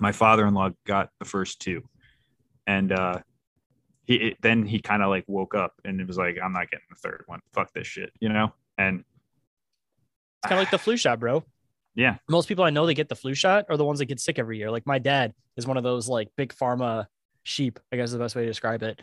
my father-in-law got the first two and uh he it, then he kind of like woke up and it was like i'm not getting the third one fuck this shit you know and It's kind of like the flu shot, bro. Yeah. Most people I know that get the flu shot are the ones that get sick every year. Like my dad is one of those like big pharma sheep, I guess is the best way to describe it.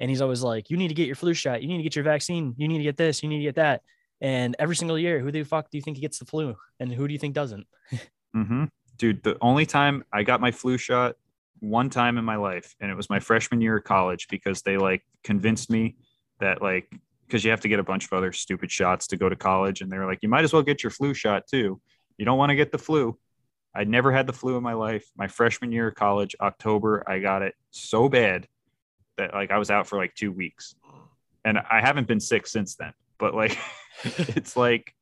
And he's always like, you need to get your flu shot. You need to get your vaccine. You need to get this. You need to get that. And every single year, who the fuck do you think gets the flu? And who do you think doesn't? <laughs> hmm Dude, the only time I got my flu shot one time in my life, and it was my freshman year of college because they like convinced me that like because you have to get a bunch of other stupid shots to go to college, and they were like, you might as well get your flu shot too. You don't want to get the flu. I'd never had the flu in my life. My freshman year of college, October, I got it so bad that like I was out for like two weeks, and I haven't been sick since then. But like, <laughs> it's like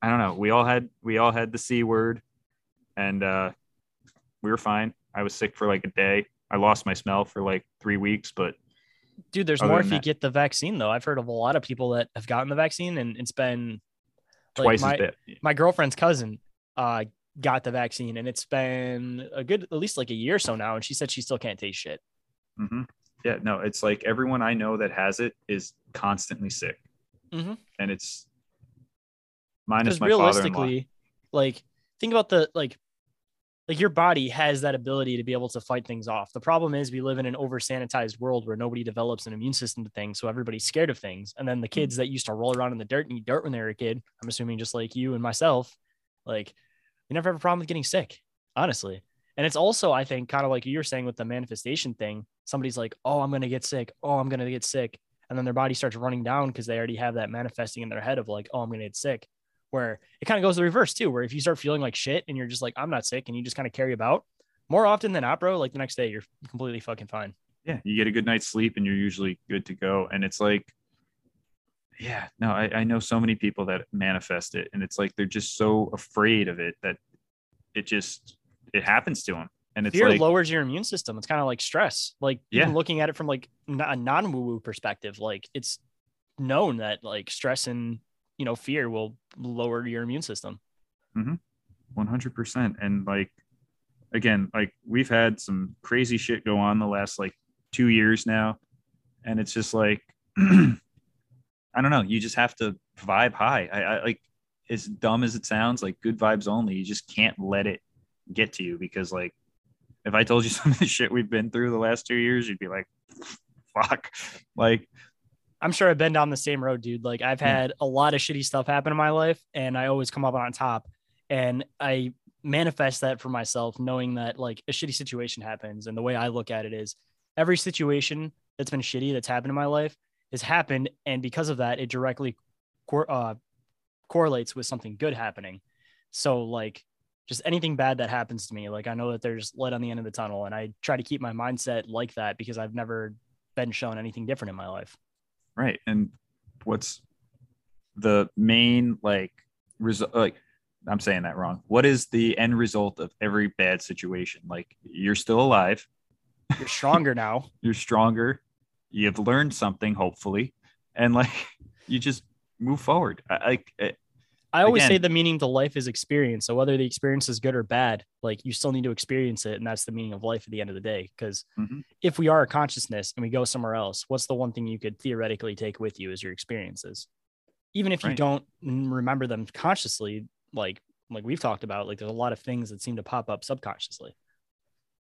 I don't know. We all had we all had the c word and uh, we were fine. I was sick for like a day. I lost my smell for like three weeks, but Dude, there's more if you that- get the vaccine, though. I've heard of a lot of people that have gotten the vaccine and it's been like, twice my, as bad. my girlfriend's cousin uh got the vaccine and it's been a good at least like a year or so now and she said she still can't taste shit hmm Yeah, no, it's like everyone I know that has it is constantly sick, Mhm. and it's minus my realistically like think about the like like your body has that ability to be able to fight things off. The problem is we live in an over sanitized world where nobody develops an immune system to things so everybody's scared of things. And then the kids that used to roll around in the dirt and eat dirt when they were a kid i'm assuming just like you and myself like you never have a problem with getting sick honestly and it's also i think kind of like you were saying with the manifestation thing somebody's like oh i'm going to get sick oh i'm going to get sick and then their body starts running down because they already have that manifesting in their head of like oh i'm going to get sick where it kind of goes the reverse too, where if you start feeling like shit and you're just like, I'm not sick, and you just kind of carry about more often than not, bro, like the next day, you're completely fucking fine. yeah, you get a good night's sleep and you're usually good to go. And it's like, yeah, no, I, I know so many people that manifest it, and it's like they're just so afraid of it that it just it happens to them. And it's fear like, lowers your immune system. It's kind of like stress. Like Yeah. even looking at it from like a non woo woo perspective, like it's known that like stress and you know fear will lower your immune system. Mm-hmm. 100% and like again like we've had some crazy shit go on the last like two years now and it's just like <clears throat> i don't know you just have to vibe high I, I like as dumb as it sounds like good vibes only you just can't let it get to you because like if i told you <laughs> some of the shit we've been through the last two years you'd be like fuck like I'm sure I've been down the same road, dude. Like I've Yeah. had a lot of shitty stuff happen in my life, and I always come up on top. And I manifest that for myself, knowing that like a shitty situation happens. And the way I look at it is every situation that's been shitty that's happened in my life has happened, and because of that, it directly cor- uh, correlates with something good happening. So like just anything bad that happens to me, like I know that there's light on the end of the tunnel, and I try to keep my mindset like that because I've never been shown anything different in my life. right and what's the main like result like i'm saying that wrong. What is the end result of every bad situation? Like you're still alive. You're stronger now. <laughs> you're stronger. You've learned something hopefully and like <laughs> you just move forward. I, like eh, I always say the meaning to life is experience. So whether the experience is good or bad, like you still need to experience it. And that's the meaning of life at the end of the day. Because Mhm. if we are a consciousness and we go somewhere else, what's the one thing you could theoretically take with you as your experiences? Even if you don't remember them consciously, like like we've talked about, like there's a lot of things that seem to pop up subconsciously.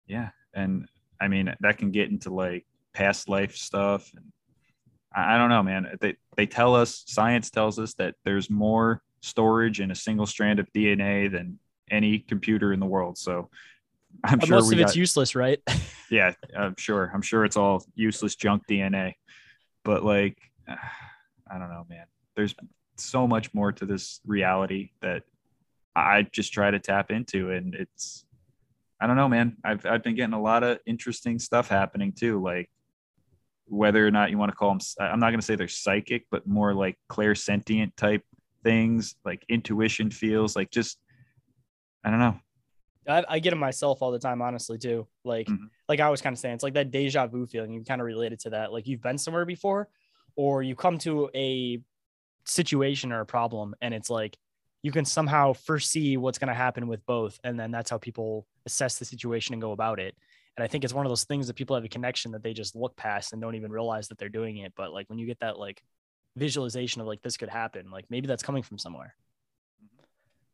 yeah and i mean that can get into like past life stuff and i, I don't know man they, they tell us science tells us that there's more storage in a single strand of dna than any computer in the world. So i'm But sure most of it's got, useless, right? <laughs> yeah i'm sure. I'm sure it's all useless junk dna but like i don't know man. There's so much more to this reality that i just try to tap into and it's i don't know man. I've, I've been getting a lot of interesting stuff happening too. Like whether or not you want to call them i'm not going to say they're psychic but more like clairsentient type things like intuition feels like just i don't know I, I get it myself all the time, honestly, too. Like, Mhm. like I was kind of saying, it's like that deja vu feeling. You kind of related to that. Like you've been somewhere before, or you come to a situation or a problem, and it's like you can somehow foresee what's going to happen with both, and then that's how people assess the situation and go about it. And I think it's one of those things that people have a connection that they just look past and don't even realize that they're doing it. But like when you get that like visualization of like this could happen, like maybe that's coming from somewhere mm-hmm.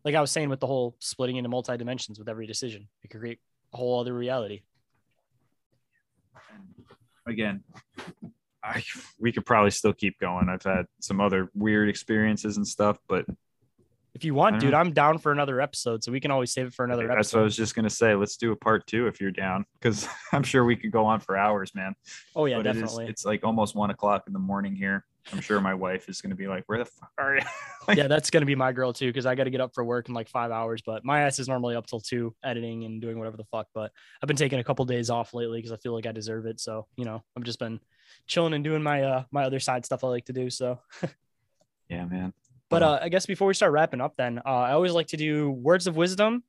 like I was saying with the whole splitting into multi dimensions with every decision, it could create a whole other reality. again, I we could probably still keep going. I've had some other weird experiences and stuff, but If you want, dude, know. I'm down for another episode, so we can always save it for another that's what I was just gonna say. Let's do a part two if you're down, because <laughs> I'm sure we could go on for hours, man. Oh yeah, But it is- definitely. it's like almost one o'clock in the morning here. I'm sure my wife is gonna be like, "Where the fuck are you?" <laughs> like, yeah, that's gonna be my girl too, because I got to get up for work in like five hours. But my ass is normally up till two, editing and doing whatever the fuck. But I've been taking a couple days off lately because I feel like I deserve it. So you know, I've just been chilling and doing my uh my other side stuff I like to do. So <laughs> yeah, man. But uh, I guess before we start wrapping up, then uh, I always like to do words of wisdom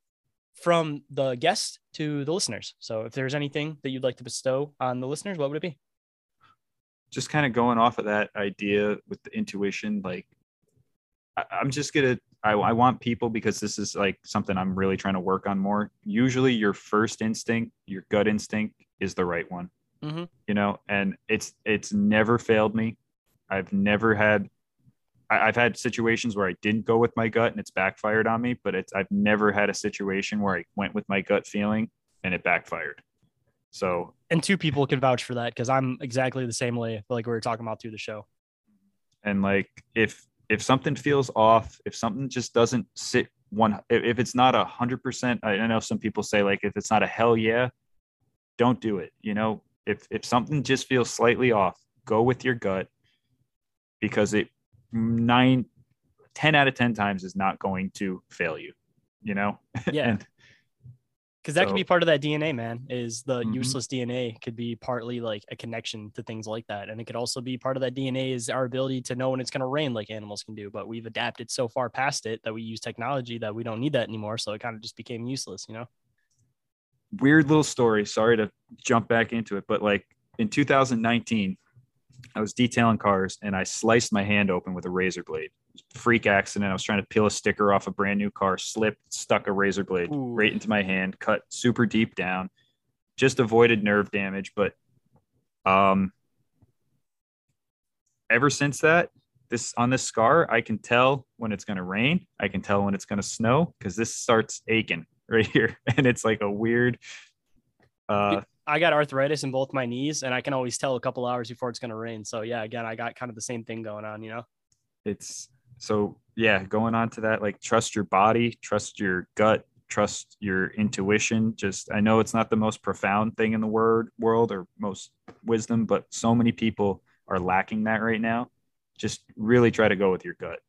from the guest to the listeners. So if there's anything that you'd like to bestow on the listeners, what would it be? Just kind of going off of that idea with the intuition, like I, I'm just gonna I, I want people because this is like something I'm really trying to work on more. Usually your first instinct, your gut instinct is the right one. Mhm. You know, and it's it's never failed me. I've never had I, I've had situations where I didn't go with my gut and it's backfired on me, but it's I've never had a situation where I went with my gut feeling and it backfired. So And two people can vouch for that because I'm exactly the same way, like we were talking about through the show. and like if if something feels off if something just doesn't sit one if, it's not a hundred percent i I know some people say like if it's not a hell yeah don't do it you know if if something just feels slightly off go with your gut because it nine 10 out of 10 times is not going to fail you you know <laughs> Yeah. and Because that could be part of that DNA, man. Is the Mhm. useless DNA could be partly like a connection to things like that, and it could also be part of that DNA is our ability to know when it's going to rain, like animals can do. But we've adapted so far past it that we use technology that we don't need that anymore, so it kind of just became useless, you know. weird little story. Sorry to jump back into it, but like in 2019, I was detailing cars and I sliced my hand open with a razor blade. Freak accident. I was trying to peel a sticker off a brand new car, slipped, stuck a razor blade Ooh. right into my hand, cut super deep down. Just avoided nerve damage, but um ever since that, this on this scar, I can tell when it's going to rain. I can tell when it's going to snow because this starts aching <laughs> right here, and it's like a weird. Uh, I got arthritis in both my knees, and I can always tell a couple hours before it's going to rain. So yeah, again, I got kind of the same thing going on. You know. it's so yeah. Going on to that, like trust your body, trust your gut, trust your intuition. Just I know it's not the most profound thing in the word world or most wisdom, but so many people are lacking that right now. Just really try to go with your gut.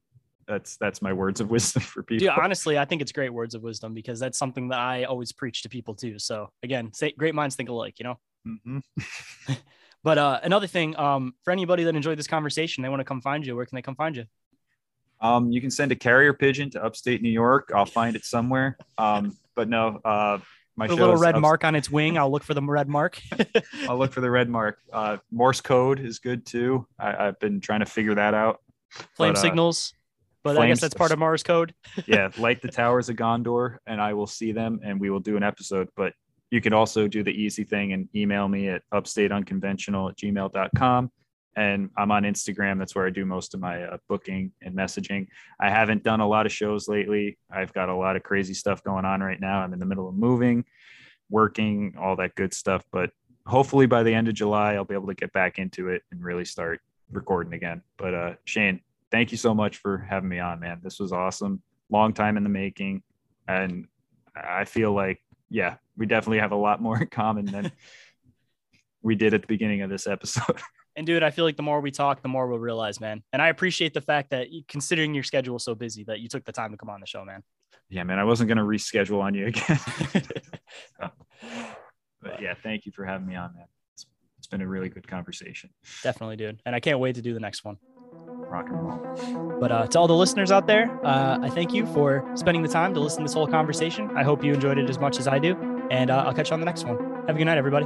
That's that's my words of wisdom <laughs> for people. Yeah, honestly, I think it's great words of wisdom because that's something that I always preach to people too. So again, say great minds think alike, you know. Mhm. <laughs> But uh, another thing, um, for anybody that enjoyed this conversation, they want to come find you. Where can they come find you? Um, you can send a carrier pigeon to upstate New York. I'll find it somewhere. Um, but no, uh, my Put a little red ups- mark on its wing. I'll look for the red mark. <laughs> I'll look for the red mark. Uh, Morse code is good too. I, I've been trying to figure that out. Flame But, uh, signals. But I guess that's part of Mars code. <laughs> Yeah, light the towers of Gondor, and I will see them, and we will do an episode. But you can also do the easy thing and email me at upstateunconventional at gmail.com. And I'm on Instagram. That's where I do most of my uh, booking and messaging. I haven't done a lot of shows lately. I've got a lot of crazy stuff going on right now. I'm in the middle of moving, working, all that good stuff. But hopefully by the end of July, I'll be able to get back into it and really start recording again. But uh, Shane, thank you so much for having me on, man. This was awesome. Long time in the making. And I feel like, yeah, we definitely have a lot more in common than <laughs> we did at the beginning of this episode. <laughs> And dude, I feel like the more we talk, the more we'll realize, man. And I appreciate the fact that considering your schedule is so busy, that you took the time to come on the show, man. yeah, man, I wasn't going to reschedule on you again. <laughs> <laughs> but yeah, thank you for having me on, man. It's, it's been a really good conversation. Definitely, dude. And I can't wait to do the next one. Rock and roll. But uh, to all the listeners out there, uh, I thank you for spending the time to listen to this whole conversation. I hope you enjoyed it as much as I do. And uh, I'll catch you on the next one. Have a good night, everybody.